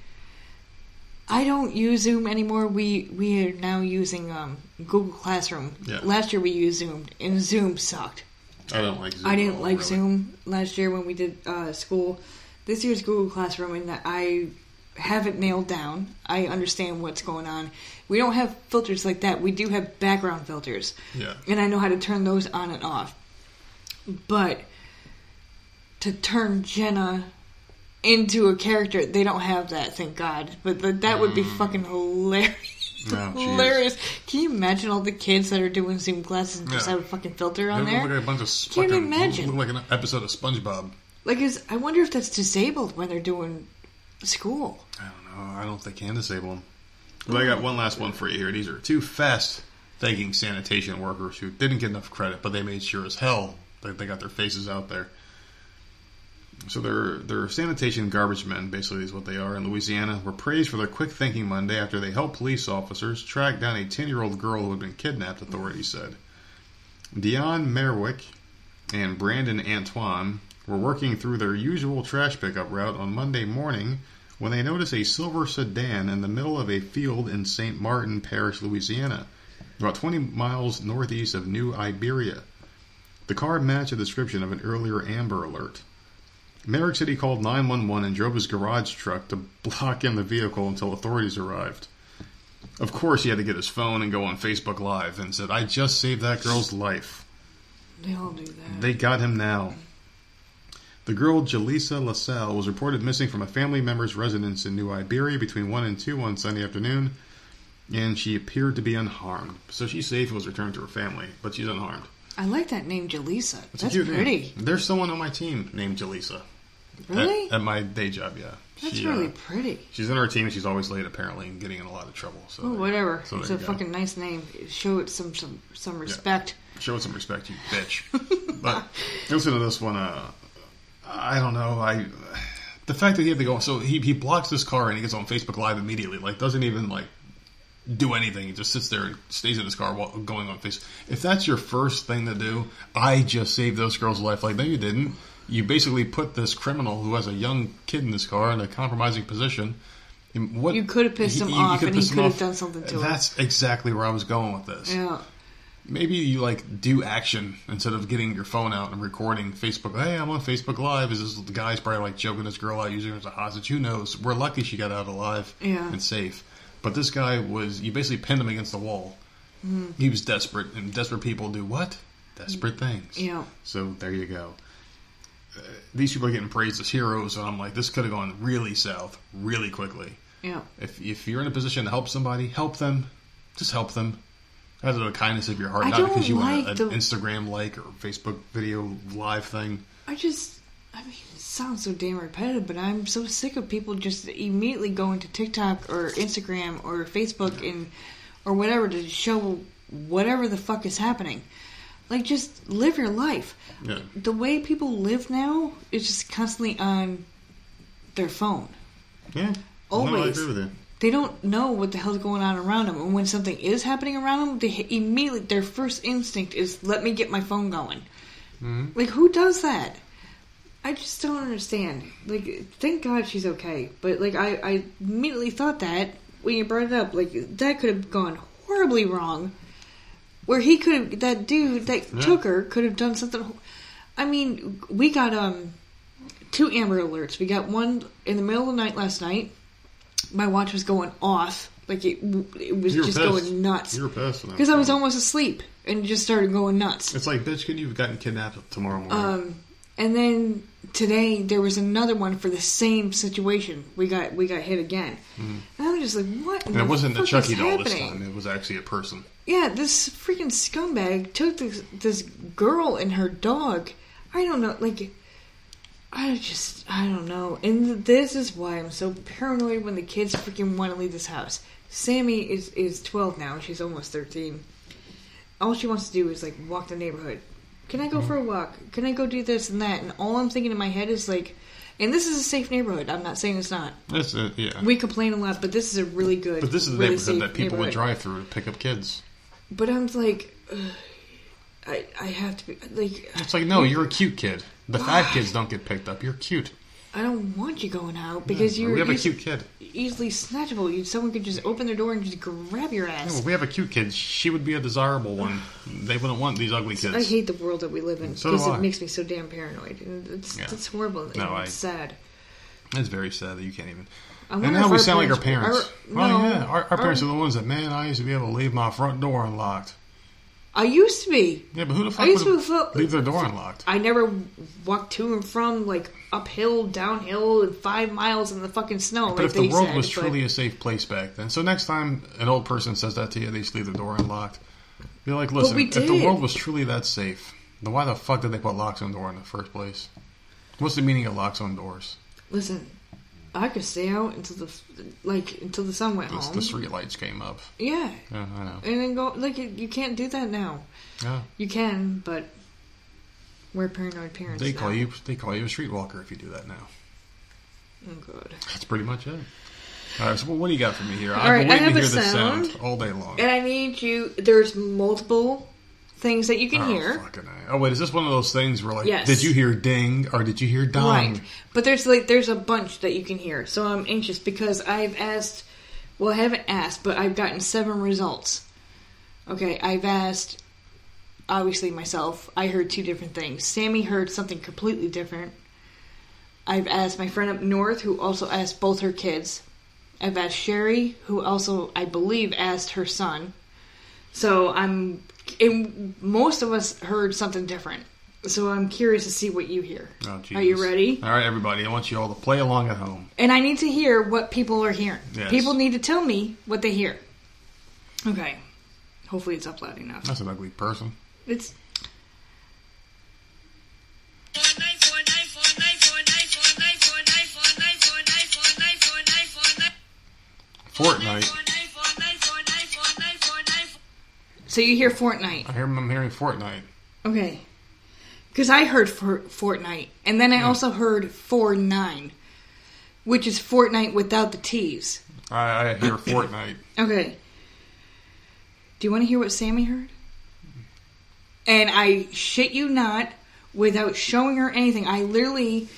Speaker 2: I don't use Zoom anymore. We we are now using um, Google Classroom.
Speaker 1: Yeah.
Speaker 2: Last year we used Zoom, and Zoom sucked.
Speaker 1: I don't like Zoom.
Speaker 2: I didn't
Speaker 1: all,
Speaker 2: like
Speaker 1: really.
Speaker 2: Zoom last year when we did uh, school. This year's Google Classroom, and I have it nailed down. I understand what's going on. We don't have filters like that. We do have background filters,
Speaker 1: Yeah.
Speaker 2: and I know how to turn those on and off. But to turn Jenna into a character, they don't have that. Thank God. But th- that would be fucking hilarious.
Speaker 1: Mm. Oh,
Speaker 2: hilarious. Can you imagine all the kids that are doing Zoom classes and just
Speaker 1: Yeah.
Speaker 2: have a fucking filter on
Speaker 1: They
Speaker 2: there?
Speaker 1: look like a bunch of
Speaker 2: Can't
Speaker 1: fucking,
Speaker 2: imagine.
Speaker 1: Look like an episode of SpongeBob.
Speaker 2: Like, is I wonder if that's disabled when they're doing school.
Speaker 1: I don't know. I don't think they can disable them. But I got one last one for you here. These are two fast thanking sanitation workers who didn't get enough credit, but they made sure as hell that they got their faces out there. So they're, they're sanitation garbage men, basically, is what they are in Louisiana, were praised for their quick thinking Monday after they helped police officers track down a 10 year old girl who had been kidnapped, authorities said. Dion Merrick and Brandon Antoine were working through their usual trash pickup route on Monday morning when they noticed a silver sedan in the middle of a field in St. Martin Parish, Louisiana, about 20 miles northeast of New Iberia. The car matched the description of an earlier Amber Alert. Merrick said he called 911 and drove his garage truck to block in the vehicle until authorities arrived. Of course, he had to get his phone and go on Facebook Live and said, I just saved that girl's life.
Speaker 2: They all do that.
Speaker 1: They got him now. The girl Jaleesa LaSalle was reported missing from a family member's residence in New Iberia between 1 and 2 on Sunday afternoon, and she appeared to be unharmed. So she's safe and was returned to her family, but she's unharmed.
Speaker 2: I like that name, Jaleesa. That's
Speaker 1: cute name.
Speaker 2: pretty.
Speaker 1: There's someone on my team named Jaleesa.
Speaker 2: Really?
Speaker 1: At, at my day job, yeah.
Speaker 2: That's
Speaker 1: She,
Speaker 2: really
Speaker 1: uh,
Speaker 2: pretty.
Speaker 1: she's in our team and she's always late, apparently, and getting in a lot of trouble. So
Speaker 2: Oh, whatever.
Speaker 1: so
Speaker 2: it's a
Speaker 1: go.
Speaker 2: fucking nice name. Show it some some some respect.
Speaker 1: Show it some respect, you bitch. but listen to this one. Uh, I don't know. I the fact that he had to go. So he he blocks this car and he gets on Facebook Live immediately. Like doesn't even like do anything. He just sits there and stays in his car while going on Facebook. If that's your first thing to do, I just saved those girls' life. Like no, you didn't. You basically put this criminal who has a young kid in this car in a compromising position. What
Speaker 2: You could have pissed him off and he could have
Speaker 1: off.
Speaker 2: done something to.
Speaker 1: That's exactly where I was going with this
Speaker 2: Yeah.
Speaker 1: maybe you like do action instead of getting your phone out and recording Facebook. Hey, I'm on Facebook Live. Is this the guy's probably like joking this girl out using her as a hostage? Who knows? We're lucky she got out alive
Speaker 2: Yeah.
Speaker 1: and safe. But this guy was you basically pinned him against the wall. Mm-hmm. He was desperate, and desperate people do what? Desperate things.
Speaker 2: Yeah.
Speaker 1: So there you go. These people are getting praised as heroes, and I'm like, this could have gone really south really quickly.
Speaker 2: Yeah.
Speaker 1: If if you're in a position to help somebody, help them. Just help them. Out of the kindness of your heart,
Speaker 2: I
Speaker 1: not because you want
Speaker 2: like
Speaker 1: an
Speaker 2: the-
Speaker 1: Instagram like or Facebook video live thing.
Speaker 2: I just, I mean, it sounds so damn repetitive, but I'm so sick of people just immediately going to TikTok or Instagram or Facebook and or whatever to show whatever the fuck is happening. Like, just live your life.
Speaker 1: Yeah.
Speaker 2: The way people live now is just constantly on their phone.
Speaker 1: Yeah. No,
Speaker 2: Always.
Speaker 1: you.
Speaker 2: They don't know what the hell's going on around them, and when something is happening around them, they immediately their first instinct is let me get my phone going.
Speaker 1: Mhm.
Speaker 2: Like who does that? I just don't understand. Like, thank God she's okay, but like I, I immediately thought that when you brought it up, like that could have gone horribly wrong. Where he could have, that dude that
Speaker 1: Yeah.
Speaker 2: took her could have done something. I mean, we got um two Amber Alerts. We got one in the middle of the night last night. My watch was going off, like it, it was just
Speaker 1: pissed.
Speaker 2: going nuts
Speaker 1: You were pissed.
Speaker 2: because I was almost asleep and just started going nuts.
Speaker 1: It's like, bitch, could you've gotten kidnapped tomorrow morning?
Speaker 2: Um, and then today there was another one for the same situation. We got we got hit again, mm-hmm. and I'm just like, what?
Speaker 1: and it
Speaker 2: the
Speaker 1: wasn't
Speaker 2: fuck
Speaker 1: Chucky doll this
Speaker 2: happening?
Speaker 1: time. It was actually a person.
Speaker 2: Yeah, this freaking scumbag took this this girl and her dog. I don't know, like. I just, I don't know. And this is why I'm so paranoid when the kids freaking want to leave this house. Sammy is, is 12 now. She's almost 13. All she wants to do is, like, walk the neighborhood. Can I go for a walk? Can I go do this and that? And all I'm thinking in my head is, like, and this is a safe neighborhood. I'm not saying it's not.
Speaker 1: That's it. Yeah.
Speaker 2: We complain a lot, but this is a really good.
Speaker 1: but this is the
Speaker 2: really
Speaker 1: neighborhood that people would drive through to pick up kids.
Speaker 2: But I'm like, ugh, I I have to be like,
Speaker 1: It's like, no, you're a cute kid. The fat kids don't get picked up. You're cute.
Speaker 2: I don't want you going out because you're
Speaker 1: we have a
Speaker 2: eas-
Speaker 1: cute kid.
Speaker 2: easily snatchable. You someone could just open their door and just grab your
Speaker 1: Yeah,
Speaker 2: ass.
Speaker 1: well, we have a cute kid. She would be a desirable one. They wouldn't want these ugly kids.
Speaker 2: I hate the world that we live in
Speaker 1: So
Speaker 2: because it makes me so damn paranoid. And It's
Speaker 1: Yeah.
Speaker 2: it's horrible. and
Speaker 1: No, I-
Speaker 2: it's sad.
Speaker 1: It's very sad that you can't even.
Speaker 2: I
Speaker 1: And now we sound like our
Speaker 2: parents- our-
Speaker 1: oh
Speaker 2: no,
Speaker 1: yeah, our, our parents
Speaker 2: our-
Speaker 1: are the ones that man. I used to be able to leave my front door unlocked.
Speaker 2: I used to be.
Speaker 1: Yeah, but who the fuck
Speaker 2: I used to
Speaker 1: leave their door unlocked?
Speaker 2: I never walked to and from like uphill, downhill, and five miles in the fucking snow.
Speaker 1: But
Speaker 2: like
Speaker 1: if the world
Speaker 2: said,
Speaker 1: was
Speaker 2: but-
Speaker 1: truly a safe place back then, so next time an old person says that to you, they just leave the door unlocked. Be like, listen,
Speaker 2: we
Speaker 1: if the world was truly that safe, then why the fuck did they put locks on the door in the first place? What's the meaning of locks on doors?
Speaker 2: listen, I could stay out until the like until the sun went
Speaker 1: The,
Speaker 2: home.
Speaker 1: the street lights came up.
Speaker 2: Yeah,
Speaker 1: Yeah, I know.
Speaker 2: and then go like you, you can't do that now.
Speaker 1: Yeah,
Speaker 2: You can, but we're paranoid parents.
Speaker 1: they
Speaker 2: now.
Speaker 1: call you they call you a streetwalker if you do that now.
Speaker 2: Oh god.
Speaker 1: That's pretty much it. All right, so what do you got for me here? I've
Speaker 2: right,
Speaker 1: been
Speaker 2: I
Speaker 1: waiting to hear this sound. all day long.
Speaker 2: And I need you. There's multiple things that you can
Speaker 1: oh,
Speaker 2: hear.
Speaker 1: Oh wait, is this one of those things where like,
Speaker 2: Yes.
Speaker 1: did you hear ding or did you hear dong?
Speaker 2: Right. But there's like there's a bunch that you can hear. So I'm anxious because I've asked well I haven't asked, but I've gotten seven results. Okay, I've asked obviously myself. I heard two different things. Sammy heard something completely different. I've asked my friend up north who also asked both her kids. I've asked Sherry, who also I believe asked her son. So I'm and most of us heard something different. So I'm curious to see what you hear.
Speaker 1: Oh,
Speaker 2: Are you ready?
Speaker 1: All right, everybody. I want you all to play along at home.
Speaker 2: And I need to hear what people are hearing.
Speaker 1: Yes.
Speaker 2: People need to tell me what they hear. Okay. Hopefully it's up loud enough.
Speaker 1: That's an ugly person.
Speaker 2: It's
Speaker 1: Fortnite.
Speaker 2: So you hear Fortnite.
Speaker 1: I hear I'm hearing Fortnite.
Speaker 2: Okay. Because I heard for Fortnite, and then I also heard four nine, which is Fortnite without the T's.
Speaker 1: I, I hear Fortnite.
Speaker 2: Okay. Do you want to hear what Sammy heard? And I shit you not, without showing her anything, I literally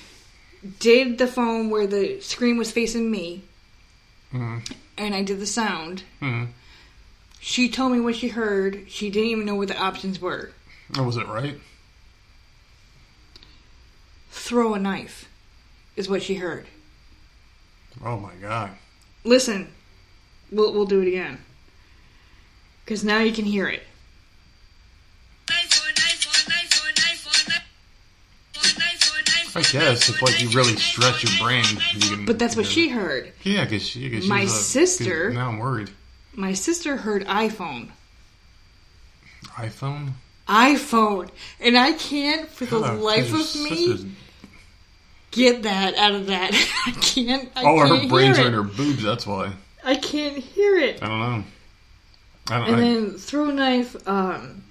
Speaker 2: did the phone where the screen was facing me,
Speaker 1: Mhm.
Speaker 2: and I did the sound.
Speaker 1: Mhm.
Speaker 2: She told me what she heard. She didn't even know what the options were.
Speaker 1: Oh, was it right?
Speaker 2: Throw a knife, is what she heard.
Speaker 1: Oh my god.
Speaker 2: Listen, we'll we'll do it again, because now you can hear it.
Speaker 1: I guess if like you really stretch your brain, you can.
Speaker 2: But that's what
Speaker 1: you
Speaker 2: she heard.
Speaker 1: Yeah, because she, cause
Speaker 2: My
Speaker 1: a-
Speaker 2: sister-
Speaker 1: 'cause Now I'm worried.
Speaker 2: My sister heard iPhone.
Speaker 1: iPhone.
Speaker 2: iPhone, and I can't for the life of me
Speaker 1: a-
Speaker 2: get that out of that. I can't. I
Speaker 1: all
Speaker 2: can't
Speaker 1: her brains are in her boobs. That's why.
Speaker 2: I can't hear it.
Speaker 1: I don't know. I don't.
Speaker 2: And
Speaker 1: I,
Speaker 2: then throw a knife. Um,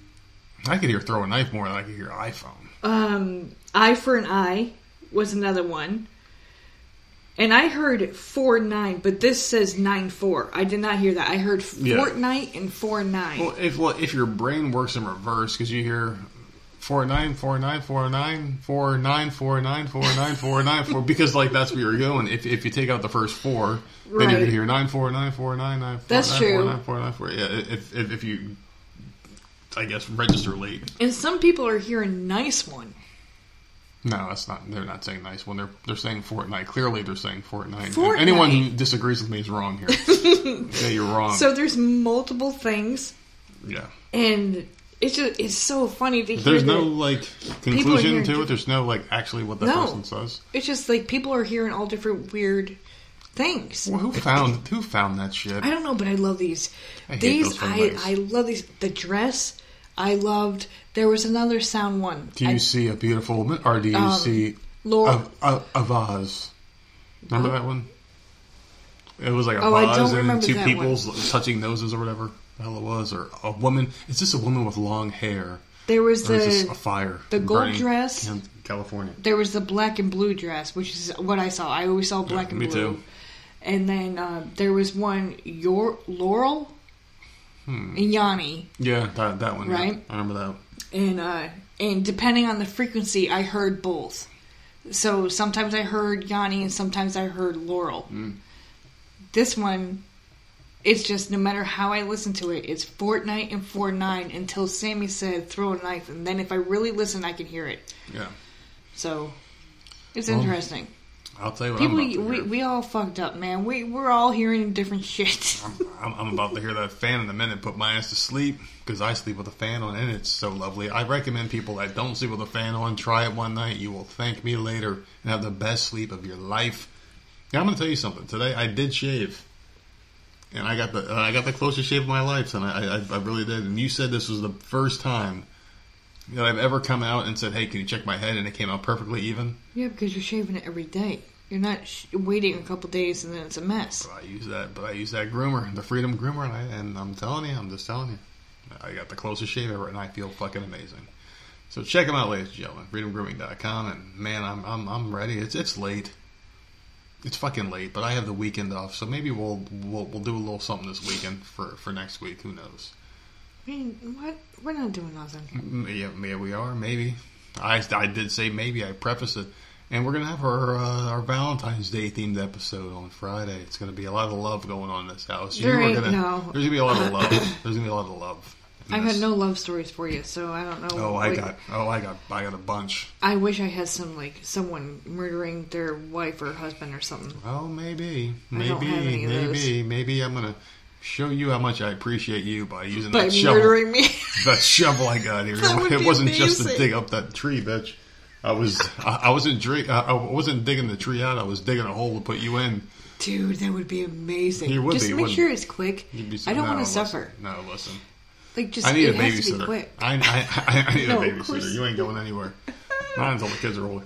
Speaker 1: I could hear throw a knife more than I could hear iPhone.
Speaker 2: um, eye for an eye was another one. And I heard four nine, but this says nine four. I did not hear that. I heard
Speaker 1: Yeah.
Speaker 2: Fortnite and four nine.
Speaker 1: Well, if well, if your brain works in reverse, because you hear four nine four nine four nine four nine four nine four nine four nine four, because like that's where you're going. If if you take out the first four, then you're
Speaker 2: Right.
Speaker 1: gonna hear nine four nine four nine nine. four,
Speaker 2: That's
Speaker 1: nine,
Speaker 2: true.
Speaker 1: Four, nine, four, nine, four. Yeah, if, if if you, I guess register late.
Speaker 2: and some people are hearing nice one.
Speaker 1: No, that's not. They're not saying nice one. They're they're saying Fortnite. Clearly, they're saying Fortnite.
Speaker 2: Fortnite.
Speaker 1: Anyone who disagrees with me is wrong here. yeah, you're wrong.
Speaker 2: So there's multiple things,
Speaker 1: yeah.
Speaker 2: and it's just it's so funny to hear.
Speaker 1: There's no like conclusion to it. There's no like actually what the
Speaker 2: No.
Speaker 1: person says.
Speaker 2: It's just like people are hearing all different weird things.
Speaker 1: Well, who found who found that shit?
Speaker 2: I don't know, but I love these.
Speaker 1: I hate
Speaker 2: these I. I love these. The dress I loved. There was another sound one.
Speaker 1: Do you
Speaker 2: I,
Speaker 1: see a beautiful woman, or do you
Speaker 2: Um,
Speaker 1: see
Speaker 2: Laura.
Speaker 1: a, a, a vase? Remember that one? It was like a
Speaker 2: Oh,
Speaker 1: vase and two
Speaker 2: that
Speaker 1: people touching noses or whatever the hell it was, or a woman. Is this a woman with long hair?
Speaker 2: there was
Speaker 1: Or is this
Speaker 2: the
Speaker 1: a fire?
Speaker 2: the gold dress?
Speaker 1: California.
Speaker 2: there was the black and blue dress, which is what I saw. I always saw black and
Speaker 1: me
Speaker 2: blue.
Speaker 1: too.
Speaker 2: And then uh, there was one your Laurel
Speaker 1: Hmm.
Speaker 2: and Yanni,
Speaker 1: Yeah, that that one. yeah.
Speaker 2: Right?
Speaker 1: I remember that.
Speaker 2: and uh, and depending on the frequency, I heard both. So sometimes I heard Yanni, and sometimes I heard Laurel.
Speaker 1: Hmm.
Speaker 2: This one, it's just no matter how I listen to it, it's Fortnite and four nine until Sammy said throw a knife, and then if I really listen, I can hear it.
Speaker 1: Yeah,
Speaker 2: So it's
Speaker 1: Well,
Speaker 2: interesting.
Speaker 1: I'll tell you what.
Speaker 2: People,
Speaker 1: I'm
Speaker 2: we, we all fucked up, man. We we're all hearing different shit.
Speaker 1: I'm, I'm about to hear that fan in a minute. Put my ass to sleep because I sleep with a fan on, and it's so lovely. I recommend people that don't sleep with a fan on try it one night. You will thank me later and have the best sleep of your life. Yeah, I'm going to tell you something. Today I did shave, and I got the uh, I got the closest shave of my life, and I, I I really did. And you said this was the first time that I've ever come out and said, "Hey, can you check my head?" And it came out perfectly even.
Speaker 2: yeah, because you're shaving it every day. You're not sh- waiting a couple days and then it's a mess.
Speaker 1: But I use that, but I use that groomer, the Freedom Groomer, and, I, and I'm telling you, I'm just telling you, I got the closest shave ever, and I feel fucking amazing. So check them out, ladies and gentlemen, freedomgrooming.com, and man, I'm I'm I'm ready. It's it's late. It's fucking late, but I have the weekend off, so maybe we'll we'll, we'll do a little something this weekend for for next week. Who knows?
Speaker 2: I mean, what? We're not doing nothing.
Speaker 1: M- Yeah, yeah, we are maybe. I I did say maybe. I preface it. And we're gonna have our uh, our Valentine's Day themed episode on Friday. It's gonna be a lot of love going on in this house.
Speaker 2: There
Speaker 1: are
Speaker 2: ain't
Speaker 1: gonna,
Speaker 2: no-
Speaker 1: There's gonna be a lot of love. There's gonna be a lot of love.
Speaker 2: I've had no love stories for you, so I don't know.
Speaker 1: Oh, I
Speaker 2: Like,
Speaker 1: got. Oh, I got. I got a bunch.
Speaker 2: I wish I had some like someone murdering their wife or husband or something.
Speaker 1: Oh, maybe,
Speaker 2: I
Speaker 1: maybe,
Speaker 2: don't have any of
Speaker 1: maybe, maybe. I'm gonna show you how much I appreciate you by using
Speaker 2: By
Speaker 1: that shovel.
Speaker 2: murdering me.
Speaker 1: that shovel I got here. It wasn't just to dig up that tree, bitch. I was I, I wasn't dri- I wasn't digging the tree out. I was digging a hole to put you in.
Speaker 2: Dude, that would be amazing.
Speaker 1: You would
Speaker 2: just
Speaker 1: be,
Speaker 2: make
Speaker 1: wouldn't
Speaker 2: sure it's quick. I don't
Speaker 1: no,
Speaker 2: want to suffer.
Speaker 1: No, listen.
Speaker 2: Like just
Speaker 1: I need a
Speaker 2: it has to be
Speaker 1: babysitter.
Speaker 2: quick.
Speaker 1: I, I, I, I need
Speaker 2: No,
Speaker 1: a babysitter. You ain't going anywhere. Not until the kids are older.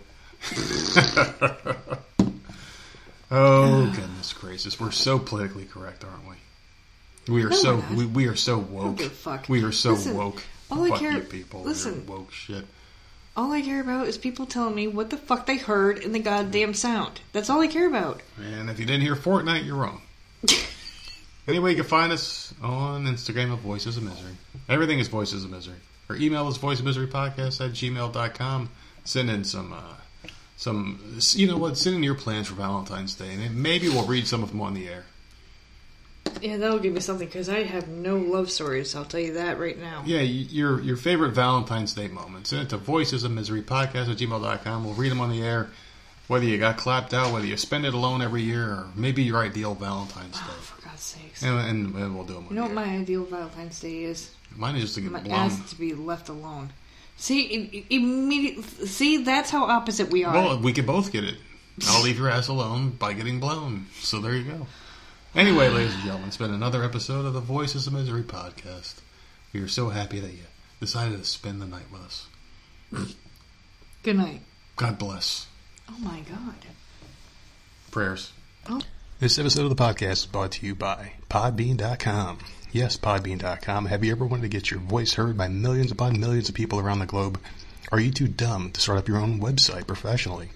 Speaker 1: oh goodness gracious! We're so politically correct, aren't we? We are
Speaker 2: No,
Speaker 1: so
Speaker 2: we're
Speaker 1: we, we are so woke.
Speaker 2: fuck.
Speaker 1: We are so
Speaker 2: Listen,
Speaker 1: woke.
Speaker 2: all I care-
Speaker 1: you people.
Speaker 2: listen.
Speaker 1: woke shit.
Speaker 2: All I care about is people telling me what the fuck they heard in the goddamn sound. That's all I care about.
Speaker 1: And if you didn't hear Fortnite, you're wrong. Anyway, you can find us on Instagram at Voices of Misery. Everything is Voices of Misery. Our email is voiceofmiserypodcast at gmail.com. Send in some, uh, some, you know what, send in your plans for Valentine's Day, and maybe we'll read some of them on the air.
Speaker 2: Yeah, that'll give me something because I have no love stories. I'll tell you that right now.
Speaker 1: Yeah, your your favorite Valentine's Day moments. Send it to Voices of Misery Podcast at gmail.com. We'll read them on the air. Whether you got clapped out, whether you spend it alone every year, or maybe your ideal Valentine's oh, Day.
Speaker 2: Oh, for God's sakes.
Speaker 1: And, and, and we'll do them
Speaker 2: You know what my ideal Valentine's Day is?
Speaker 1: Mine is to get
Speaker 2: My
Speaker 1: blown.
Speaker 2: ass to be left alone. See, i- i- immediate. See, that's how opposite we are.
Speaker 1: Well, we could both get it. I'll leave your ass alone by getting blown. So there you go. Anyway, ladies and gentlemen, it's been another episode of the Voices of Misery podcast. We are so happy that you decided to spend the night with us.
Speaker 2: Good night.
Speaker 1: God bless.
Speaker 2: Oh my god.
Speaker 1: Prayers.
Speaker 2: Oh.
Speaker 1: This episode of the podcast is brought to you by Podbean.com. Yes, Podbean.com. Have you ever wanted to get your voice heard by millions upon millions of people around the globe? Are you too dumb to start up your own website professionally?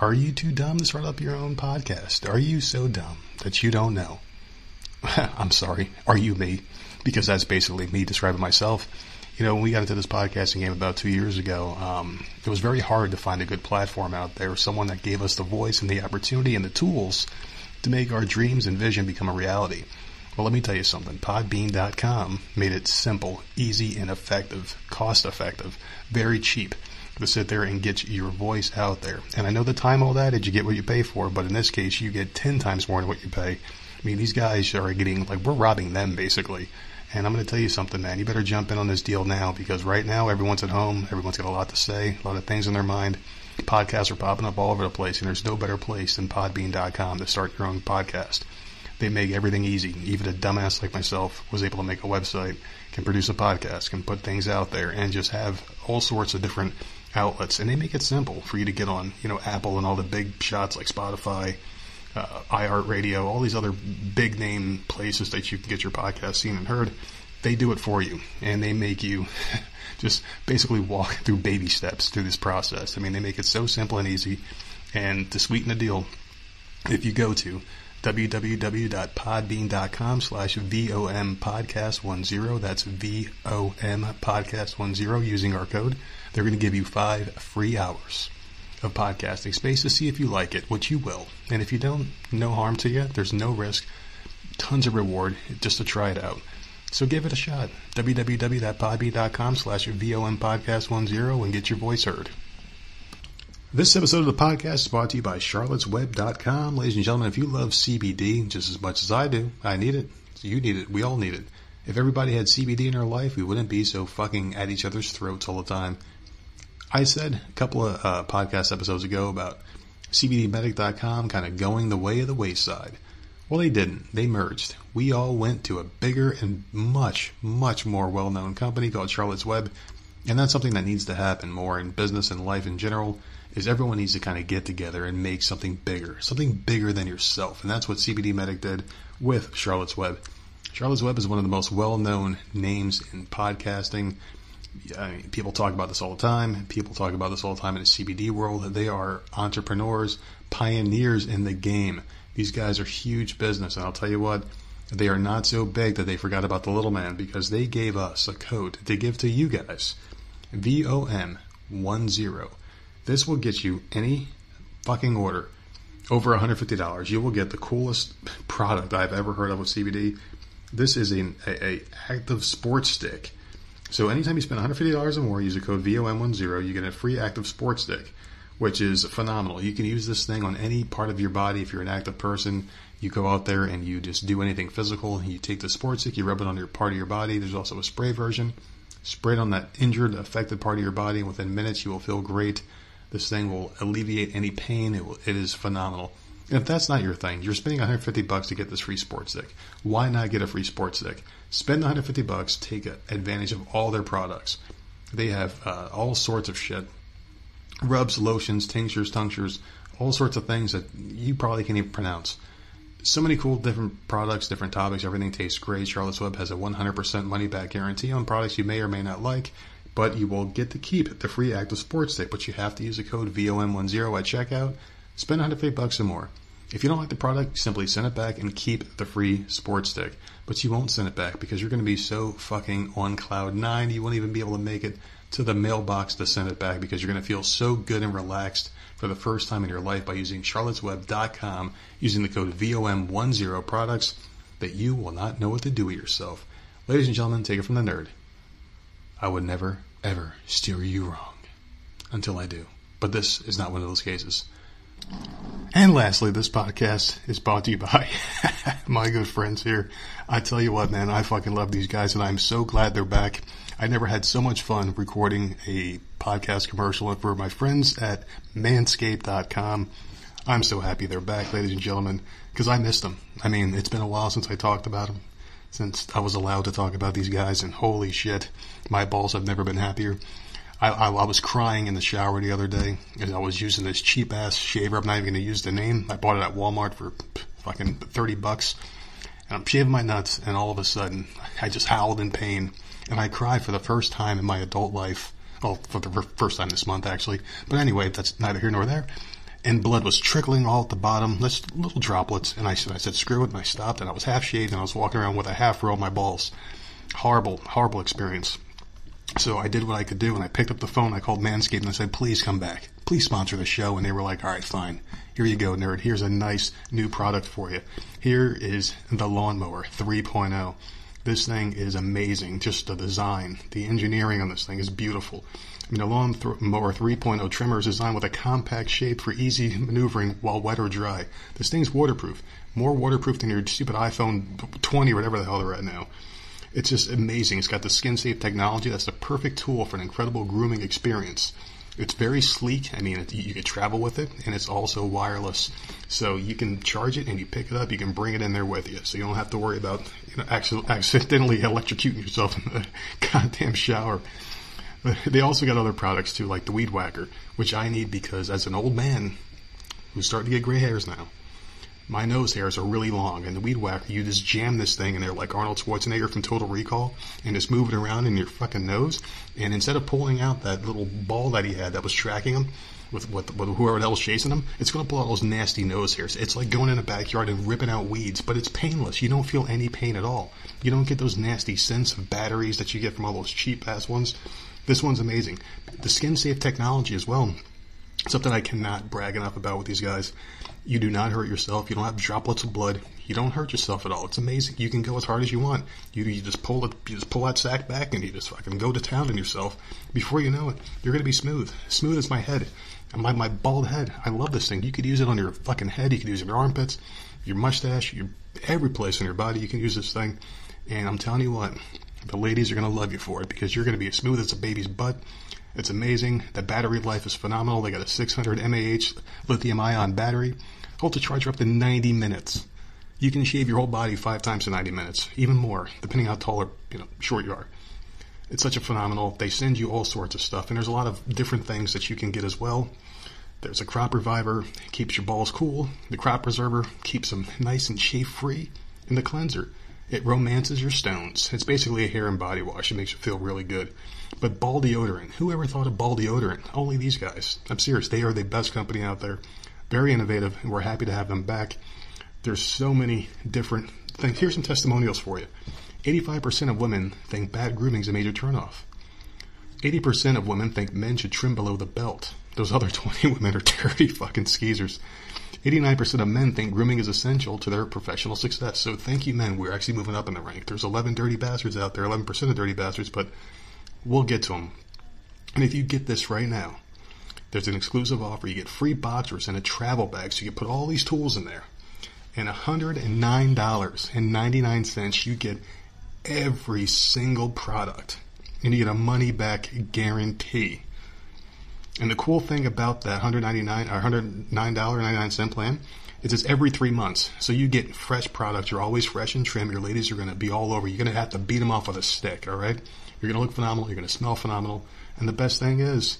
Speaker 1: Are you too dumb to start up your own podcast? Are you so dumb that you don't know? I'm sorry. Are you me? Because that's basically me describing myself. You know, when we got into this podcasting game about two years ago, um, it was very hard to find a good platform out there, someone that gave us the voice and the opportunity and the tools to make our dreams and vision become a reality. Well, let me tell you something. Podbean.com made it simple, easy, and effective, cost effective, very cheap to sit there and get your voice out there. And I know the time all that, is you get what you pay for, but in this case, you get 10 times more than what you pay. I mean, these guys are getting, like, we're robbing them basically. And I'm going to tell you something, man. You better jump in on this deal now because right now everyone's at home. Everyone's got a lot to say, a lot of things in their mind. Podcasts are popping up all over the place, and there's no better place than podbean.com to start your own podcast. They make everything easy. Even a dumbass like myself was able to make a website, can produce a podcast, can put things out there, and just have all sorts of different outlets. And they make it simple for you to get on, you know, Apple and all the big shots like Spotify, uh, iHeartRadio, all these other big name places that you can get your podcast seen and heard. They do it for you, and they make you just basically walk through baby steps through this process. I mean, they make it so simple and easy. And to sweeten the deal, if you go to www.podbean.com slash VOM podcast 10, that's VOM podcast 10, using our code, they're going to give you five free hours of podcasting space to see if you like it, which you will. And if you don't, no harm to you. There's no risk. Tons of reward just to try it out. So give it a shot. www.podbean.com slash VOM podcast 10 and get your voice heard. This episode of the podcast is brought to you by charlottesweb.com. Ladies and gentlemen, if you love CBD just as much as I do, I need it. You need it. We all need it. If everybody had CBD in our life, we wouldn't be so fucking at each other's throats all the time. I said a couple of uh, podcast episodes ago about CBDmedic.com kind of going the way of the wayside. Well, they didn't. They merged. We all went to a bigger and much, much more well known company called Charlotte's Web. And that's something that needs to happen more in business and life in general is everyone needs to kind of get together and make something bigger, something bigger than yourself. And that's what CBD Medic did with Charlotte's Web. Charlotte's Web is one of the most well known names in podcasting. I mean, people talk about this all the time. People talk about this all the time in the CBD world. They are entrepreneurs, pioneers in the game. These guys are huge business. And I'll tell you what, they are not so big that they forgot about the little man because they gave us a code to give to you guys. VOM10 this will get you any fucking order over $150. You will get the coolest product I've ever heard of with CBD. This is a, a, a active sports stick. So anytime you spend $150 or more, use the code VOM10, you get a free active sports stick, which is phenomenal. You can use this thing on any part of your body if you're an active person. You go out there and you just do anything physical. You take the sports stick, you rub it on your part of your body. There's also a spray version. Spray it on that injured, affected part of your body, and within minutes you will feel great. This thing will alleviate any pain. It, will, it is phenomenal. If that's not your thing, you're spending 150 bucks to get this free sports stick. Why not get a free sports stick? Spend 150 bucks, take advantage of all their products. They have uh, all sorts of shit. Rubs, lotions, tinctures, tinctures, all sorts of things that you probably can't even pronounce. So many cool different products, different topics. Everything tastes great. Charlotte's Web has a 100% money back guarantee on products you may or may not like but you will get to keep the free active sports stick. But you have to use the code VOM10 at checkout. Spend 150 bucks or more. If you don't like the product, simply send it back and keep the free sports stick. But you won't send it back because you're going to be so fucking on cloud nine, you won't even be able to make it to the mailbox to send it back because you're going to feel so good and relaxed for the first time in your life by using charlottesweb.com using the code VOM10 products that you will not know what to do with yourself. Ladies and gentlemen, take it from the nerd. I would never, ever steer you wrong until I do. But this is not one of those cases. And lastly, this podcast is brought to you by my good friends here. I tell you what, man, I fucking love these guys and I'm so glad they're back. I never had so much fun recording a podcast commercial and for my friends at manscaped.com. I'm so happy they're back, ladies and gentlemen, because I missed them. I mean, it's been a while since I talked about them since I was allowed to talk about these guys, and holy shit, my balls have never been happier. I, I, I was crying in the shower the other day as I was using this cheap ass shaver. I'm not even going to use the name. I bought it at Walmart for fucking 30 bucks. And I'm shaving my nuts, and all of a sudden, I just howled in pain. And I cried for the first time in my adult life. Well, for the first time this month, actually. But anyway, that's neither here nor there. And blood was trickling all at the bottom, just little droplets. And I said, I said, screw it. And I stopped, and I was half shaved, and I was walking around with a half row of my balls. Horrible, horrible experience. So I did what I could do, and I picked up the phone. I called Manscaped, and I said, please come back. Please sponsor the show. And they were like, all right, fine. Here you go, nerd. Here's a nice new product for you. Here is the Lawnmower 3.0. This thing is amazing. Just the design, the engineering on this thing is beautiful. I mean, a Lawnmower 3.0 trimmer is designed with a compact shape for easy maneuvering while wet or dry. This thing's waterproof. More waterproof than your stupid iPhone 20 or whatever the hell they're at now. It's just amazing. It's got the skin safe technology. That's the perfect tool for an incredible grooming experience. It's very sleek. I mean, it, you can travel with it, and it's also wireless. So you can charge it and you pick it up. You can bring it in there with you, so you don't have to worry about you know accidentally electrocuting yourself in the goddamn shower. They also got other products too, like the Weed Whacker, which I need because as an old man who's starting to get gray hairs now, my nose hairs are really long, and the weed whacker, you just jam this thing in there like Arnold Schwarzenegger from Total Recall, and just move it around in your fucking nose. And instead of pulling out that little ball that he had that was tracking him, with, with, with whoever else chasing him, it's going to pull out those nasty nose hairs. It's like going in a backyard and ripping out weeds, but it's painless. You don't feel any pain at all. You don't get those nasty scents of batteries that you get from all those cheap ass ones. This one's amazing. The skin safe technology as well. Something I cannot brag enough about with these guys. You do not hurt yourself. You don't have droplets of blood. You don't hurt yourself at all. It's amazing. You can go as hard as you want. You, you just pull it, you just pull that sack back and you just fucking go to town on yourself. Before you know it, you're gonna be smooth. Smooth as my head. My, my bald head. I love this thing. You could use it on your fucking head. You could use it on your armpits, your mustache, your, every place on your body. You can use this thing. And I'm telling you what, the ladies are gonna love you for it because you're gonna be as smooth as a baby's butt. It's amazing. The battery life is phenomenal. They got a 600 mAh lithium ion battery. Hold the charger up to 90 minutes. You can shave your whole body five times in 90 minutes, even more, depending how tall or you know short you are. It's such a phenomenal. They send you all sorts of stuff, and there's a lot of different things that you can get as well. There's a crop reviver, keeps your balls cool. The crop preserver keeps them nice and shave free. And the cleanser, it romances your stones. It's basically a hair and body wash. It makes you feel really good. But ball deodorant, who ever thought of ball deodorant? Only these guys. I'm serious. They are the best company out there. Very innovative, and we're happy to have them back. There's so many different things. Here's some testimonials for you. 85% of women think bad grooming is a major turnoff. 80% of women think men should trim below the belt. Those other 20 women are dirty fucking skeezers. 89% of men think grooming is essential to their professional success. So thank you, men. We're actually moving up in the rank. There's 11 dirty bastards out there, 11% of dirty bastards, but we'll get to them. And if you get this right now, there's an exclusive offer. You get free boxers and a travel bag, so you can put all these tools in there. And $109.99, you get every single product. And you get a money back guarantee. And the cool thing about that 199 or $109.99 plan is it's every three months. So you get fresh products. You're always fresh and trim. Your ladies are going to be all over. You're going to have to beat them off with a stick, all right? You're going to look phenomenal. You're going to smell phenomenal. And the best thing is,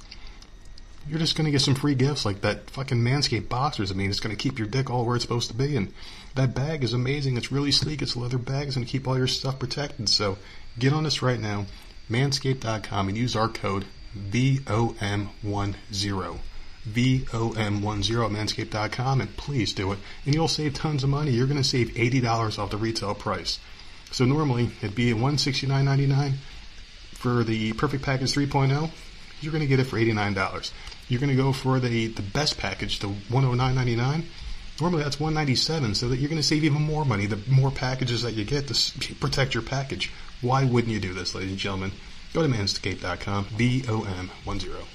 Speaker 1: you're just going to get some free gifts like that fucking Manscaped boxers. I mean, it's going to keep your dick all where it's supposed to be. And that bag is amazing. It's really sleek. It's a leather bag. It's going to keep all your stuff protected. So get on this right now, manscaped.com, and use our code VOM10. VOM10 at manscaped.com, and please do it. And you'll save tons of money. You're going to save $80 off the retail price. So normally it'd be $169.99 for the Perfect Package 3.0. You're going to get it for $89. You're going to go for the, the best package, the $109.99. Normally that's 197, so that you're going to save even more money the more packages that you get to protect your package. Why wouldn't you do this, ladies and gentlemen? Go to manscaped.com, V-O-M-1-0.